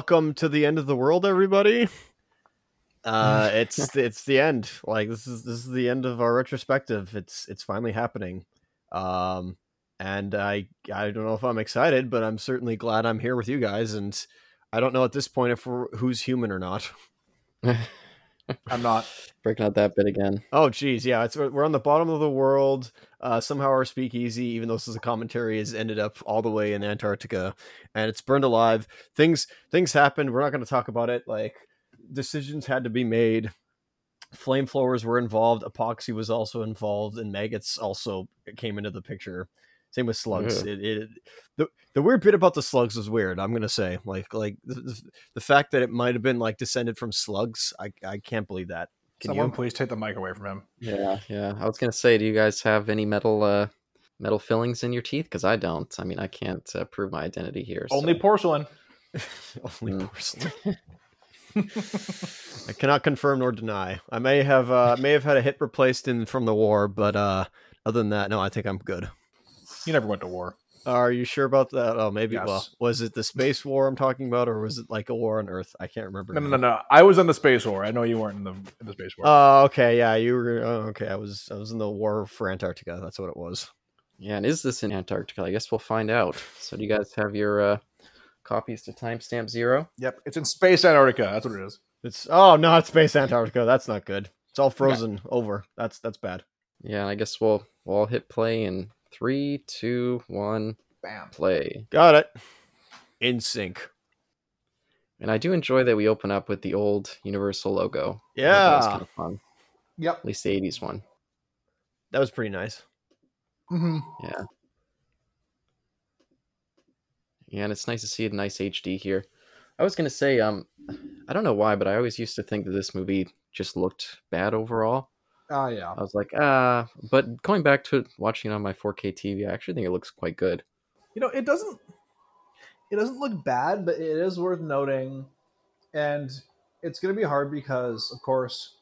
welcome to the end of the world, everybody. Uh, it's it's the end. Like this is this is the end of our retrospective. It's it's finally happening. Um, and I I don't know if I'm excited, but I'm certainly glad I'm here with you guys. And I don't know at this point if we're, who's human or not. I'm not. Breaking out that bit again. Oh, geez, yeah, it's we're on the bottom of the world. Uh, somehow our speakeasy, even though this is a commentary, has ended up all the way in Antarctica, and it's burned alive. Things things happened. We're not going to talk about it. Like decisions had to be made. Flamethrowers were involved. Epoxy was also involved, and maggots also came into the picture. Same with slugs. Yeah. It, it the the weird bit about the slugs was weird. I'm gonna say like like the, the, the fact that it might have been like descended from slugs. I I can't believe that. Can Someone you? please take the mic away from him. Yeah, yeah. I was gonna say, do you guys have any metal uh metal fillings in your teeth? Because I don't. I mean, I can't uh, prove my identity here. so- Only porcelain. Only Mm. porcelain. I cannot confirm nor deny. I may have uh, may have had a hip replaced in from the war, but uh, other than that, no, I think I'm good. You never went to war. Are you sure about that? Oh, maybe. Well, was it the space war I'm talking about, or was it like a war on Earth? I can't remember. No, no, now. no, no. I was in the space war. I know you weren't in the in the space war. Oh, okay, yeah, you were. Oh, okay, I was. I was in the war for Antarctica. That's what it was. Yeah, and is this in Antarctica? I guess we'll find out. So, do you guys have your uh, copies to timestamp zero? yep, it's in space Antarctica. That's what it is. It's oh no, it's space Antarctica. That's not good. It's all frozen over. That's that's bad. Yeah, I guess we'll we'll all hit play in three, two, one, Bam. play. Got it. In sync. And I do enjoy that we open up with the old Universal logo. I thought that was Yeah, kind of fun. Yep. At least the '80s one. that was pretty nice. hmm Yeah. Yeah, and it's nice to see a nice HD here. I was gonna say, um, I don't know why, but I always used to think that this movie just looked bad overall. Oh yeah. I was like, ah, but going back to watching it on my 4K TV, I actually think it looks quite good. You know, it doesn't it doesn't look bad, but it is worth noting, and it's going to be hard because, of course,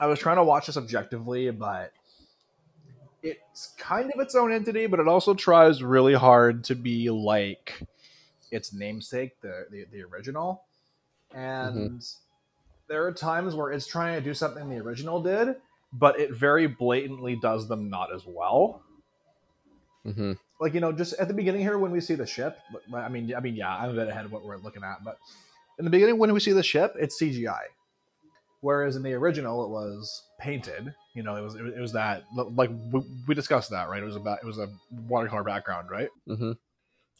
I was trying to watch this objectively, but it's kind of its own entity, but it also tries really hard to be like its namesake, the the, the original, and there are times where it's trying to do something the original did, but it very blatantly does them not as well. Hmm like you know just at the beginning here when we see the ship i mean i mean yeah i'm a bit ahead of what we're looking at but in the beginning when we see the ship it's cgi whereas in the original it was painted you know it was it was, that like we, discussed that right? It was about it was a watercolor background right? Hmm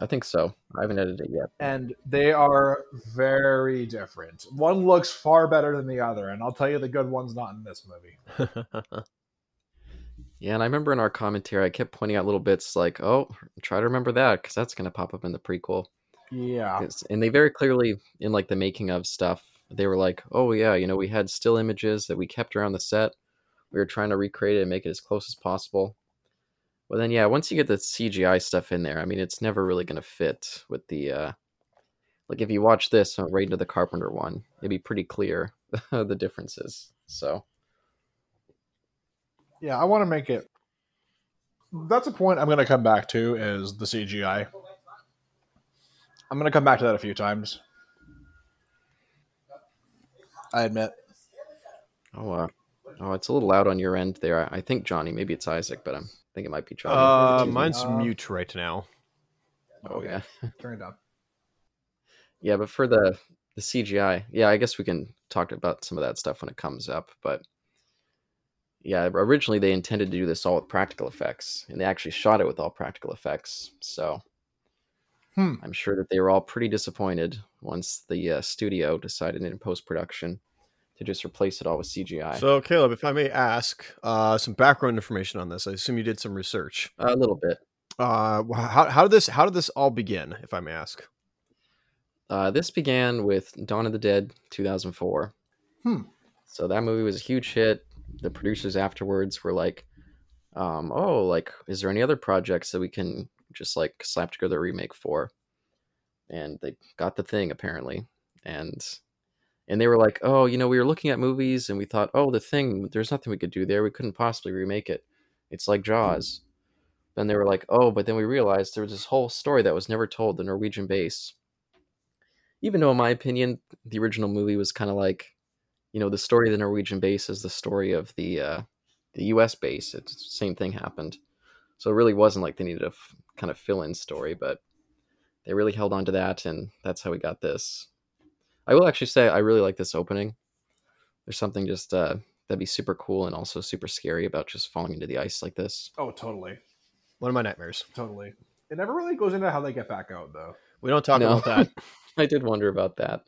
I think so. I haven't edited it yet. and they are very different one looks far better than the other and i'll tell you the good one's not in this movie Yeah, and I remember in our commentary, I kept pointing out little bits like, "Oh, try to remember that because that's going to pop up in the prequel." yeah and they very clearly, in like the making of stuff, they were like, "Oh yeah, you know, we had still images that we kept around the set. We were trying to recreate it and make it as close as possible." But then, yeah, once you get the CGI stuff in there, I mean, it's never really going to fit with the. uh Like if you watch this uh, right into the Carpenter one, it'd be pretty clear the differences. So yeah i want to make it that's a point i'm going to come back to is the cgi i'm going to come back to that a few times i admit Oh, uh, oh, it's a little loud on your end there. I think Johnny, maybe it's Isaac, but I'm, think it might be Johnny. uh, mine's Uh, mute right now. oh yeah, turn it down yeah. But for the the CGI, yeah, I guess we can talk about some of that stuff when it comes up. But yeah, originally they intended to do this all with practical effects, and they actually shot it with all practical effects. So Hmm. I'm sure that they were all pretty disappointed once the uh, studio decided in post production to just replace it all with CGI. So, Caleb, if I may ask uh, some background information on this, I assume you did some research. a little bit. Uh, how, how did this how did this all begin, if I may ask? Uh, this began with Dawn of the Dead 2004. Hmm. So that movie was a huge hit. The producers afterwards were like, um, "Oh, like, is there any other projects that we can just like slap together a remake for?" And they got the thing apparently, and and they were like, "Oh, you know, we were looking at movies and we thought, oh, the thing, there's nothing we could do there. We couldn't possibly remake it. It's like Jaws." Then they were like, "Oh, but then we realized there was this whole story that was never told, the Norwegian base." even though in my opinion the original movie was kind of like you know the story of the norwegian base is the story of the uh the us base it's the same thing happened so it really wasn't like they needed a f- kind of fill-in story but they really held on to that and that's how we got this i will actually say i really like this opening there's something just uh that'd be super cool and also super scary about just falling into the ice like this Oh, totally, One of my nightmares. totally. It never really goes into how they get back out, though. We don't talk No. about that. i did wonder about that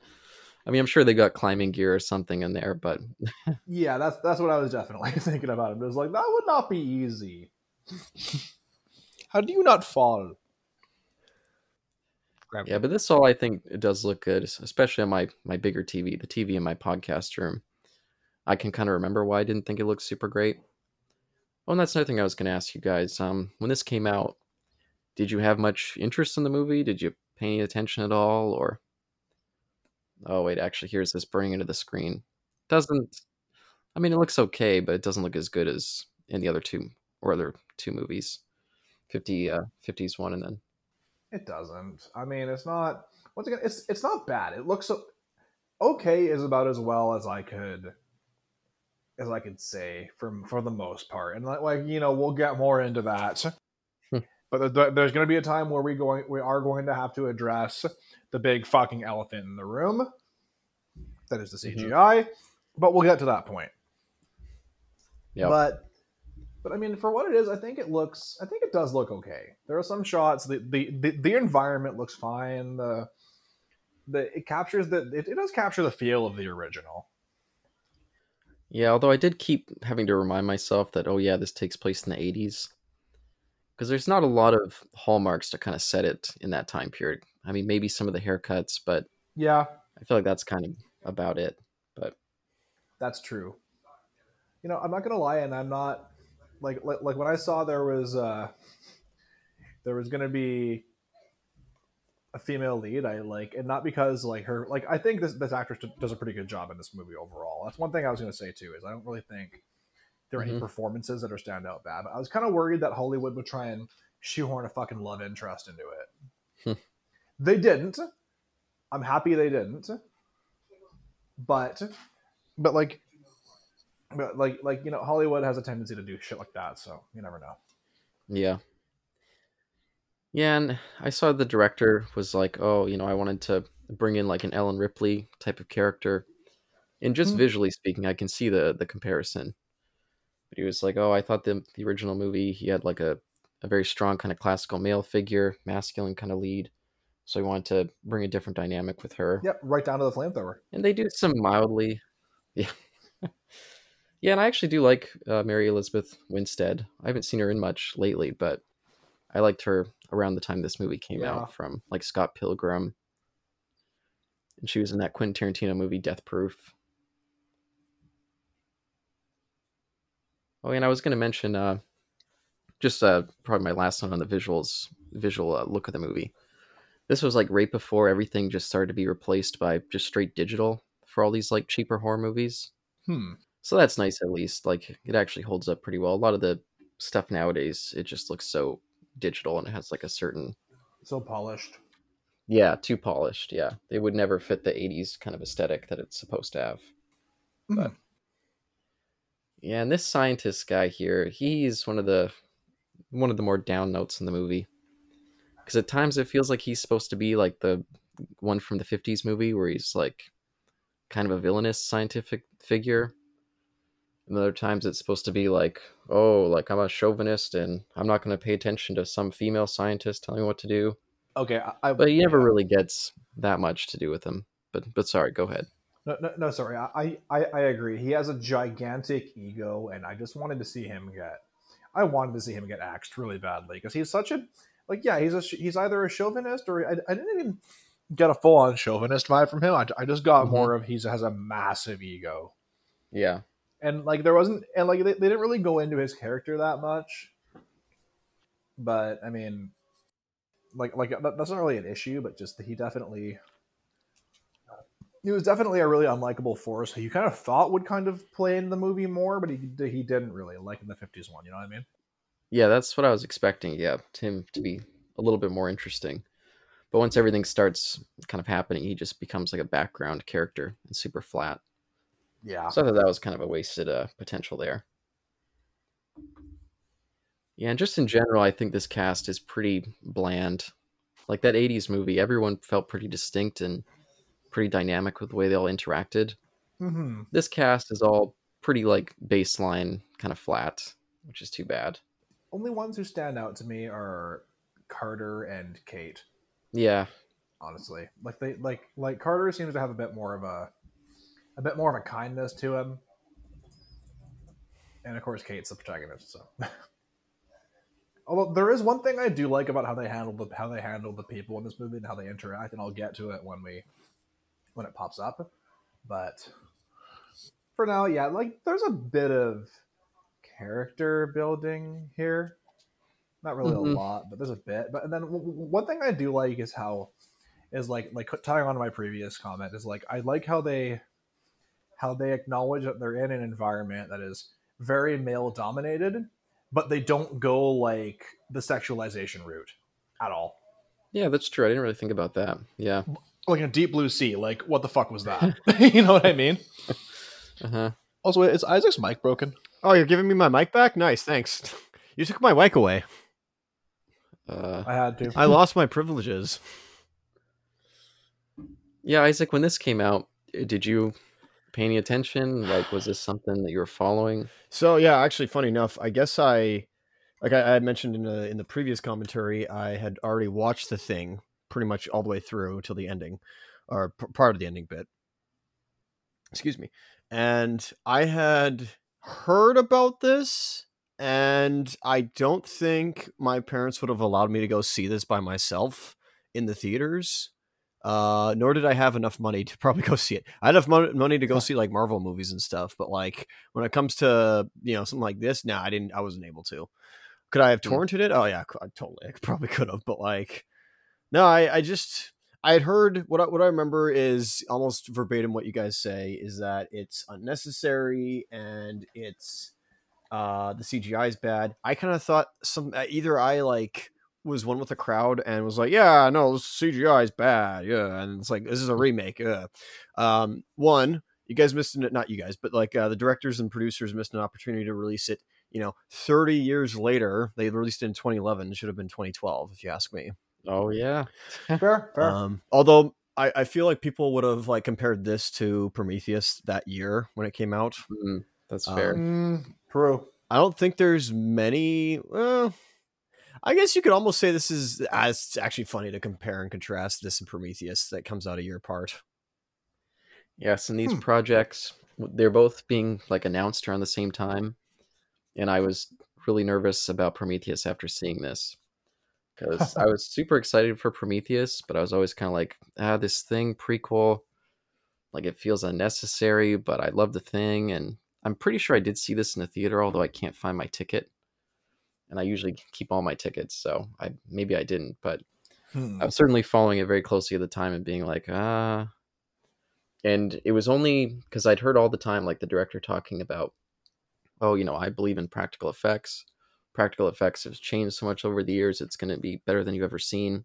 i mean i'm sure they got climbing gear or something in there but Yeah, that's that's what I was definitely thinking about. It was like that would not be easy. How do you not fall? Yeah, but this all I think it does look good, especially on my my bigger TV, the TV in my podcast room. I can kind of remember why I didn't think it looked super great. Oh, and that's another thing I was going to ask you guys. Um, when this came out, did you have much interest in the movie? Did you pay any attention at all, or? Oh wait, actually, here's this burning into the screen. Doesn't. I mean, it looks okay, but it doesn't look as good as in the other two or other two movies. 50 uh 50s one and then It doesn't. I mean, it's not. Once again, it's it's not bad. It looks okay. Is about as well as I could, as I could say from for the most part. And like, like you know, we'll get more into that. Hmm. but there- there's going to be a time where we going we are going to have to address the big fucking elephant in the room. That is the. CGI. But we'll get to that point. Yep. But but I mean, for what it is, I think it looks. I think it does look okay. There are some shots. The the the, the environment looks fine. The the it captures the it, it does capture the feel of the original. Yeah, although I did keep having to remind myself that, oh, yeah, this takes place in the 80s. Because there's not a lot of hallmarks to kind of set it in that time period. I mean, maybe some of the haircuts, but Yeah, I feel like that's kind of about it. But that's true. You know, I'm not gonna lie, and I'm not like like, like when I saw there was uh there was gonna be a female lead. I like, and not because like her like I think this this actress does a pretty good job in this movie overall. That's one thing I was gonna say too is I don't really think there are any Mhm. performances that are stand out bad. But I was kind of worried that Hollywood would try and shoehorn a fucking love interest into it. Hmm. they didn't. I'm happy they didn't. But but like but like like you know Hollywood has a tendency to do shit like that, so you never know. yeah. Yeah, and I saw the director was like, oh, you know, I wanted to bring in like an Ellen Ripley type of character. And just Hmm. visually speaking, I can see the the comparison. But he was like, "Oh, I thought the the original movie he had like a a very strong kind of classical male figure, masculine kind of lead. So he wanted to bring a different dynamic with her. Yep, right down to the flamethrower. And they do some mildly, yeah, yeah. And I actually do like uh, Mary Elizabeth Winstead. I haven't seen her in much lately, but I liked her around the time this movie came Yeah. out from like Scott Pilgrim. And she was in that Quentin Tarantino movie Death Proof. Oh, and I was going to mention uh, just uh, probably my last one on the visuals, visual uh, look of the movie. This was like right before everything just started to be replaced by just straight digital for all these like cheaper horror movies. Hmm. So that's nice at least. Like it actually holds up pretty well. A lot of the stuff nowadays, it just looks so digital and it has like a certain So polished. yeah, too polished. Yeah. They would never fit the 80s kind of aesthetic that it's supposed to have. But mm-hmm. yeah, and this scientist guy here, he's one of the one of the more down notes in the movie. Cuz at times it feels like he's supposed to be like the one from the 50s movie where he's like kind of a villainous scientific figure. And other times it's supposed to be like, oh, like I'm a chauvinist and I'm not going to pay attention to some female scientist telling me what to do. Okay, I, I But he never yeah. really gets that much to do with him. But but sorry, go ahead. No, no, no sorry. I, I, I agree. He has a gigantic ego, and I just wanted to see him get. I wanted to see him get axed really badly because he's such a like. Yeah, he's a he's either a chauvinist or I, I didn't even get a full on chauvinist vibe from him. I, I just got Mhm. more of he's has a massive ego, Yeah. And like there wasn't and like they, they didn't really go into his character that much. But I mean, like like that, that's not really an issue, but just he definitely he was definitely a really unlikable force who you kind of thought would kind of play in the movie more, but he he didn't really like in the fifties one. You know what I mean? Yeah, that's what I was expecting. Yeah, him to be a little bit more interesting. But once everything starts kind of happening, he just becomes like a background character and super flat. Yeah. So I thought that was kind of a wasted uh, potential there. Yeah, and just in general, I think this cast is pretty bland. Like that 80s movie, everyone felt pretty distinct and pretty dynamic with the way they all interacted. hmm This cast is all pretty like baseline, kind of flat, which is too bad. Only ones who stand out to me are Carter and Kate. Yeah, Honestly, like they like like Carter seems to have a bit more of a a bit more of a kindness to him, and of course Kate's the protagonist. So, although there is one thing I do like about how they handle the how they handle the people in this movie and how they interact, and I'll get to it when we when it pops up. But for now, yeah, like there's a bit of character building here. Not really Mhm. a lot, but there's a bit. But and then w- w- one thing I do like is how is like like tying on to my previous comment is like I like how they how they acknowledge that they're in an environment that is very male dominated, but they don't go like the sexualization route at all. yeah, that's true. I didn't really think about that. Yeah, Like in a Deep Blue Sea, like what the fuck was that? you know what I mean? uh huh. Also, is Isaac's mic broken? Oh, you're giving me my mic back? Nice, thanks. You took my mic away. Uh, I had to. I lost my privileges. yeah, Isaac, when this came out, did you pay any attention? Like, was this something that you were following? So yeah, actually, funny enough, I guess I, like I, I had mentioned in the in the previous commentary, I had already watched the thing pretty much all the way through until the ending, or p- part of the ending bit. Excuse me, and I had heard about this, and I don't think my parents would have allowed me to go see this by myself in the theaters. Uh, nor did I have enough money to probably go see it. I had enough mon- money to go see like Marvel movies and stuff, but like when it comes to you know something like this, nah, I didn't. I wasn't able to. Could I have Hmm. torrented it? Oh yeah, I totally. I probably could have, but like, no, I, I just I had heard what I, what I remember is almost verbatim what you guys say is that it's unnecessary and it's uh the CGI is bad. I kind of thought some uh, either I like was one with the crowd and was like, yeah, no, this CGI is bad, yeah, and it's like this is a remake. Yeah. Um, one, you guys missed it. Not you guys, but like uh, the directors and producers missed an opportunity to release it. You know, 30 years later, they released it in 2011. It should have been 2012, if you ask me. Oh yeah, Fair, fair. Um, although I, I feel like people would have like compared this to Prometheus that year when it came out. Mm, that's fair. Mm, true. I don't think there's many. Well, I guess you could almost say this is as it's actually funny to compare and contrast this and Prometheus that comes out of your part. Yes, and these Hmm. projects, they're both being like announced around the same time, and I was really nervous about Prometheus after seeing this because I was super excited for Prometheus, but I was always kind of like, ah, this thing prequel, like it feels unnecessary, but I love the thing, and I'm pretty sure I did see this in the theater, although I can't find my ticket, and I usually keep all my tickets, so I maybe I didn't, but Hmm. I was certainly following it very closely at the time and being like, ah. And it was only because I'd heard all the time, like the director talking about, oh, you know, I believe in practical effects. Practical effects have changed so much over the years. It's going to be better than you've ever seen.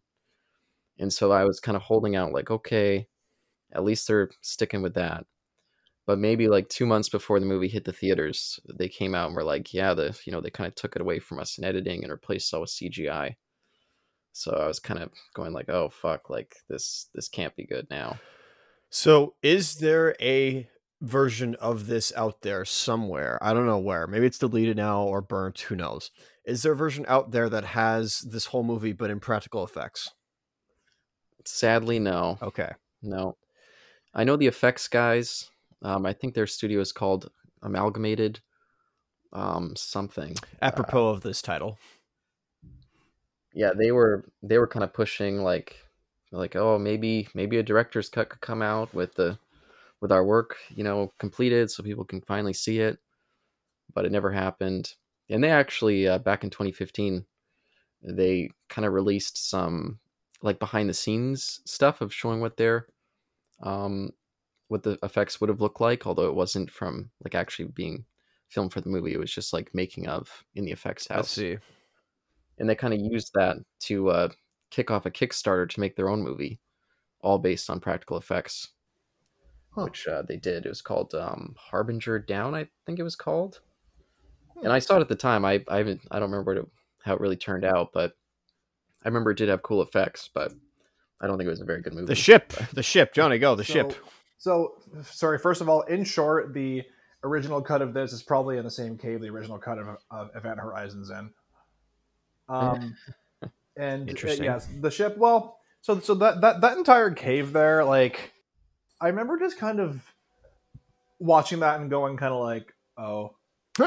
And so I was kind of holding out, like, okay, at least they're sticking with that. But maybe like two months before the movie hit the theaters, they came out and were like, yeah, the you know they kind of took it away from us in editing and replaced it all with CGI. So I was kind of going like, oh fuck, like this this can't be good now. So, is there a version of this out there somewhere? I don't know where. Maybe it's deleted now or burnt. Who knows? Is there a version out there that has this whole movie but in practical effects? Sadly, no, Okay. no. I know the effects guys. Um, I think their studio is called Amalgamated, um, something. Apropos of this title. yeah they were they were kind of pushing like like oh maybe maybe a director's cut could come out with the with our work you know completed so people can finally see it but it never happened and they actually uh, back in 2015 they kind of released some like behind the scenes stuff of showing what their um what the effects would have looked like although it wasn't from like actually being filmed for the movie it was just like making of in the effects house. I see. and they kind of used that to uh, kick off a Kickstarter to make their own movie, all based on practical effects, Huh. which uh, they did. It was called um, Harbinger Down, I think it was called. And I saw it at the time. I I haven't I don't remember what it, how it really turned out, but I remember it did have cool effects, but I don't think it was a very good movie. The ship, the ship, Johnny, go the So- ship. So, sorry. First of all, in short, the original cut of this is probably in the same cave the original cut of, of Event Horizons in. Um, and uh, Interesting. yes, the ship. Well, so so that that that entire cave there, like, I remember just kind of watching that and going kind of like, oh,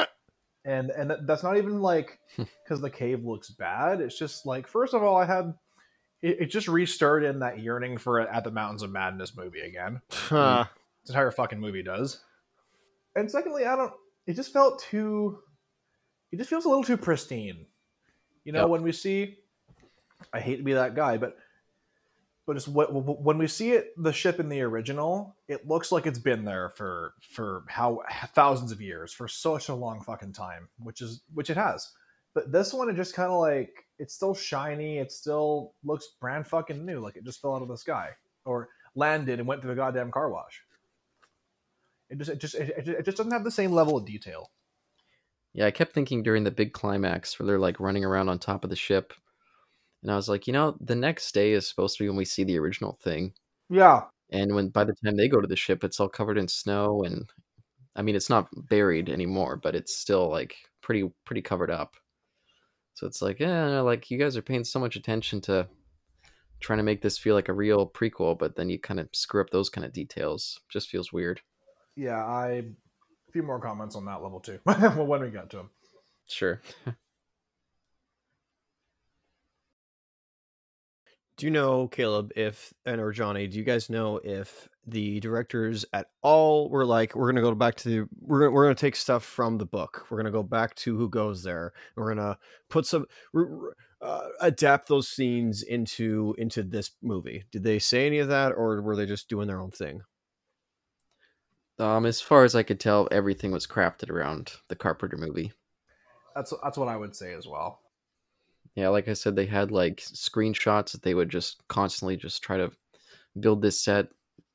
and and that's not even like because the cave looks bad. It's just like, first of all, I had. It, it just restirred in that yearning for a At the Mountains of Madness movie again Huh. this entire fucking movie does. And secondly, I don't. It just felt too. It just feels a little too pristine. You know, Yep. when we see, I hate to be that guy, but but it's what when we see it, the ship in the original, it looks like it's been there for for how thousands of years for such a long fucking time, which is which it has. But this one, it just kind of like it's still shiny. It still looks brand fucking new, like it just fell out of the sky or landed and went through the goddamn car wash. It just it just it, it just doesn't have the same level of detail. Yeah, I kept thinking during the big climax where they're like running around on top of the ship. And I was like, you know, the next day is supposed to be when we see the original thing. Yeah, And when by the time they go to the ship, it's all covered in snow and I mean it's not buried anymore, but it's still like pretty pretty covered up. So it's like, yeah, like you guys are paying so much attention to trying to make this feel like a real prequel, but then you kind of screw up those kind of details. Just feels weird. yeah. I a few more comments on that level too. well, when we get to them. Sure. Do you know, Caleb, if and or Johnny, do you guys know if the directors at all were like, we're gonna go back to the we're gonna, we're gonna take stuff from the book, we're gonna go back to who goes there, we're gonna put some r- r- uh, adapt those scenes into into this movie. Did they say any of that, or were they just doing their own thing? Um, as far as I could tell, everything was crafted around the Carpenter movie. That's that's what I would say as well. Yeah, like I said, they had like screenshots that they would just constantly just try to build this set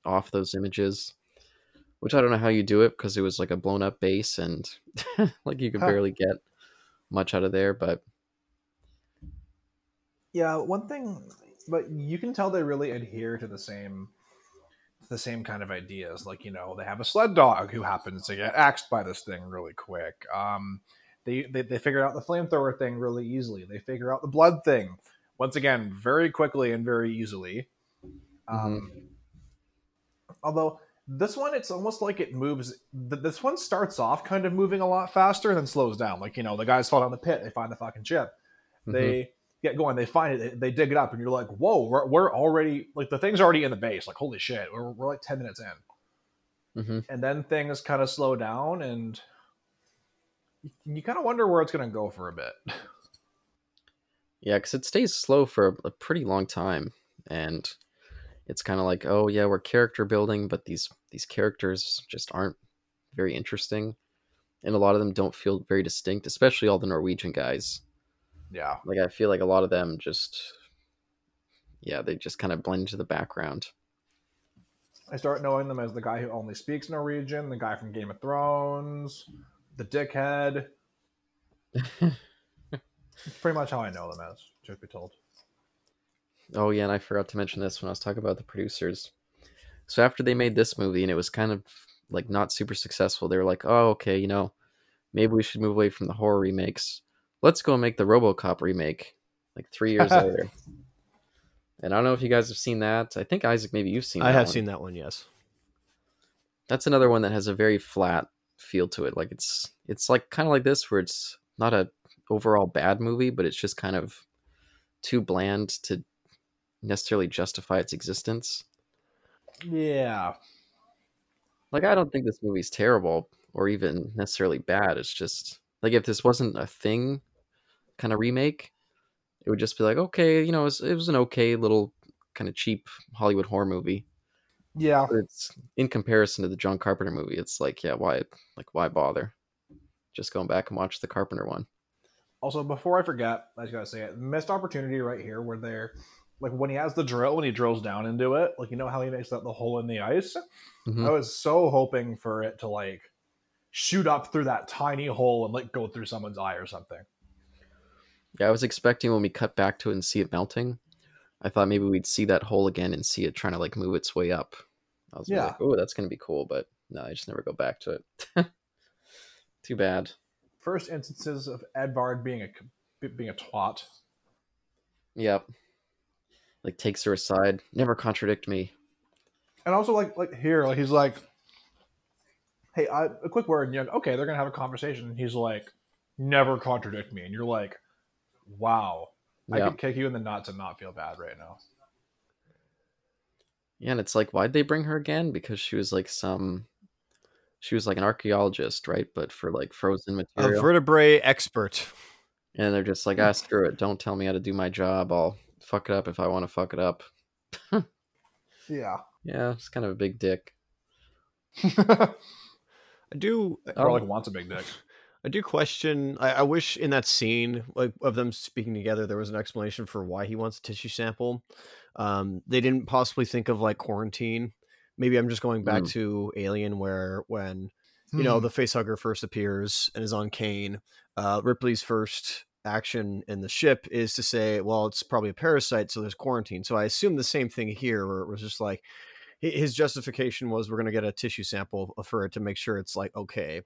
off those images. Which I don't know how you do it because it was like a blown up base and like you could Huh. barely get much out of there. But Yeah, one thing, but you can tell they really adhere to the same the same kind of ideas. Like you know, they have a sled dog who happens to get axed by this thing really quick. Um, they they they figure out the flamethrower thing really easily. They figure out the blood thing once again very quickly and very easily. Um, Although this one, it's almost like it moves. th- This one starts off kind of moving a lot faster, and then slows down. Like you know, the guys fall down the pit, they find the fucking chip mhm. they get going they find it they, they dig it up and you're like whoa we're, we're already like the thing's already in the base like holy shit we're, we're like 10 minutes in Mhm. and then things kind of slow down and you, you kind of wonder where it's going to go for a bit. Yeah, because it stays slow for a pretty long time, and it's kind of like, oh yeah, we're character building, but these these characters just aren't very interesting, and a lot of them don't feel very distinct, especially all the Norwegian guys. yeah. Like i feel like a lot of them just yeah they just kind of blend into the background. I start knowing them as the guy who only speaks norwegian the guy from game of thrones the dickhead it's pretty much how i know them as truth be told oh yeah and i forgot to mention this when i was talking about the producers so after they made this movie and it was kind of like not super successful they were like oh okay you know maybe we should move away from the horror remakes let's go make the robocop remake like three years later and i don't know if you guys have seen that i think isaac maybe you've seen I that have one. seen that one. Yes. that's another one that has a very flat feel to it like it's it's like kind of like this where it's not a overall bad movie but it's just kind of too bland to necessarily justify its existence. Yeah. Like i don't think this movie's terrible or even necessarily bad it's just like if this wasn't a thing kind of remake it would just be like okay you know it was, it was an okay little kind of cheap hollywood horror movie yeah but it's in comparison to the John Carpenter movie. It's like, yeah, why, like, why bother? Just going back and watch the Carpenter one. Also, before I forget, I just gotta say it. Missed opportunity right here where they're like when he has the drill, when he drills down into it, like you know how he makes that the hole in the ice. Mhm. I was so hoping for it to like shoot up through that tiny hole and like go through someone's eye or something. Yeah, I was expecting when we cut back to it and see it melting. I thought maybe we'd see that hole again and see it trying to like move its way up. I was Yeah. like, oh, that's gonna be cool, but no, I just never go back to it. Too bad. First instances of Edvard being a being a twat. Yep. Like takes her aside. Never contradict me. and also like like here like he's like hey I, a quick word and you're like okay they're gonna have a conversation and he's like never contradict me and you're like wow i Yeah. could kick you in the nuts and not feel bad right now Yeah, and it's like, why'd they bring her again? Because she was like some, she was like an archaeologist, right? But for like frozen material, A material. vertebrae expert. and they're just like, ah, screw it. Don't tell me how to do my job. I'll fuck it up if I want to fuck it up. yeah Yeah, it's kind of a big dick. I do. or Oh. like wants a big dick I do question. I, I wish in that scene, like of them speaking together, there was an explanation for why he wants a tissue sample. Um, they didn't possibly think of like quarantine. Maybe I'm just going back Mm. to Alien, where when you know Hmm. the facehugger first appears and is on Kane, uh, Ripley's first action in the ship is to say, "Well, it's probably a parasite, so there's quarantine." So I assume the same thing here, where it was just like his justification was, "We're going to get a tissue sample for it to make sure it's like okay."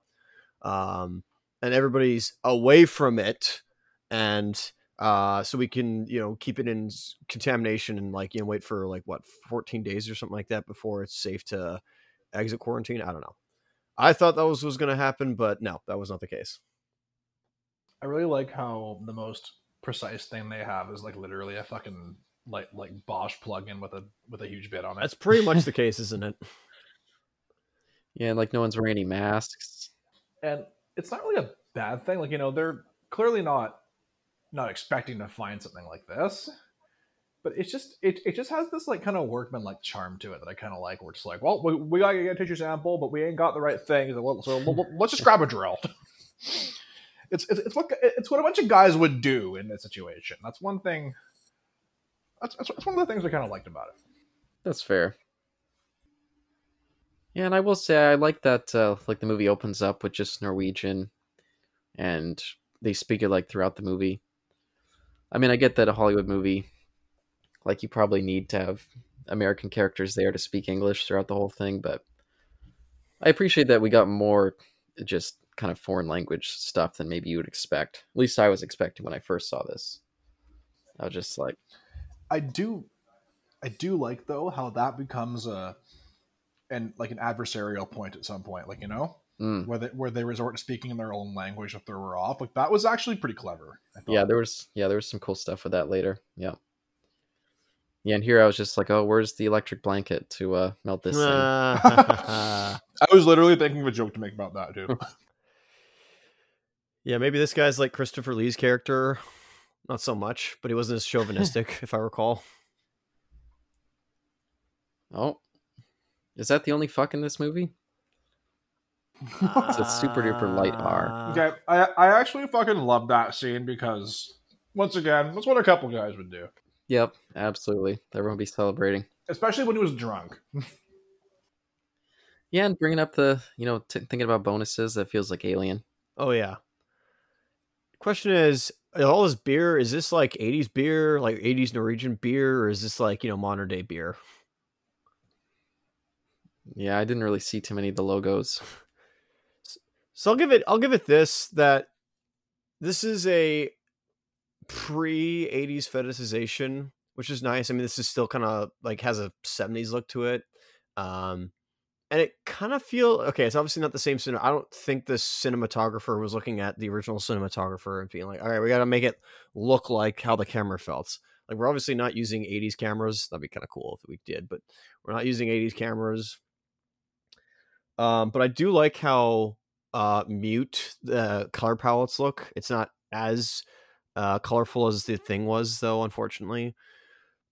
Um, and everybody's away from it and uh so we can you know keep it in contamination and like you know wait for like what 14 days or something like that before it's safe to exit quarantine? I don't know. I thought that was was going to happen but no that was not the case. I really like how the most precise thing they have is like literally a fucking like like bosch plug-in with a with a huge bit on it. That's pretty much the case isn't it? Yeah, and like no one's wearing any masks. and it's not really a bad thing like you know they're clearly not not expecting to find something like this but it's just it, it just has this like kind of workman like charm to it that i kind of like we're just like well we, we gotta get a tissue sample but we ain't got the right thing so, so let's just grab a drill. It's, it's it's what it's what a bunch of guys would do in this situation. That's one thing that's, that's one of the things i kind of liked about it. That's fair. Yeah, and I will say I like that. Uh, like the movie opens up with just Norwegian, and they speak it like throughout the movie. I mean, I get that a Hollywood movie, like you probably need to have American characters there to speak English throughout the whole thing, but I appreciate that we got more just kind of foreign language stuff than maybe you would expect. At least I was expecting when I first saw this. I was just like, I do, I do like though how that becomes a, and like an adversarial point at some point. Like you know, mm. where they where they resort to speaking in their own language to throw her off. Like that was actually pretty clever. I yeah there was yeah there was some cool stuff with that later yeah yeah and here i was just like oh where's the electric blanket to uh melt this thing I was literally thinking of a joke to make about that too. Yeah, maybe this guy's like christopher lee's character not so much but he wasn't as chauvinistic if i recall oh is that the only fuck in this movie It's a super duper light R. Uh, okay, I I actually fucking love that scene because once again, that's what a couple guys would do, yep absolutely everyone be celebrating especially when he was drunk. yeah and bringing up the you know t- thinking about bonuses that feels like alien Oh yeah. Question is, all this beer is this like '80s beer, like '80s Norwegian beer, or is this like you know modern day beer? Yeah i didn't really see too many of the logos So I'll give it. I'll give it this that this is a pre '80s fetishization, which is nice. I mean, this is still kind of like has a '70s look to it, um, and it kind of feel okay. It's obviously not the same cinema. I don't think the cinematographer was looking at the original cinematographer and being like, "All right, we got to make it look like how the camera felt." Like we're obviously not using '80s cameras. That'd be kind of cool if we did, but we're not using '80s cameras. Um, but I do like how uh mute the color palettes look. It's not as uh colorful as the thing was though, unfortunately.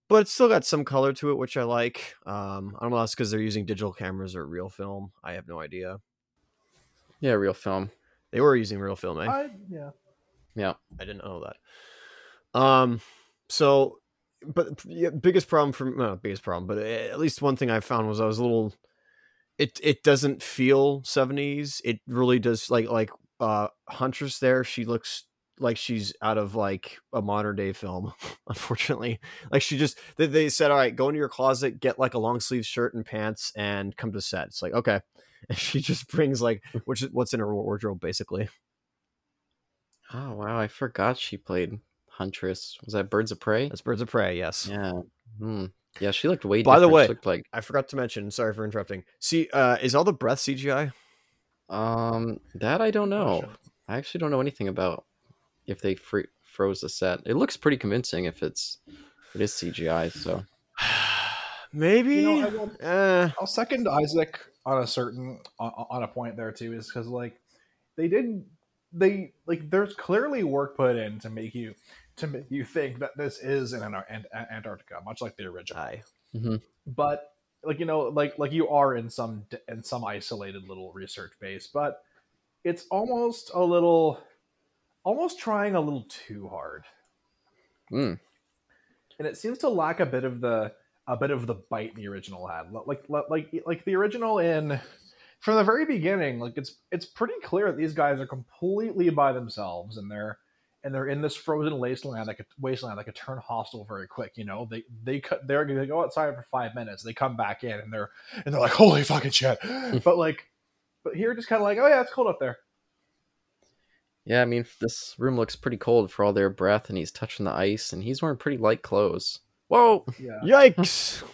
But it's still got some color to it, which I like. Um, I don't know if that's because they're using digital cameras or real film. I have no idea. yeah real film They were using real film, eh? I yeah. Yeah. I didn't know that. Um, so, but yeah, biggest problem for not biggest problem, but at least one thing I found was I was a little. It it doesn't feel seventies. It really does like like uh Huntress. There, she looks like she's out of like a modern day film unfortunately like she just they, they said all right go into your closet get like a long sleeve shirt and pants and come to set it's like okay and she just brings like which what's in her wardrobe basically Oh wow, I forgot she played Huntress. Was that Birds of Prey? that's birds of prey yes Yeah. Hmm. Yeah, she looked way. By the way- she looked like i forgot to mention sorry for interrupting see uh is all the breath cgi um that I don't know. Question. I actually don't know anything about if they free- froze the set. It looks pretty convincing if it's it is CGI. So maybe You know, I will- uh, I'll second Isaac on a certain on, on a point there too, is because like they did they like there's clearly work put in to make you to make you think that this is in Antar- Ant- Antarctica, much like the original. aye. But like you know, like like you are in some in some isolated little research base, but it's almost a little almost trying a little too hard mm, and it seems to lack a bit of the a bit of the bite the original had like like like, like the original in from the very beginning like it's it's pretty clear that these guys are completely by themselves and they're and they're in this frozen wasteland that could wasteland that could turn hostile very quick you know? They they cut they're gonna go outside for five minutes they come back in and they're and they're like holy fucking shit. But like but here just kind of like oh yeah it's cold up there. Yeah, I mean this room looks pretty cold for all their breath, and he's touching the ice, and he's wearing pretty light clothes. Whoa! yeah. Yikes!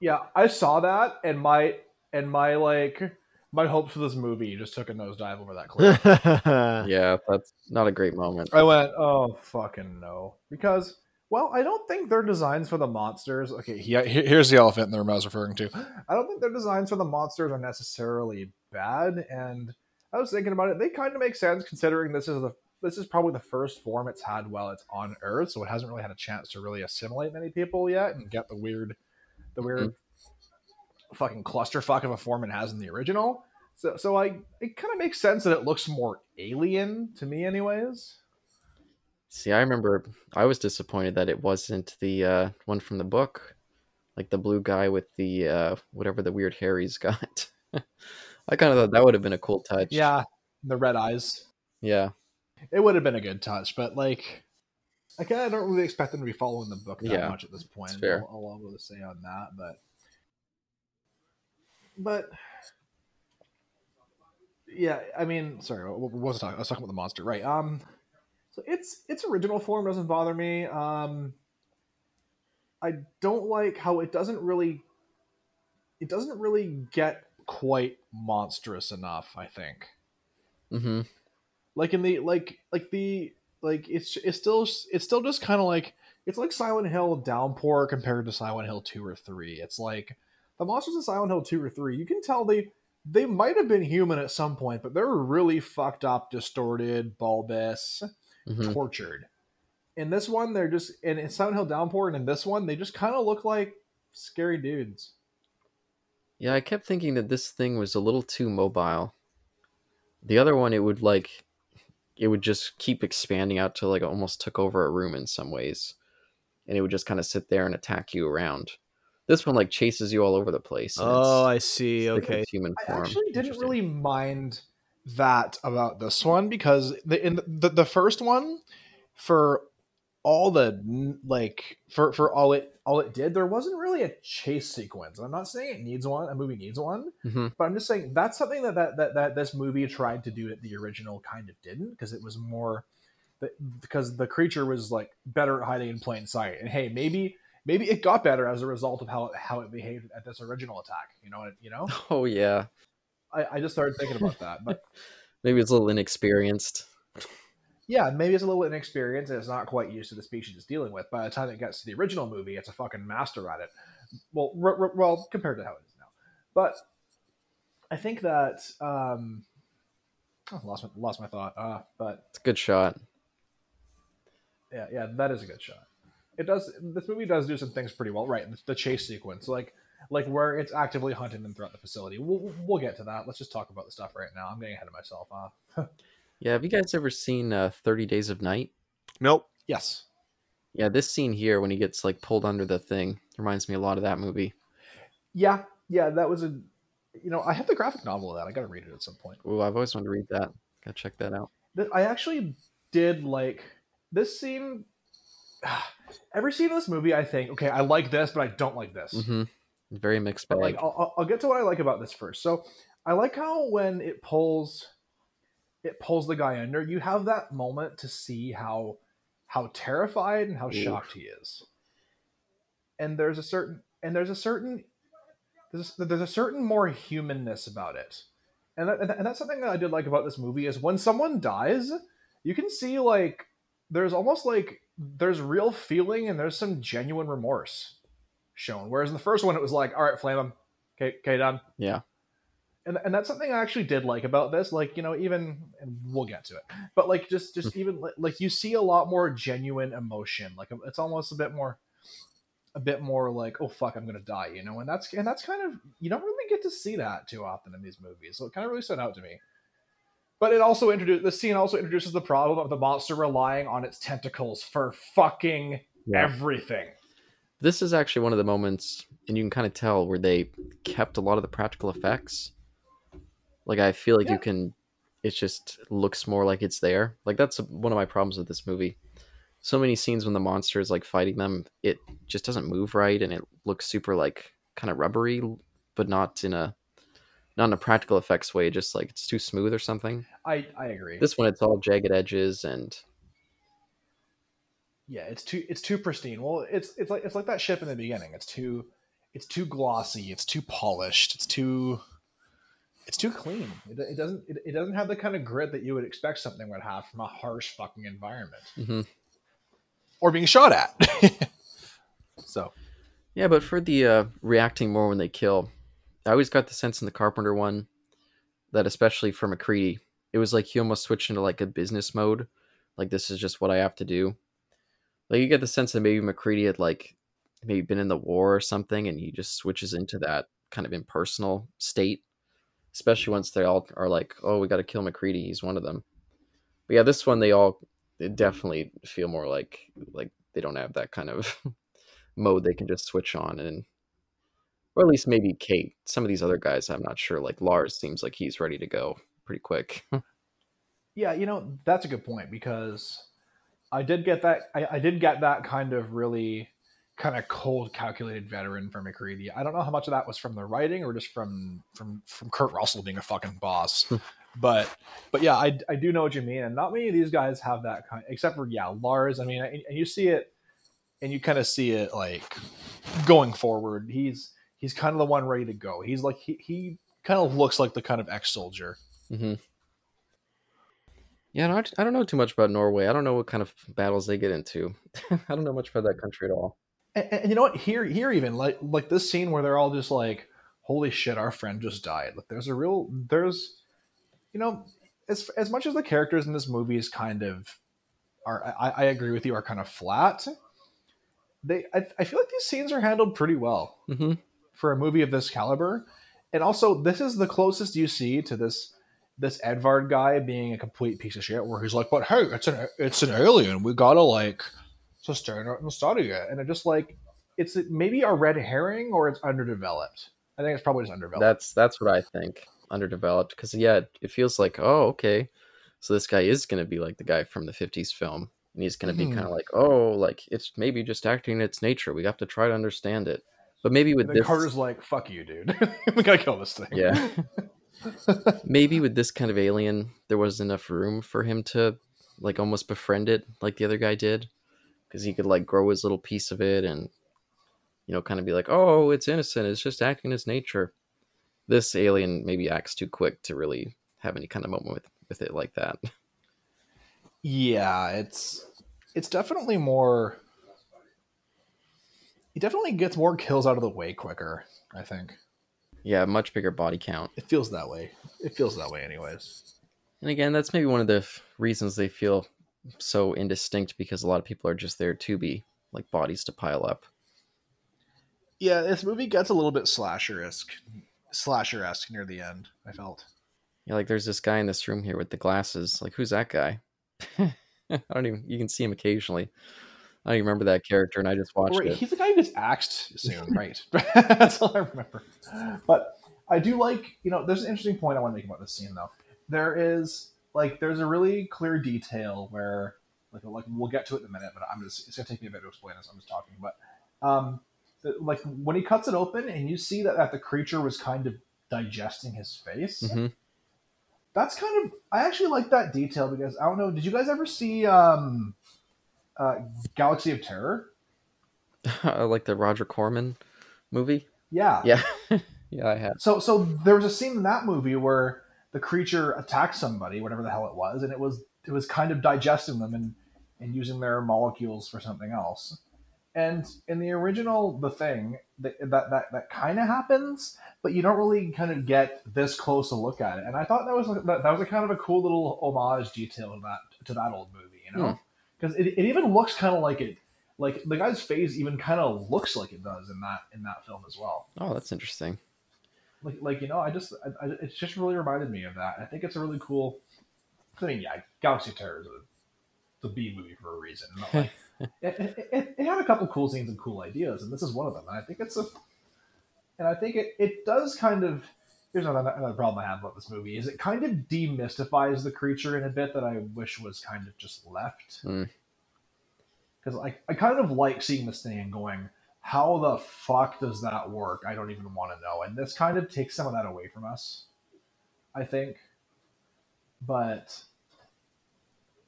Yeah i saw that and my and my like my hopes for this movie just took a nosedive over that cliff Yeah, that's not a great moment. I went, oh fucking no, because well, I don't think their designs for the monsters. Okay, yeah, here- here's the elephant in the room I was referring to. I don't think their designs for the monsters are necessarily bad, and I was thinking about it. They kind of make sense considering this is the this is probably the first form it's had while it's on Earth, so it hasn't really had a chance to really assimilate many people yet and get the weird, the weird, mm-hmm. Fucking clusterfuck of a form it has in the original. So, so I it kind of makes sense that it looks more alien to me, anyways. See, I remember I was disappointed that it wasn't the uh, one from the book, like the blue guy with the uh, whatever the weird hair he's got. I kind of thought that would have been a cool touch. Yeah, the red eyes. yeah, It would have been a good touch, but like, I kind of don't really expect them to be following the book that Yeah, much at this point. fair. I'll, I'll to say on that, but but yeah, I mean, sorry, what, was I talking? I was talking about the monster, right? Um, so its its original form doesn't bother me. Um, I don't like how it doesn't really it doesn't really get quite monstrous enough. I think Mm-hmm. like in the like like the like it's it's still it's still just kind of like it's like Silent Hill Downpour compared to Silent Hill two or three. It's like the monsters in Silent Hill two or three. You can tell they they might have been human at some point, but they're really fucked up, distorted, bulbous, hmm tortured. In this one, they're just in, in Silent Hill Downpour, and in this one, they just kind of look like scary dudes. Yeah, I kept thinking that this thing was a little too mobile. The other one, it would like, it would just keep expanding out to like almost took over a room in some ways, and it would just kind of sit there and attack you around. This one like chases you all over the place. oh i see it's like okay. its human I actually didn't really mind that about this one because the in the, the first one for all the like for for all it all it did there wasn't really a chase sequence. I'm not saying it needs one a movie needs one hmm but i'm just saying that's something that that that, that this movie tried to do that the original kind of didn't because it was more because the creature was like better at hiding in plain sight. And hey maybe maybe it got better as a result of how it, how it behaved at this original attack you know you know Oh yeah, I, I just started thinking about that. But maybe it's a little inexperienced. yeah, maybe it's a little inexperienced and it's not quite used to the species it's dealing with. By the time it gets to the original movie, it's a fucking master at it. Well, r- r- well, compared to how it is now. But I think that um, oh, lost my lost my thought. Uh, but It's a good shot. yeah, yeah, that is a good shot. It does. This movie does do some things pretty well, right? The, the chase sequence, like like where it's actively hunting them throughout the facility. We'll, we'll get to that. Let's just talk about the stuff right now. I'm getting ahead of myself. Huh? Yeah, have you guys ever seen uh, Thirty Days of Night? Nope. Yes. Yeah, this scene here when he gets like pulled under the thing reminds me a lot of that movie. Yeah, yeah, that was a. You know, I have the graphic novel of that. I got to read it at some point. Oh, I've always wanted to read that. Gotta check that out. I actually did like this scene. Every scene in this movie, I think, okay, I like this, but I don't like this. hmm Very mixed But bag. like, I'll, I'll- I'll get to what I like about this first. So, I like how when it pulls, it pulls the guy under. You have that moment to see how, how terrified and how Oof. shocked he is. And there's a certain, and there's a certain, there's, there's a certain more humanness about it, and that, and that's something that I did like about this movie is when someone dies, you can see like there's almost like there's real feeling and there's some genuine remorse shown. Whereas in the first one, it was like, all right, flame him. Okay, okay, done. Yeah. And, and that's something I actually did like about this. Like, you know, even, and we'll get to it, but like, just, just hmm. even like, like you see a lot more genuine emotion. Like, um, it's almost a bit more, a bit more like, oh, fuck, I'm going to die, you know? And that's, and that's kind of, you don't really get to see that too often in these movies. So it kind of really stood out to me. But it also introduced, the scene also introduces the problem of the monster relying on its tentacles for fucking everything. This is actually one of the moments, and you can kind of tell where they kept a lot of the practical effects. Like I feel like Yeah. you can, it just looks more like it's there. Like that's one of my problems with this movie. So many scenes when the monster is like fighting them, it just doesn't move right, and it looks super like kind of rubbery, but not in a not in a practical effects way. Just like it's too smooth or something. I, I agree. This one, it's all jagged edges and yeah it's too it's too pristine well it's it's like it's like that ship in the beginning it's too it's too glossy it's too polished it's too it's too clean it, it doesn't it, it doesn't have the kind of grit that you would expect something would have from a harsh fucking environment Mhm. or being shot at so Yeah, but for the uh, reacting more when they kill, I always got the sense in the Carpenter one that, especially for MacReady, it was like he almost switched into like a business mode. Like this is just what I have to do. Like you get the sense that maybe MacReady had like maybe been in the war or something, and he just switches into that kind of impersonal state. Especially once they all are like, "Oh, we got to kill MacReady. He's one of them." But yeah, this one they all they definitely feel more like like they don't have that kind of mode they can just switch on and or at least maybe Kate. Some of these other guys I'm not sure. Like Lars seems like he's ready to go pretty quick. yeah you know that's a good point because i did get that i, I did get that kind of really kind of cold calculated veteran from MacReady i don't know how much of that was from the writing or just from from from kurt russell being a fucking boss hmm. but but yeah I, I do know what you mean and not many of these guys have that kind except for yeah lars i mean and, and you see it and you kind of see it like going forward he's he's kind of the one ready to go. He's like he, he kind of looks like the kind of ex-soldier hmm Yeah, no, I I don't know too much about Norway. I don't know what kind of battles they get into. I don't know much about that country at all. and, and you know what? Here here even like like this scene where they're all just like holy shit our friend just died. Like there's a real there's you know as as much as the characters in this movie is kind of are i, I agree with you are kind of flat they I, I feel like these scenes are handled pretty well. Hmm for a movie of this caliber and also this is the closest you see to this this edvard guy being a complete piece of shit where he's like but hey it's an it's an alien we gotta like sustain it and study it and it just like it's maybe a red herring or it's underdeveloped i think it's probably just underdeveloped That's that's what I think. Underdeveloped because yeah, it, feels like oh okay, so this guy is gonna be like the guy from the '50s film, and he's gonna be Mhm. kind of like oh like it's maybe just acting in its nature. We have to try to understand it. But maybe with this, carter's like fuck you dude we gotta kill this thing Yeah. maybe with this kind of alien, there wasn't enough room for him to like almost befriend it like the other guy did, because he could like grow his little piece of it and you know kind of be like, oh, it's innocent. It's just acting its nature. This alien maybe acts too quick to really have any kind of moment with with it like that. yeah it's it's definitely more he definitely gets more kills out of the way quicker i think yeah, much bigger body count. It feels that way. It feels that way, anyways. And again, that's maybe one of the f- reasons they feel so indistinct because a lot of people are just there to be like bodies to pile up. Yeah, this movie gets a little bit slasher esque, slasher esque near the end. I felt. Yeah, like there's this guy in this room here with the glasses. Like, who's that guy? I don't even. You can see him occasionally. I don't even remember that character, and I just watched Right, it. he's the guy who gets axed soon, right? That's all I remember. But I do like, you know, there's an interesting point I want to make about this scene, though. There is like, there's a really clear detail where, like, like we'll get to it in a minute, but I'm just, it's gonna take me a bit to explain this. I'm just talking, but um, the- like when he cuts it open and you see that, that the creature was kind of digesting his face. hmm That's kind of, I actually like that detail because I don't know. Did you guys ever see um, uh, Galaxy of Terror? like the Roger Corman movie. Yeah. Yeah, yeah, I have. So so there was a scene in that movie where the creature attacked somebody, whatever the hell it was, and it was it was kind of digesting them and and using their molecules for something else. And in the original The Thing, that that that, that kind of happens, but you don't really kind of get this close a look at it. And I thought that was that, that was a kind of a cool little homage detail to that to that old movie, you know, because it, it even looks kind of like it. Like the guy's face even kind of looks like it does in that in that film as well Oh, that's interesting. like like you know i just I, I, it's just really reminded me of that i think it's a really cool i mean yeah galaxy terror is a, the b movie for a reason like, it, it, it, it had a couple cool scenes and cool ideas and this is one of them and i think it's a and i think it, it does kind of here's another, another problem i have about this movie is it kind of demystifies the creature in a bit that i wish was kind of just left Mm. because I, I kind of like seeing this thing and going how the fuck does that work? I don't even want to know. And this kind of takes some of that away from us, I think. But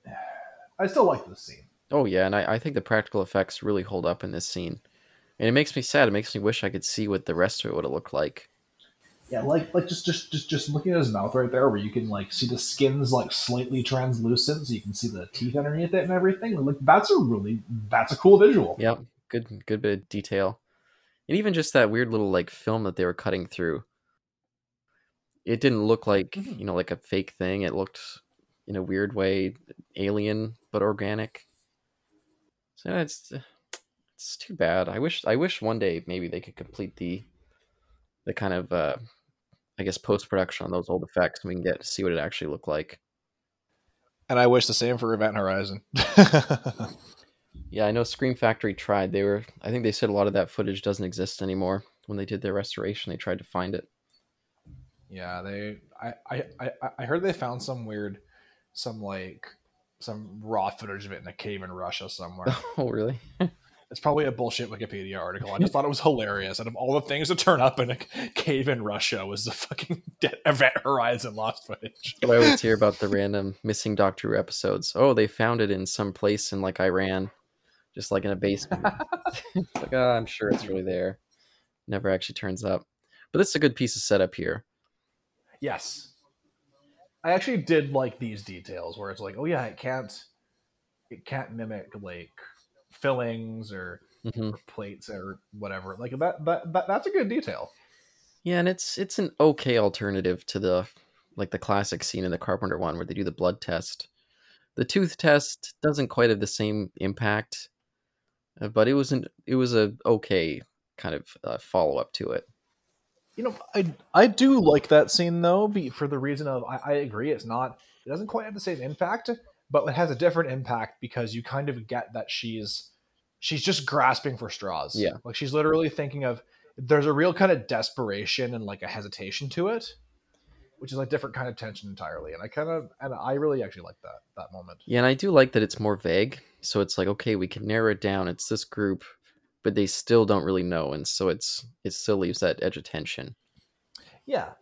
I still like this scene. Oh yeah, and I, I think the practical effects really hold up in this scene, and it makes me sad. It makes me wish I could see what the rest of it would have looked like. Yeah, like like just just just just looking at his mouth right there, where you can like see the skin's like slightly translucent, so you can see the teeth underneath it and everything. Like that's a really that's a cool visual. Yep, good good bit of detail, and even just that weird little like film that they were cutting through. It didn't look like Mhm. you know like a fake thing. It looked in a weird way alien but organic. So it's it's too bad. I wish I wish one day maybe they could complete the the kind of uh, I guess post production on those old effects and we can get to see what it actually looked like. And I wish the same for Event Horizon. Yeah, I know Scream Factory tried. They were I think they said a lot of that footage doesn't exist anymore. When they did their restoration, they tried to find it. Yeah, they. I, I, I, I heard they found some weird, some like, some raw footage of it in a cave in Russia somewhere. Oh, really? it's probably a bullshit Wikipedia article. I just thought it was hilarious. Out of all the things that turn up in a cave in Russia, was the fucking Dead Event Horizon lost footage. I always hear about the random missing Doctor Who episodes. Oh, they found it in some place in like Iran, just like in a basement. like, oh, I'm sure it's really there. Never actually turns up. But this is a good piece of setup here. Yes, I actually did like these details where it's like, oh yeah, it can't, it can't mimic like fillings or, hmm or plates or whatever. Like that, that, that that's a good detail. Yeah, and it's it's an okay alternative to the like the classic scene in the Carpenter one where they do the blood test. The tooth test doesn't quite have the same impact, uh, but it was an it was a okay kind of uh, follow up to it. You know, I I do like that scene though, be, for the reason of I, I agree it's not it doesn't quite have the same impact, but it has a different impact because you kind of get that she's she's just grasping for straws. Yeah. like she's literally thinking of there's a real kind of desperation and like a hesitation to it, which is a different kind of tension entirely. And I kind of and I really actually like that that moment. Yeah, and I do like that it's more vague. So it's like, okay, we can narrow it down. It's this group, but they still don't really know, and so it's it still leaves that edge of tension. Yeah,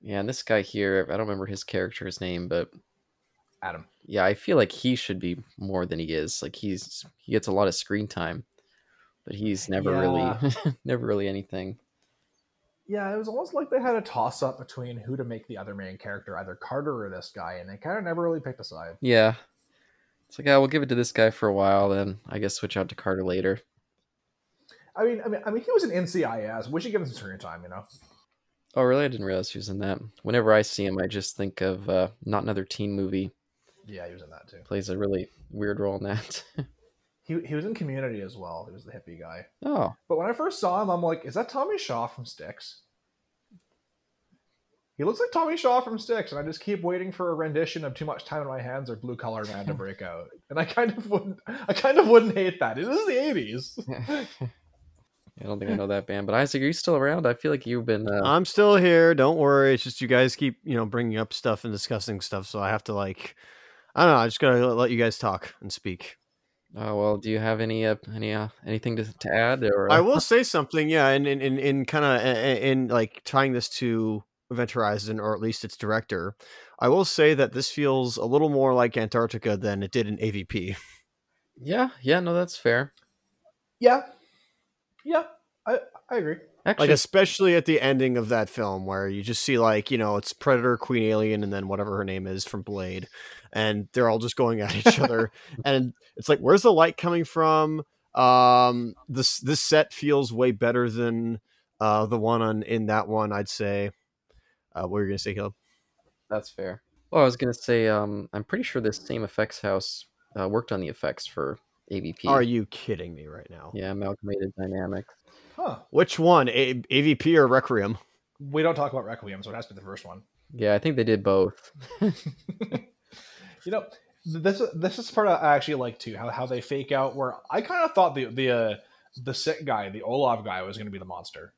Yeah, and this guy here, I don't remember his character's name, but Adam. Yeah, I feel like he should be more than he is. Like he's he gets a lot of screen time, but he's never really never really anything. Yeah, it was almost like they had a toss up between who to make the other main character, either Carter or this guy, and they kind of never really picked a side. Yeah. It's like, yeah, we'll give it to this guy for a while, then I guess switch out to Carter later. I mean, I mean, I mean, he was an NCIS. We should give him some screen time, you know. Oh, really? I didn't realize he was in that. Whenever I see him, I just think of uh, not another teen movie. Yeah, he was in that too. Plays a really weird role in that. He he was in Community as well. He was the hippie guy. oh, But when I first saw him, I'm like, is that Tommy Shaw from Styx? he looks like Tommy Shaw from Styx, and I just keep waiting for a rendition of "Too Much Time in My Hands" or "Blue Collar Man" to break out. And I kind of wouldn't, I kind of wouldn't hate that. It is the '80s. I don't think I know that band, but Isaac, are you still around? I feel like you've been. Uh, I'm still here. Don't worry. It's just you guys keep you know bringing up stuff and discussing stuff, so I have to like, I don't know. I just gotta let you guys talk and speak. oh well, do you have any uh, any uh, anything to, to add? Or I uh, will say something, yeah, and in in, in kind of in like tying this to Event Horizon or at least its director, I will say that this feels a little more like Antarctica than it did in AVP. yeah, yeah, no, that's fair. yeah, yeah, I I agree. Actually, Like especially at the ending of that film where you just see like you know it's Predator, Queen Alien, and then whatever her name is from Blade, and they're all just going at each other, and it's like where's the light coming from? Um, this this set feels way better than uh the one on in that one. I'd say. Uh, what were you gonna say, Caleb? that's fair. Well, I was gonna say, um, I'm pretty sure this same effects house uh, worked on the effects for AVP. Are you kidding me right now? Yeah, Amalgamated Dynamics. Huh? Which one, A- AVP or Requiem? We don't talk about Requiem, so it has to be the first one. Yeah, I think they did both. you know, this this is part I actually like too. How how they fake out. Where I kind of thought the the uh, the sick guy, the Olaf guy, was going to be the monster,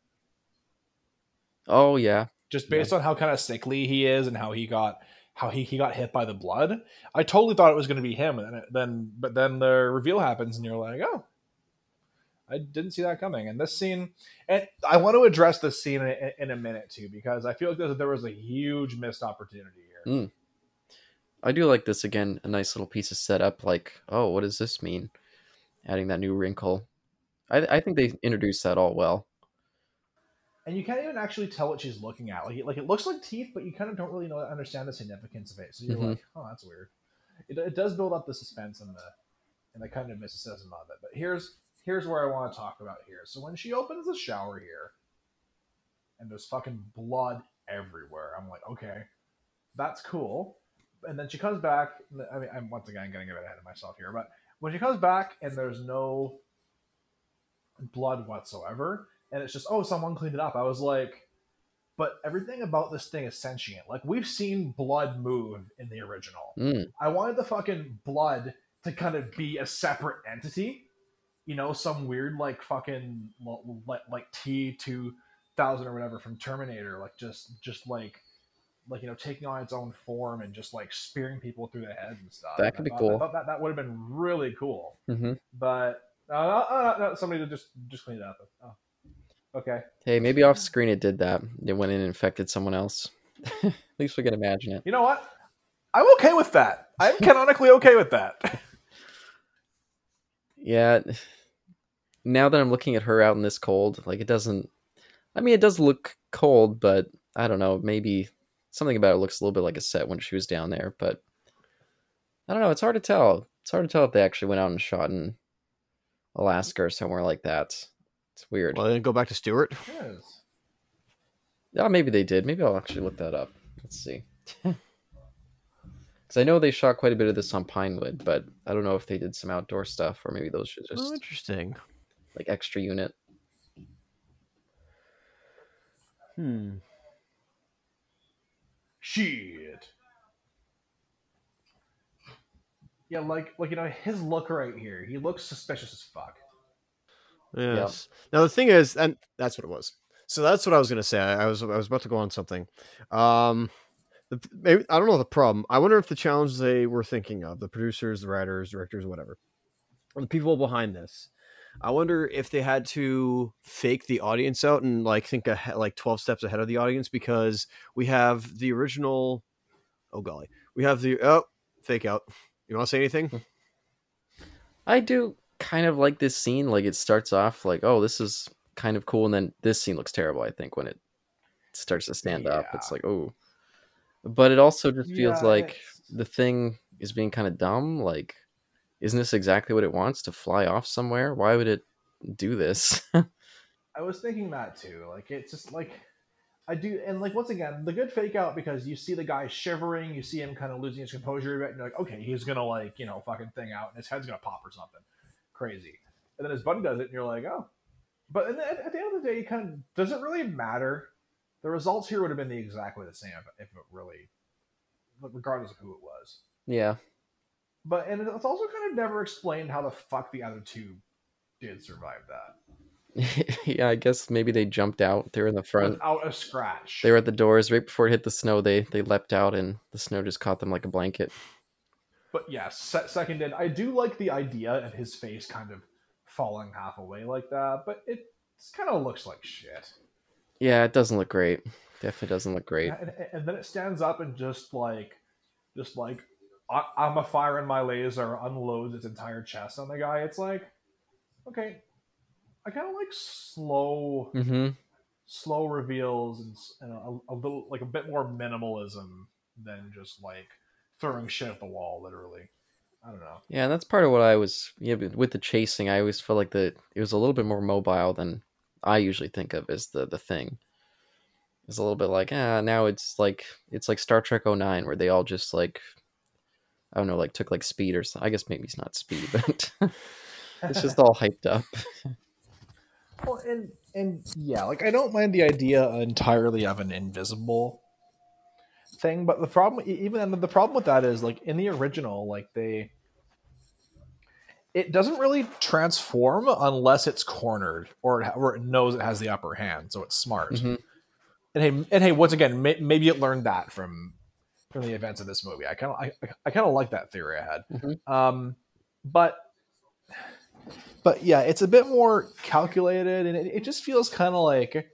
Oh yeah, just based on how kind of sickly he is and how he got how he, he got hit by the blood. I totally thought it was going to be him, and then, then but then the reveal happens, and you're like, oh. I didn't see that coming. And this scene, and I want to address this scene in, in a minute too, because I feel like there, there was a huge missed opportunity here. Mm. I do like this again. A nice little piece of setup. Like, oh, what does this mean? Adding that new wrinkle. I, I think they introduced that all well. and you can't even actually tell what she's looking at. Like, like it looks like teeth, but you kind of don't really know understand the significance of it. So you're Mhm. like, oh, that's weird. It, it does build up the suspense and the and the kind of mysticism of it. But here's here's where I want to talk about here. So when she opens the shower here, and there's fucking blood everywhere, I'm like, okay, that's cool. And then she comes back. I mean, I'm once again getting a bit ahead of myself here, but when she comes back and there's no blood whatsoever, and it's just oh someone cleaned it up i was like but everything about this thing is sentient like we've seen blood move in the original Mm. i wanted the fucking blood to kind of be a separate entity you know some weird like fucking like like t2000 or whatever from terminator like just just like like you know taking on its own form and just like spearing people through the head and stuff That could be thought- cool. i thought that, that would have been really cool hmm but uh, uh, uh, somebody to just just clean it up oh. okay Hey, maybe off screen it did that. It went in and infected someone else. At least we can imagine it. You know what? I'm okay with that. I'm canonically okay with that. Yeah. Now that I'm looking at her out in this cold, like it doesn't. I mean, it does look cold, but I don't know. Maybe something about it looks a little bit like a set when she was down there. But I don't know. It's hard to tell. It's hard to tell if they actually went out and shot in Alaska or somewhere like that. It's weird. Well, then go back to Stewart. Yes. Yeah, maybe they did. Maybe I'll actually look that up. Let's see. Because I know they shot quite a bit of this on Pinewood, but I don't know if they did some outdoor stuff or maybe those are Oh, just interesting. like extra unit. Hmm. Shit. Yeah, like like you know his look right here. He looks suspicious as fuck. Yes. Now the thing is, and that's what it was. So that's what I was gonna say. I, I was I was about to go on something. Um, the, maybe I don't know the problem. I wonder if the challenge they were thinking of, the producers, the writers, directors, whatever, or the people behind this. I wonder if they had to fake the audience out and like think ahead, like twelve steps ahead of the audience because we have the original. Oh golly, we have the oh fake out. You want to say anything? Hmm. I do kind of like this scene. Like it starts off like, oh, this is kind of cool, and then this scene looks terrible. I think when it starts to stand up, it's like, oh. But it also just feels Yeah, like it's- the thing is being kind of dumb. Like, isn't this exactly what it wants to fly off somewhere? Why would it do this? I was thinking that too. Like it's just like I do, and like once again, the good fake out because you see the guy shivering, you see him kind of losing his composure a bit, and you're like, okay, he's gonna like you know fucking thing out, and his head's gonna pop or something crazy, and then his buddy does it, and you're like, oh. But at, at the end of the day, you kind of doesn't really matter the results here would have been the exactly the same if, if it really, regardless of who it was. Yeah. But and it's also kind of never explained how the fuck the other two did survive that yeah, I guess maybe they jumped out. They were in the front. without a scratch. They were at the doors right before it hit the snow. They they leapt out and the snow just caught them like a blanket. But yes, se- seconded. I do like the idea of his face kind of falling half away like that, but it kind of looks like shit. Yeah, it doesn't look great. Definitely doesn't look great. And, and then it stands up and just like, just like, I- I'm a firing my laser, unloads its entire chest on the guy. It's like, okay, I kind of like slow, Mm-hmm. slow reveals and, and a, a little like a bit more minimalism than just like throwing shit at the wall, literally. I don't know. Yeah, and that's part of what I was. Yeah, with the chasing, I always felt like the it was a little bit more mobile than I usually think of as the the thing. It's a little bit like ah now it's like it's like Star Trek 09 where they all just like I don't know like took like speed or something. I guess maybe it's not speed, but it's just all hyped up. Well, and and yeah, like I don't mind the idea entirely of an invisible thing, but the problem, even and the problem with that is like in the original, like they, it doesn't really transform unless it's cornered or it, or it knows it has the upper hand, so it's smart. Mhm. And hey, and hey, once again, may, maybe it learned that from from the events of this movie. I kind of I, I kind of like that theory I had. Mhm. Um, but but yeah, it's a bit more calculated, and it, it just feels kind of like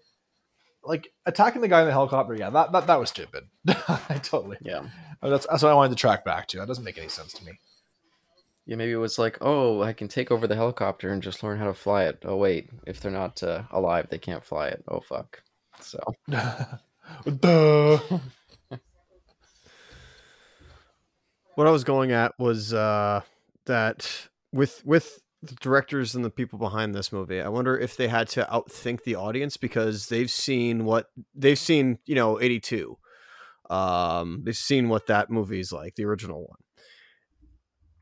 like attacking the guy in the helicopter. Yeah, that that, that was stupid. I totally. Yeah. I mean, that's that's what I wanted to track back to. That doesn't make any sense to me. Yeah, maybe it was like, oh, I can take over the helicopter and just learn how to fly it. Oh wait, if they're not uh, alive, they can't fly it. Oh fuck. So Duh. What I was going at was uh, that with with the directors and the people behind this movie, I wonder if they had to outthink the audience because they've seen what they've seen, you know, eighty two. Um, they've seen what that movie's like, the original one,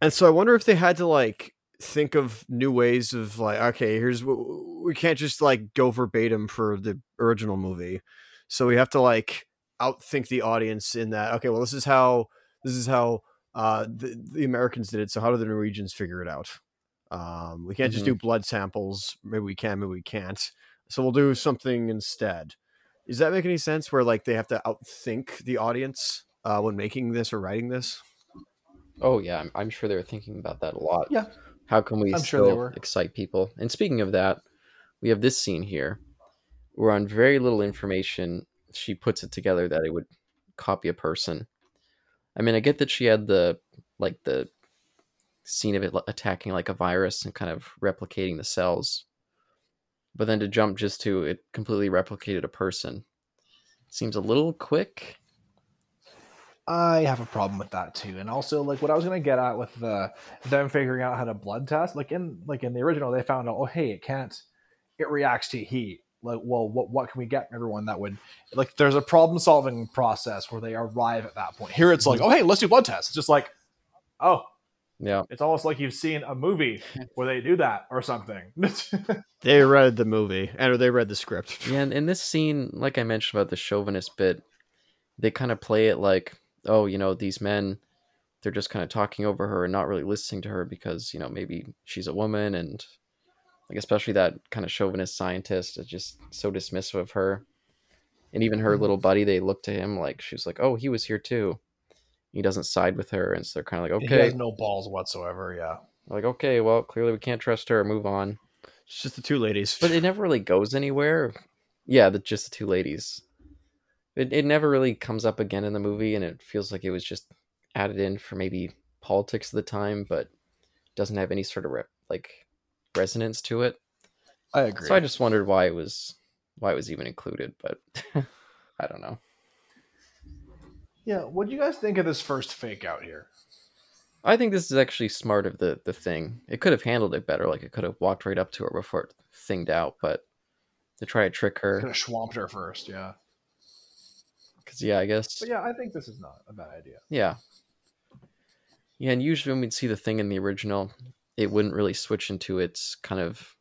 and so I wonder if they had to like think of new ways of like, okay, here's we can't just like go verbatim for the original movie, so we have to like outthink the audience in that. Okay, well, this is how this is how uh, the, the Americans did it. So how do the Norwegians figure it out? Um, we can't just do blood samples. Maybe we can, maybe we can't. So we'll do something instead. Does that make any sense? Where like they have to outthink the audience uh, when making this or writing this? Oh yeah, I'm, I'm sure they were thinking about that a lot. Yeah. How can we I'm sure still they were. excite people? And speaking of that, we have this scene here, where on very little information, she puts it together that it would copy a person. I mean, I get that she had the like the scene of it attacking like a virus and kind of replicating the cells, but then to jump just to it completely replicated a person seems a little quick. I have a problem with that too, and also like what I was gonna get at with the them figuring out how to blood test. Like in like in the original, they found out, oh hey, it can't, it reacts to heat. Like, well, what what can we get from everyone that would like? There's a problem solving process where they arrive at that point. Here, it's like, mm-hmm. oh hey, let's do blood tests. It's just like, oh, Yeah. it's almost like you've seen a movie where they do that or something. They read the movie and or they read the script. Yeah, and in this scene, like I mentioned about the chauvinist bit, they kind of play it like, oh, you know, these men, they're just kind of talking over her and not really listening to her because, you know, maybe she's a woman and like especially that kind of chauvinist scientist is just so dismissive of her. And even her little mm. buddy, they look to him like she's like, oh, he was here too. He doesn't side with her, and so they're kind of like, He okay, has no balls whatsoever. Yeah. like okay, well, clearly we can't trust her. Move on. It's just the two ladies. but it never really goes anywhere. Yeah, the, just the two ladies. It it never really comes up again in the movie, and it feels like it was just added in for maybe politics of the time, but doesn't have any sort of re- like resonance to it. I agree. So I just wondered why it was why it was even included, but I don't know. yeah. What do you guys think of this first fake out here? I think this is actually smart of the the thing. It could have handled it better, like it could have walked right up to her before it thinged out, but to try to trick Could her, have swamped her first. Yeah. because yeah, I guess But yeah, I think this is not a bad idea. Yeah. Yeah, and usually when we'd see the thing in the original, it wouldn't really switch into its kind of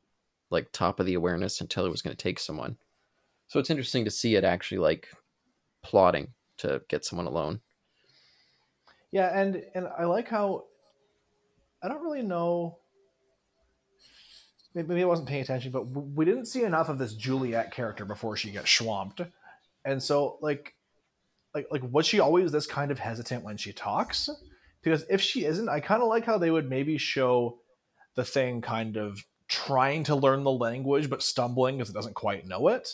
like top of the awareness until it was going to take someone. So it's interesting to see it actually like plotting to get someone alone. Yeah, and and I like how I don't really know. Maybe I wasn't paying attention, but we didn't see enough of this Juliet character before she gets swamped, and so like, like like was she always this kind of hesitant when she talks? Because if she isn't, I kind of like how they would maybe show the thing kind of trying to learn the language but stumbling because it doesn't quite know it.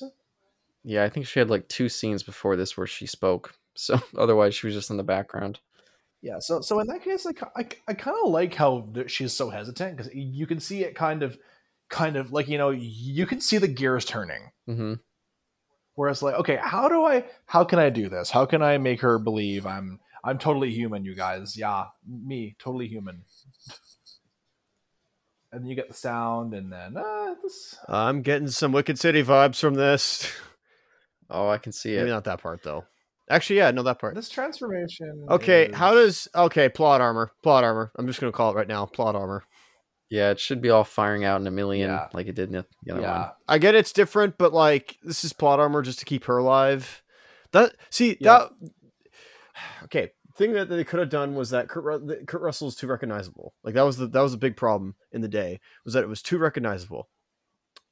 Yeah, I think she had like two scenes before this where she spoke. So otherwise, she was just in the background. Yeah, so so in that case, like I, I kind of like how she's so hesitant because you can see it kind of, kind of like you know you can see the gears turning. Mm-hmm. Whereas like, okay, how do I, how can I do this? How can I make her believe I'm I'm totally human, you guys? Yeah, me, totally human. And then you get the sound, and then uh, this. I'm getting some Wicked City vibes from this. Oh, I can see it. Maybe not that part though. Actually, yeah, no, that part. This transformation. Okay, is- how does okay plot armor? Plot armor. I'm just gonna call it right now. Plot armor. Yeah, it should be all firing out in a million Yeah. like it did in the the other Yeah, one. I get it's different, but like this is plot armor just to keep her alive. That see Yeah. that. Okay, thing that they could have done was that Kurt, Ru- Kurt Russell is too recognizable. Like that was the that was a big problem in the day was that it was too recognizable.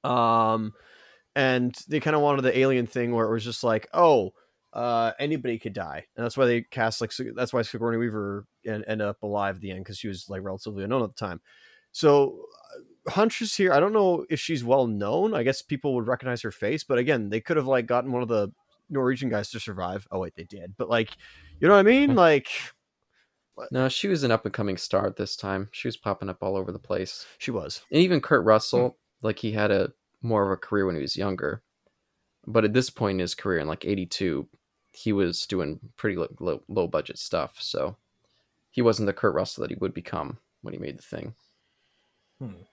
Um, and they kind of wanted the alien thing where it was just like, oh, uh, anybody could die, and that's why they cast like that's why Sigourney Weaver en- ended up alive at the end because she was like relatively unknown at the time. So uh, Huntress here, I don't know if she's well known. I guess people would recognize her face, but again, they could have like gotten one of the Norwegian guys to survive. Oh wait, they did, but like, you know what I mean? Like, No, she was an up and coming star at this time. She was popping up all over the place. she was. And even Kurt hmm. Russell, like he had a more of a career when he was younger. But at this point in his career, in like '82, he was doing pretty low, low, low budget stuff. So he wasn't the Kurt Russell that he would become when he made the thing. Hmm.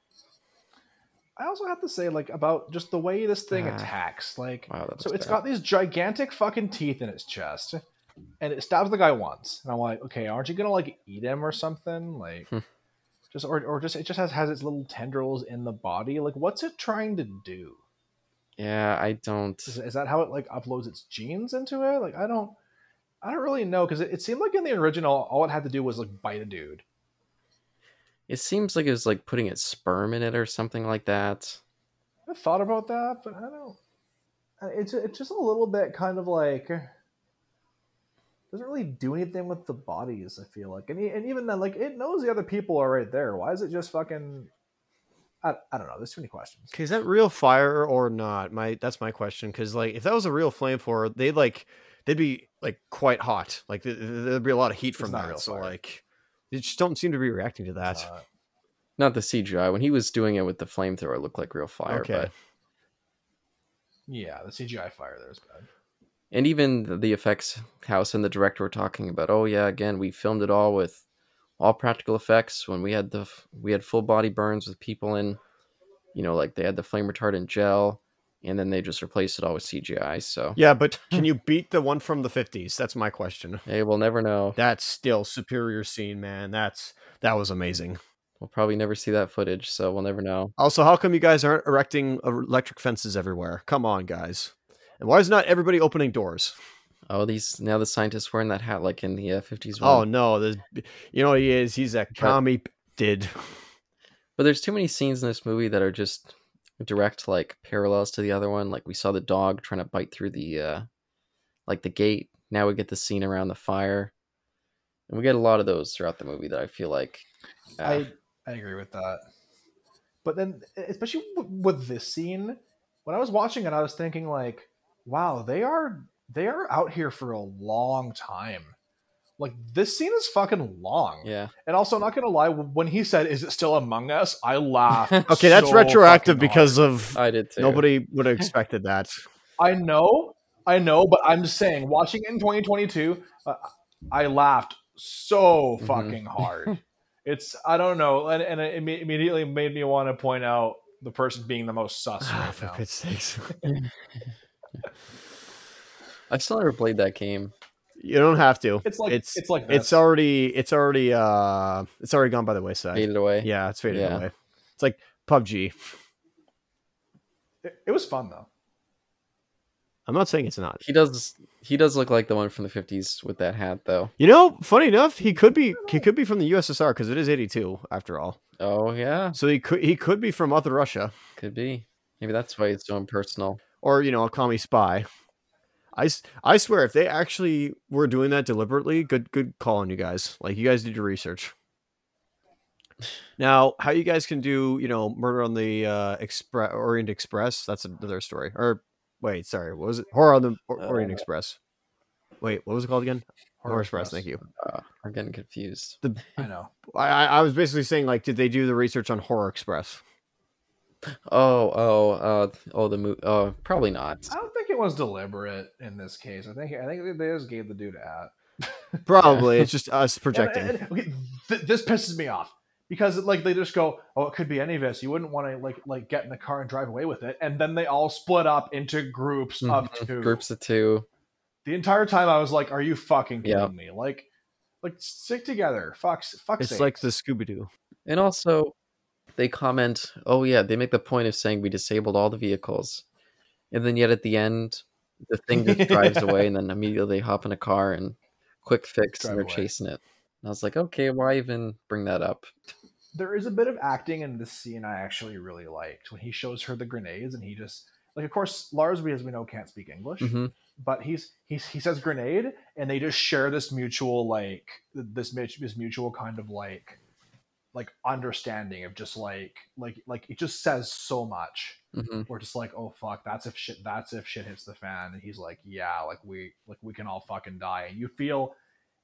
I also have to say like about just the way this thing Ah. attacks. Like, Wow, so it's bad. got these gigantic fucking teeth in its chest, and it stabs the guy once, and I'm like, okay, aren't you gonna like eat him or something? Like, Hmm. just or or just it just has has its little tendrils in the body. Like, what's it trying to do? Yeah, I don't. Is, is that how it like uploads its genes into it? Like, I don't, I don't really know because it, it seemed like in the original, all it had to do was like bite a dude. It seems like it was like putting its sperm in it or something like that. I thought about that, but I don't. It's it's just a little bit kind of like doesn't really do anything with the bodies. I feel like, and, and even then, like it knows the other people are right there. Why is it just fucking? I, I don't know. There's too many questions. Okay, is that real fire or not? My that's my question. Because like, if that was a real flamethrower, they'd like they'd be like quite hot. Like th- th- there'd be a lot of heat It's from not that. So fire. like, they just don't seem to be reacting to that. Uh, Not the CGI. When he was doing it with the flamethrower, it looked like real fire. Okay. But yeah, the CGI fire there is bad. and even the- the effects house and the director were talking about oh yeah again we filmed it all with all practical effects when we had the we had full body burns with people in you know like they had the flame retardant gel and then they just replaced it all with cgi so Yeah, but can you beat the one from the fifties? That's my question. hey we'll never know That's still superior scene, man. That's that was amazing. we'll probably never see that footage so we'll never know Also, how come you guys aren't erecting uh, electric fences everywhere? Come on, guys. And why is not everybody opening doors? oh these now the scientists wearing that hat like in the uh, 50s Oh one. no, you know he is. He's a commie did. but there's too many scenes in this movie that are just direct like parallels to the other one like we saw the dog trying to bite through the uh like the gate now we get the scene around the fire and we get a lot of those throughout the movie that i feel like uh, I I agree with that. But then, especially with this scene, when I was watching it, I was thinking like, wow, they are they are out here for a long time. Like this scene is fucking long. yeah And also, I'm not gonna lie, when he said, "Is it still Among Us?" I laughed. Okay, that's so retroactive because hard. of i did too nobody would have expected that. I know, I know, but I'm just saying, watching it in 2022, uh, I laughed so Mhm. fucking hard. it's I don't know, and, and it imme- immediately made me want to point out the person being the most sus Ah, right for now. Pete's sakes. i still never played that game You don't have to. It's like it's it's, like this. it's already it's already uh it's already gone by the wayside. faded away Yeah, it's faded Yeah. away. It's like PUBG. It, it was fun though. I'm not saying it's not. He does. He does look like the one from the '50s with that hat, though. You know, funny enough, he could be he could be from the USSR because it is 82 after all. Oh yeah, So he could he could be from other Russia could be. Maybe that's why it's so impersonal. or you know I'll call him a commie spy. I, s- I swear if they actually were doing that deliberately, good good call on you guys. Like you guys did your research. Now, how you guys can do, you know, murder on the uh, Express Orient Express? That's another story. Or wait, sorry, what was it? Horror on the Or- Orient Uh, Express. Wait, what was it called again? Horror, Express. Thank you. Uh, I'm getting confused. I know. I, I I was basically saying like, did they do the research on Horror Express? Oh, oh, uh, oh, the movie. Oh, probably not. I don't think it was deliberate in this case. I think I think they just gave the dude a hat. Probably. It's just us projecting. and- and- okay, th- this pisses me off because like they just go, "Oh, it could be any of us." You wouldn't want to like like get in the car and drive away with it, and then they all split up into groups of Mhm. two. Groups of two. The entire time I was like, "Are you fucking kidding Yeah. me?" Like, like stick together. Fuck, fuck. It's like the Scooby Doo. And also, they comment, oh, yeah, they make the point of saying we disabled all the vehicles. And then, yet at the end, the thing just drives away, and then immediately they hop in a car and quick fix, Drive and they're away. chasing it. And I was like, okay, why even bring that up? there is a bit of acting in this scene I actually really liked when he shows her the grenades and he just like of course Lars we as we know can't speak English hmm but he's he's he says grenade and they just share this mutual like this this mutual kind of like like understanding of just like like like it just says so much. Hmm we're just like oh fuck that's if shit that's if shit hits the fan. And he's like yeah like we like we can all fucking die. And you feel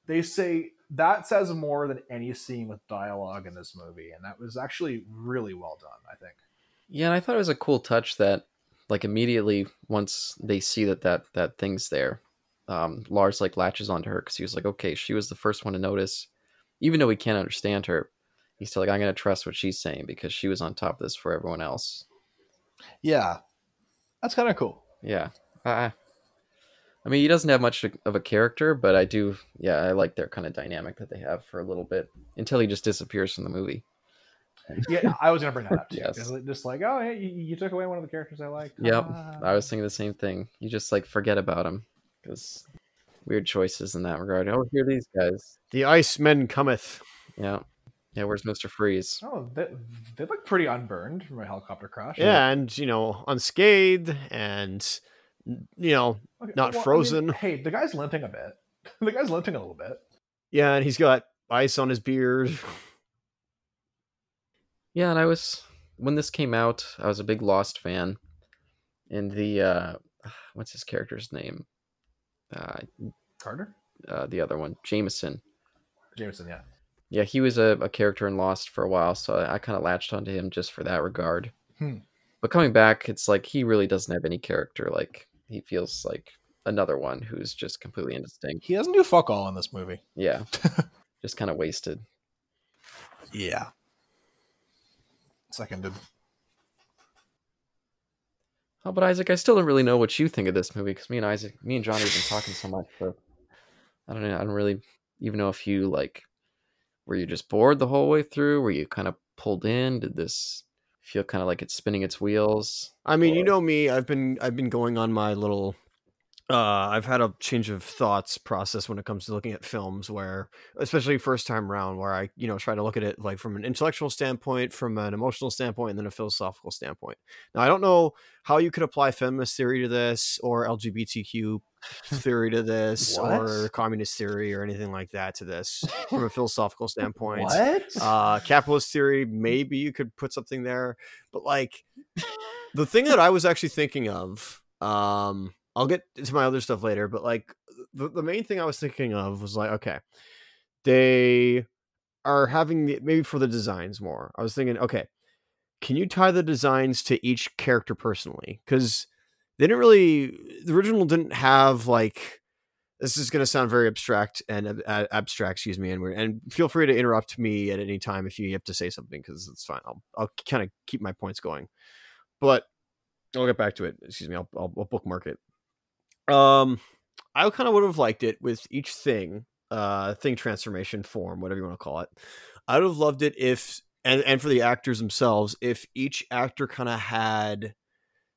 they say that says more than any scene with dialogue in this movie. And that was actually really well done i think. Yeah, and I thought it was a cool touch that, like, immediately once they see that that, that thing's there, um, Lars, like, latches onto her because he was like, okay, she was the first one to notice. Even though he can't understand her, he's still like, I'm going to trust what she's saying because she was on top of this for everyone else. yeah that's kind of cool Yeah. I, I mean, he doesn't have much of a character, but I do, yeah, I like their kind of dynamic that they have for a little bit until he just disappears from the movie. yeah i was gonna bring that up too Yes. Just like oh yeah you, you took away one of the characters i liked Yep. Ah. I was thinking the same thing. You just like forget about him because weird choices in that regard. Oh, here are these guys. The ice Iceman cometh. Yeah. Yeah, where's Mr. Freeze? oh they, they look pretty unburned from a helicopter crash Yeah, and you know, unscathed and you know, Okay, not well, I mean, frozen. hey the guy's limping a bit the guy's limping a little bit yeah, and he's got ice on his beard. Yeah, and I was when this came out, I was a big Lost fan. And the uh what's his character's name? Uh, carter uh the other one, Jameson. jameson yeah Yeah, he was a, a character in Lost for a while, so I, I kind of latched onto him just for that regard. Hmm. But coming back, it's like he really doesn't have any character. Like he feels like another one who's just completely indistinct. he doesn't do fuck all in this movie Yeah, just kind of wasted. Yeah. Seconded. Oh, but Isaac, I still don't really know what you think of this movie because me and Isaac, me and Johnny have been talking so much. So I don't know. I don't really even know if you like. Were you just bored the whole way through? Were you kind of pulled in? Did this feel kind of like it's spinning its wheels? I mean, you know me. I've been I've been going on my little. Uh, I've had a change of thoughts process when it comes to looking at films, where especially first time round, where I you know try to look at it like from an intellectual standpoint, from an emotional standpoint, and then a philosophical standpoint. Now, I don't know how you could apply feminist theory to this, or LGBTQ theory to this, or communist theory, or anything like that to this from a philosophical standpoint What? uh capitalist theory maybe you could put something there but like the thing that i was actually thinking of um i'll get to my other stuff later but like the, the main thing i was thinking of was like okay they are having the, maybe for the designs more i was thinking okay can you tie the designs to each character personally? Because they didn't really the original didn't have like this is going to sound very abstract and ab- abstract excuse me and weird and feel free to interrupt me at any time if you have to say something because it's fine i'll, I'll kind of keep my points going but i'll get back to it excuse me i'll, I'll, I'll bookmark it um i kind of would have liked it with each thing uh thing transformation form whatever you want to call it i would have loved it if and and for the actors themselves if each actor kind of had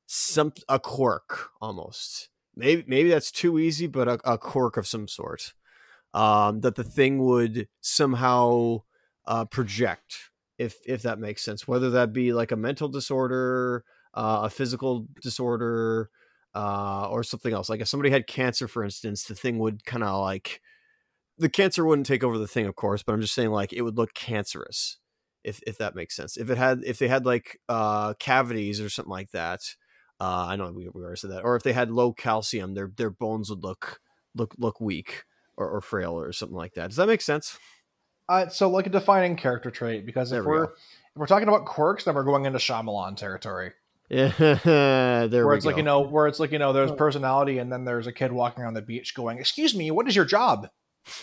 some a quirk almost maybe maybe that's too easy, but a, a quirk of some sort um, that the thing would somehow uh, project, if if that makes sense. Whether that be like a mental disorder, uh, a physical disorder, uh, or something else. Like if somebody had cancer, for instance, the thing would kind of like the cancer wouldn't take over the thing, of course, but I'm just saying like it would look cancerous. If, if that makes sense. If it had if they had like uh, cavities or something like that, uh, I know we, we already said that. Or if they had low calcium, their their bones would look look look weak or, or frail or something like that. Does that make sense? Uh, so like a defining character trait, because There if we we're go. if we're talking about quirks, then we're going into Shyamalan territory, Yeah, there where we it's go. like you know, where it's like you know, there's personality, and then there's a kid walking on the beach going, "Excuse me, what is your job?"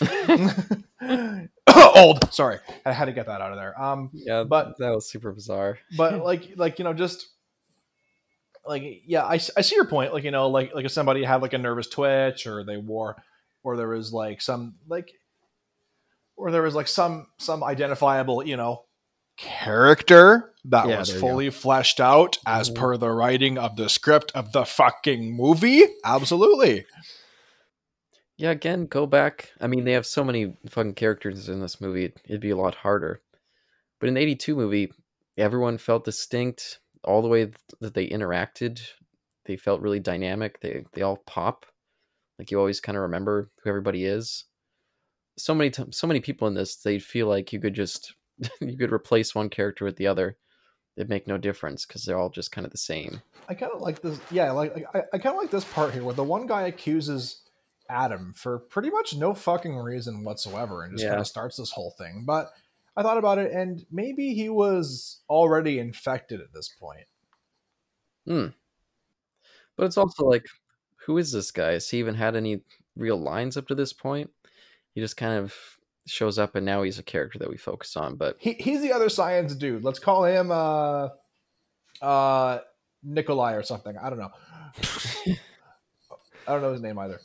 Old, sorry, I had to get that out of there. Um, Yeah, But- that was super bizarre. but like like you know just like yeah I, I see your point like you know like like if somebody had like a nervous twitch or they wore or there was like some like or there was like some some identifiable you know character that Yeah, was fully fleshed out as Mhm. per the writing of the script of the fucking movie absolutely Yeah, again, go back. I mean, they have so many fucking characters in this movie. It'd be a lot harder. But in the 82 movie, everyone felt distinct all the way that they interacted. They felt really dynamic. They they all pop. Like you always kind of remember who everybody is. So many t- so many people in this, they feel like you could just you could replace one character with the other. It'd make no difference because they're all just kind of the same. I kind of like this. Yeah, like, like I, I kind of like this part here where the one guy accuses Adam for pretty much no fucking reason whatsoever, and just Yeah. kind of starts this whole thing. But I thought about it, and maybe he was already infected at this point. Hmm. But it's also like, who is this guy? Has he even had any real lines up to this point? He just kind of shows up and now he's a character that we focus on. But He, he's the other science dude. Let's call him uh, uh, Nikolai or something. I don't know. I don't know his name either.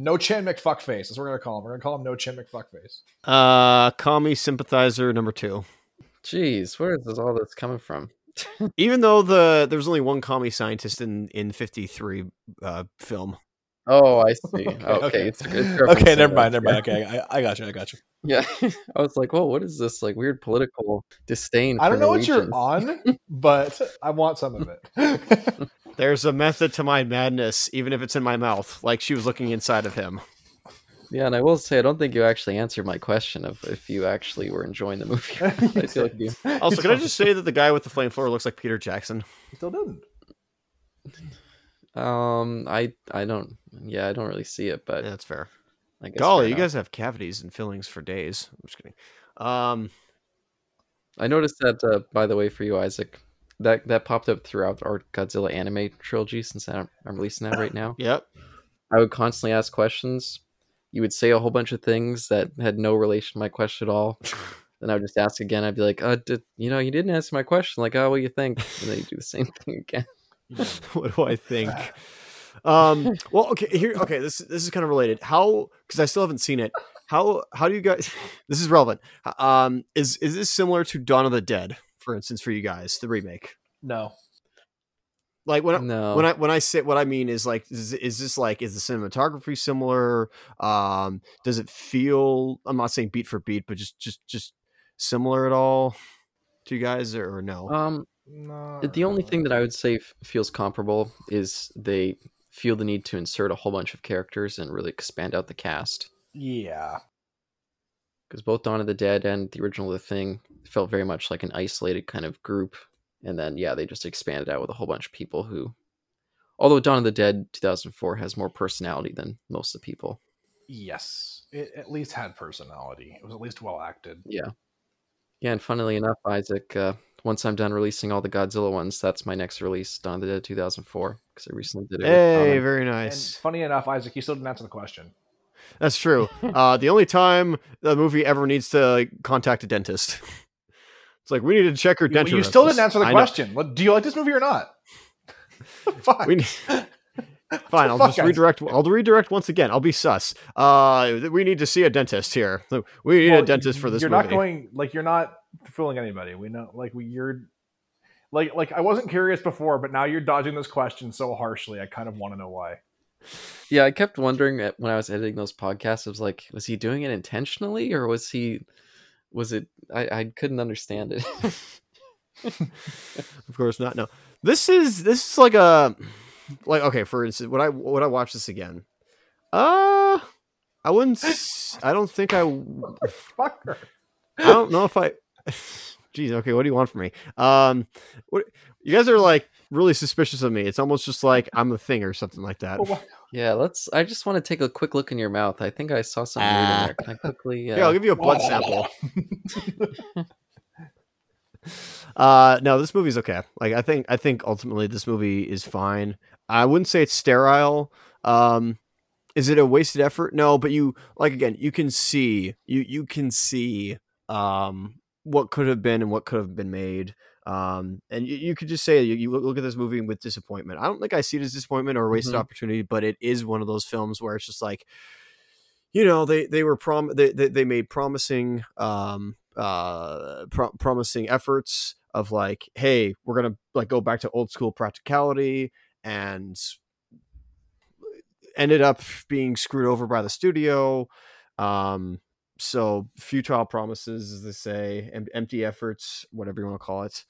No Chin McFuckface. That's what we're gonna call him. We're gonna call him No Chin McFuckface. uh, commie sympathizer number two. Jeez, where is this, all this coming from? Even though the there was only one commie scientist in in fifty three uh, film. Oh, I see. Okay, Okay, okay. It's, it's Okay, never mind, never mind. Okay, I, I got you. I got you. Yeah, I was like, whoa, what is this like weird political disdain? I don't know what you're on, but I want some of it. There's a method to my madness, even if it's in my mouth. Like she was looking inside of him. Yeah, and I will say, I don't think you actually answered my question of if you actually were enjoying the movie. I feel like you. Also, can I just say that the guy with the flamethrower looks like Peter Jackson? He still didn't? Um, I I don't. Yeah, I don't really see it, but Yeah, that's fair. I guess. Golly, you guys have cavities and fillings for days. I'm just kidding. Um, I noticed that, uh, by the way, for you, Isaac, that that popped up throughout our Godzilla anime trilogy since I'm, I'm releasing that right now. yep. I would constantly ask questions. You would say a whole bunch of things that had no relation to my question at all. then I would just ask again. I'd be like, uh, did, you know, you didn't answer my question. Like, oh, what do you think? And then you do the same thing again. what do I think? Um, well, okay, here, okay, this this is kind of related. How? Because I still haven't seen it. How? How do you guys? This is relevant. Um, is is this similar to Dawn of the Dead, for instance, for you guys, the remake? No. Like when I, No. when I when I say what I mean is like is, is this like is the cinematography similar? Um, does it feel? I'm not saying beat for beat, but just just just similar at all to you guys or, or no? um, No. the only thing that I would say f- feels comparable is they feel the need to insert a whole bunch of characters and really expand out the cast. Yeah. because both Dawn of the Dead and the original The Thing felt very much like an isolated kind of group, and then yeah, they just expanded out with a whole bunch of people who, although Dawn of the Dead 2004 has more personality than most of the people. Yes. It at least had personality. It was at least well acted. Yeah, yeah, and funnily enough, Isaac, uh, once I'm done releasing all the Godzilla ones, that's my next release, Dawn of the Dead 2004, because I recently did it. hey, Common. very And nice. funny enough, Isaac, you still didn't answer the question. That's true. Uh, the only time the movie ever needs to like, contact a dentist. It's like we need to check your You, denture. you still didn't answer the I question. What, do you like this movie or not? Fuck. Need- Fine, I'll just guys. redirect. I'll redirect once again. I'll be sus. Uh, we need to see a dentist here. We need Well, a dentist for this You're movie. not going like you're not fooling anybody. We know like we you're like like I wasn't curious before, but now you're dodging this question so harshly. I kind of want to know why. Yeah, I kept wondering when I was editing those podcasts. I was like, was he doing it intentionally, or was he? Was it? I, I couldn't understand it. of course not. No, this is this is like a like okay. For instance, would I would I watch this again? Uh I wouldn't. I don't think I. Fucker. I don't know if I. Jeez. Okay. What do you want from me? Um, what you guys are like really suspicious of me. It's almost just like I'm a thing or something like that. Yeah, let's. I just want to take a quick look in your mouth. I think I saw something weird in there. Can I quickly? Uh, Here, I'll give you a blood sample. Uh, no, this movie's okay. Like, I think, I think ultimately this movie is fine. I wouldn't say it's sterile. Um, is it a wasted effort? No, but you like again, you can see you you can see um what could have been and what could have been made. Um, and you, you could just say you, you look at this movie with disappointment. I don't think I see it as disappointment or a wasted Mhm. opportunity, but it is one of those films where it's just like, you know, they they were prom they they, they made promising um uh pro- promising efforts of like, hey, we're gonna like go back to old school practicality and ended up being screwed over by the studio. Um, so futile promises, as they say, em- empty efforts, whatever you want to call it.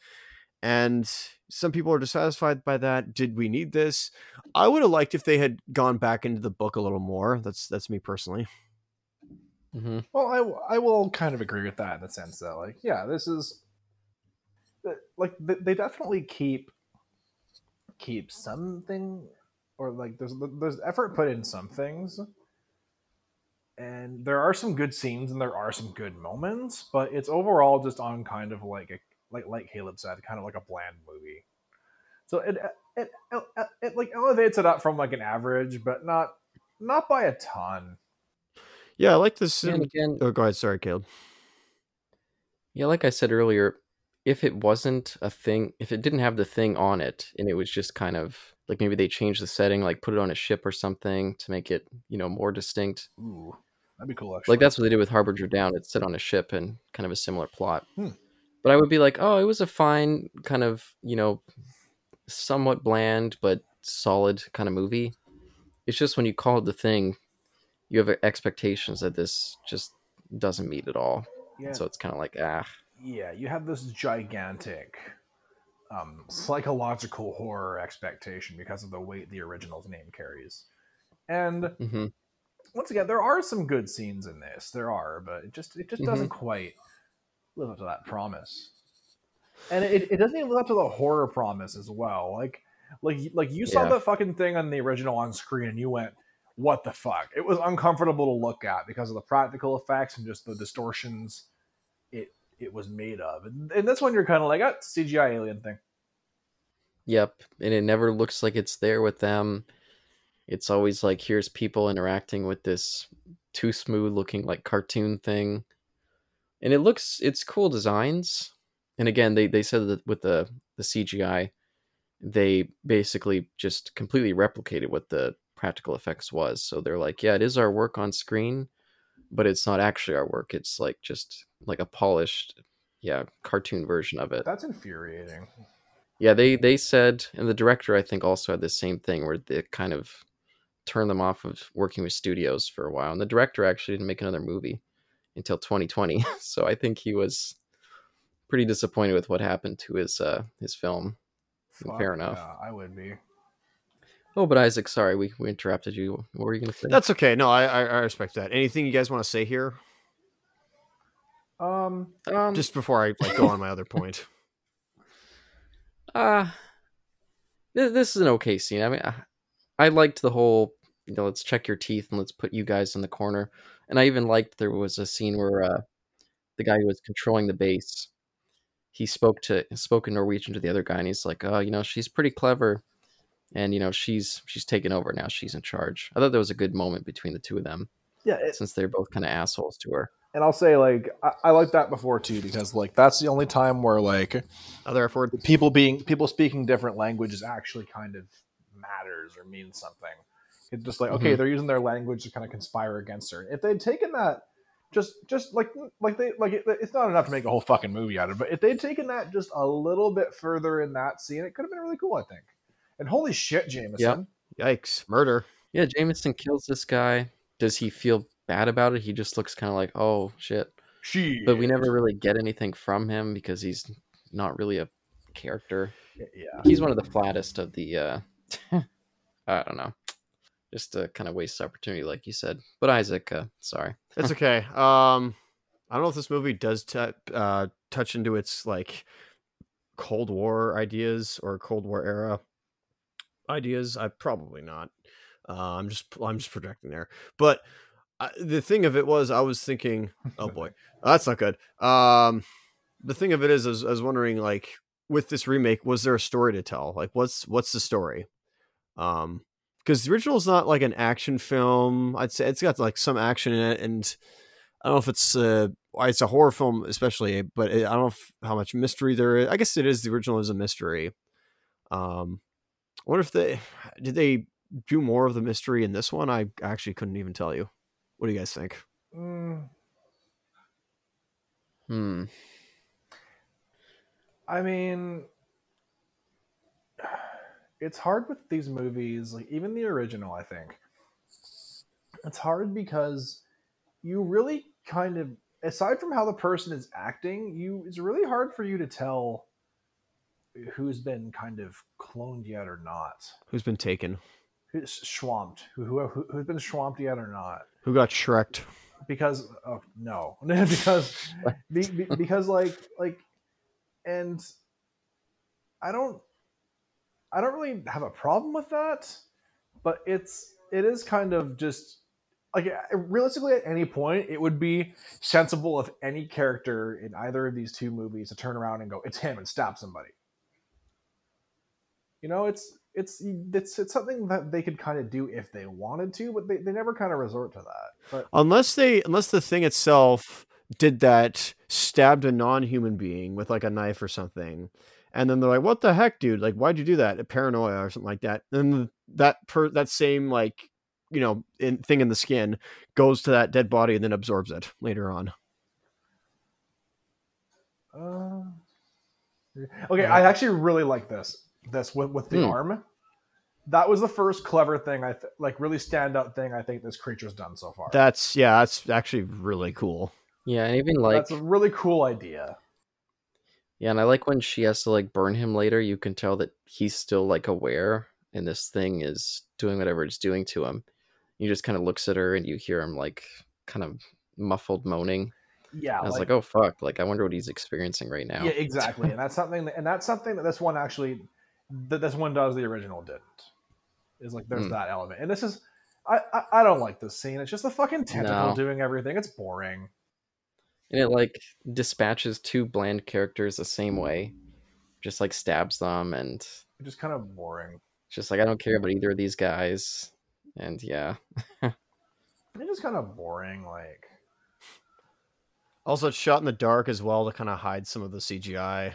And some people are dissatisfied by that. Did we need this? I would have liked if they had gone back into the book a little more. That's that's me personally. mhm. Well, I I will kind of agree with that in the sense that like yeah, this is like they, they definitely keep keep something or like there's there's effort put in some things and there are some good scenes and there are some good moments but it's overall just on kind of like a like like Caleb said kind of like a bland movie so it it, it, it like elevates it up from like an average but not not by a ton Yeah, I like this. And again, oh, go ahead. Sorry, Caleb. Yeah, like I said earlier, if it wasn't a thing, if it didn't have the thing on it and it was just kind of like maybe they changed the setting, like put it on a ship or something to make it, you know, more distinct. ooh that'd be cool actually Like that's what they did with Harbinger Down. It's set on a ship and kind of a similar plot. Hmm. But I would be like, oh, it was a fine kind of, you know, somewhat bland but solid kind of movie. It's just when you call it the thing, you have expectations that this just doesn't meet at all. yeah So it's kind of like, ah. yeah, you have this gigantic um, psychological horror expectation because of the weight the original's name carries. And hmm once again, there are some good scenes in this. There are, but it just it just doesn't quite live up to that promise. And it, it doesn't even live up to the horror promise as well. Like like like you saw Yeah. the fucking thing on the original on screen and you went, what the fuck? It was uncomfortable to look at because of the practical effects and just the distortions it it was made of. And, and this one you're kind of like, ah, CGI alien thing. Yep, and it never looks like it's there with them. It's always like here's people interacting with this too smooth looking like cartoon thing. And it looks it's cool designs. And again, they they said that with the the CGI they basically just completely replicated what the practical effects was. So they're like, yeah, it is our work on screen, but it's not actually our work. It's like just like a polished yeah, cartoon version of it. That's infuriating. Yeah, they they said, and the director I think also had the same thing where the kind of turned them off of working with studios for a while. And the director actually didn't make another movie until 2020, so I think he was pretty disappointed with what happened to his uh his film. Fair enough. Yeah, I would be. Oh, but Isaac, sorry, we, we interrupted you. What were you gonna say? That's okay. No, I I, I respect that. Anything you guys want to say here? Um, um, Just before I like go on my other point. uh this, this is an okay scene. I mean, I, I liked the whole, you know, let's check your teeth and let's put you guys in the corner. And I even liked there was a scene where uh, the guy who was controlling the base, he spoke to spoke in Norwegian to the other guy, and he's like, "Oh, you know, she's pretty clever, and you know, she's she's taken over now. She's in charge." I thought there was a good moment between the two of them, yeah, it, since they're both kind of assholes to her. and I'll say like I, I like that before too because like that's the only time where like Other F people being people speaking different languages actually kind of matters or means something. It's just like okay, Mhm. they're using their language to kind of conspire against her. If they'd taken that just just like like they like it, it's not enough to make a whole fucking movie out of it. But if they'd taken that just a little bit further in that scene, it could have been really cool. I think. And holy shit, Jameson! Yikes! Murder. Yeah, Jameson kills this guy. Does he feel bad about it? He just looks kind of like, oh shit. She. But we never really get anything from him because he's not really a character. Yeah. He's one of the flattest of the. uh I don't know. Just to kind of waste opportunity, like you said. But Isaac, uh, sorry. It's okay. Um, I don't know if this movie does t- uh, touch into its like Cold War ideas or Cold War era ideas. I probably not. Uh, I'm just I'm just projecting there. But I, the thing of it was, I was thinking, oh boy, that's not good. Um, the thing of it is, I was, I was wondering, like, with this remake, was there a story to tell? Like, what's what's the story? Um, because the original is not like an action film. I'd say it's got like some action in it, and I don't know if it's uh it's a horror film, especially, but it, I don't know if, how much mystery there is. I guess it is. The original is a mystery. Um, I wonder if they did they do more of the mystery in this one. I actually couldn't even tell you. What do you guys think? Mm, Hmm. I mean, it's hard with these movies, like even the original, I think. It's hard because you really kind of aside from how the person is acting, you it's really hard for you to tell who's been kind of cloned yet or not. Who's been taken? Who's swamped? Who, who who's been swamped yet or not? Who got shreked? because oh no because be, be- because like like and i don't i don't really have a problem with that but it's it is kind of just like realistically at any point it would be sensible of any character in either of these two movies to turn around and go it's him and stab somebody. You know it's it's it's it's something that they could kind of do if they wanted to but they, they never kind of resort to that but Unless they, unless the thing itself did that, stabbed a non-human being with like a knife or something, and then they're like, "What the heck, dude? Like, why'd you do that? Paranoia or something like that." And then that per that same like you know in, thing in the skin goes to that dead body and then absorbs it later on. Uh, okay, I actually really like this. This with with the Hmm. arm. That was the first clever thing I th- like, really standout thing I think this creature's done so far. That's yeah, that's actually really cool. Yeah, and even like That's a really cool idea. Yeah, and I like when she has to like burn him later. You can tell that he's still like aware, and this thing is doing whatever it's doing to him. He just kind of looks at her, and you hear him like kind of muffled moaning. Yeah, I was like, oh fuck! Like I wonder what he's experiencing right now. yeah, exactly. and that's something, that, and that's something that this one actually, that this one does. The original didn't. Is like there's Hmm. that element, and this is, I, I I don't like this scene. It's just the fucking tentacle No. doing everything. It's boring. And it like dispatches two bland characters the same way, just like stabs them, and just kind of boring. just like I don't care about either of these guys. And yeah, It's just kind of boring. Like Also, it's shot in the dark as well to kind of hide some of the CGI,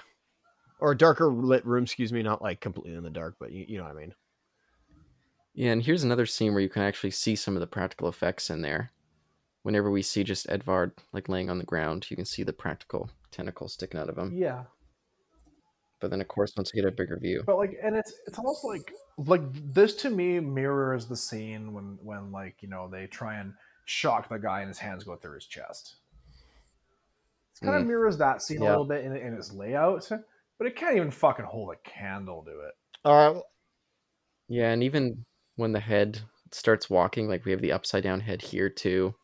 or a darker lit room. Excuse me, not like completely in the dark, but you, you know what I mean. Yeah, and here's another scene where you can actually see some of the practical effects in there. Whenever we see just Edvard like laying on the ground, you can see the practical tentacle sticking out of him. yeah, But then, of course, once you get a bigger view, but like and it's it's almost like like this to me mirrors the scene when when like you know they try and shock the guy and his hands go through his chest it kind of Mm. mirrors that scene a little bit in, in its layout but it can't even fucking hold a candle to it All right, yeah, and even when the head starts walking, like we have the upside down head here too.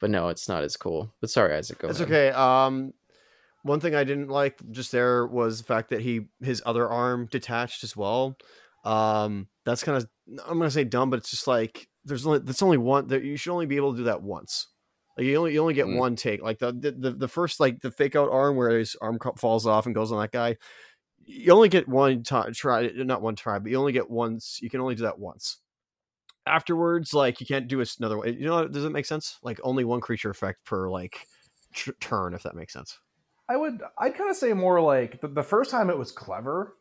But no, it's not as cool. But sorry, Isaac, go It's ahead. okay. Um, one thing I didn't like just there was the fact that he his other arm detached as well. Um, that's kind of I'm gonna say dumb, but it's just like there's only that's only one. That you should only be able to do that once. Like you only you only get Mm. one take. Like the, the the first like the fake out arm where his arm falls off and goes on that guy. You only get one time try, not one try, but you only get once. You can only do that once. Afterwards, like you can't do it another way. You know, does it make sense? Like only one creature effect per like tr- turn, if that makes sense. i would i'd kind of say more like the, the first time it was clever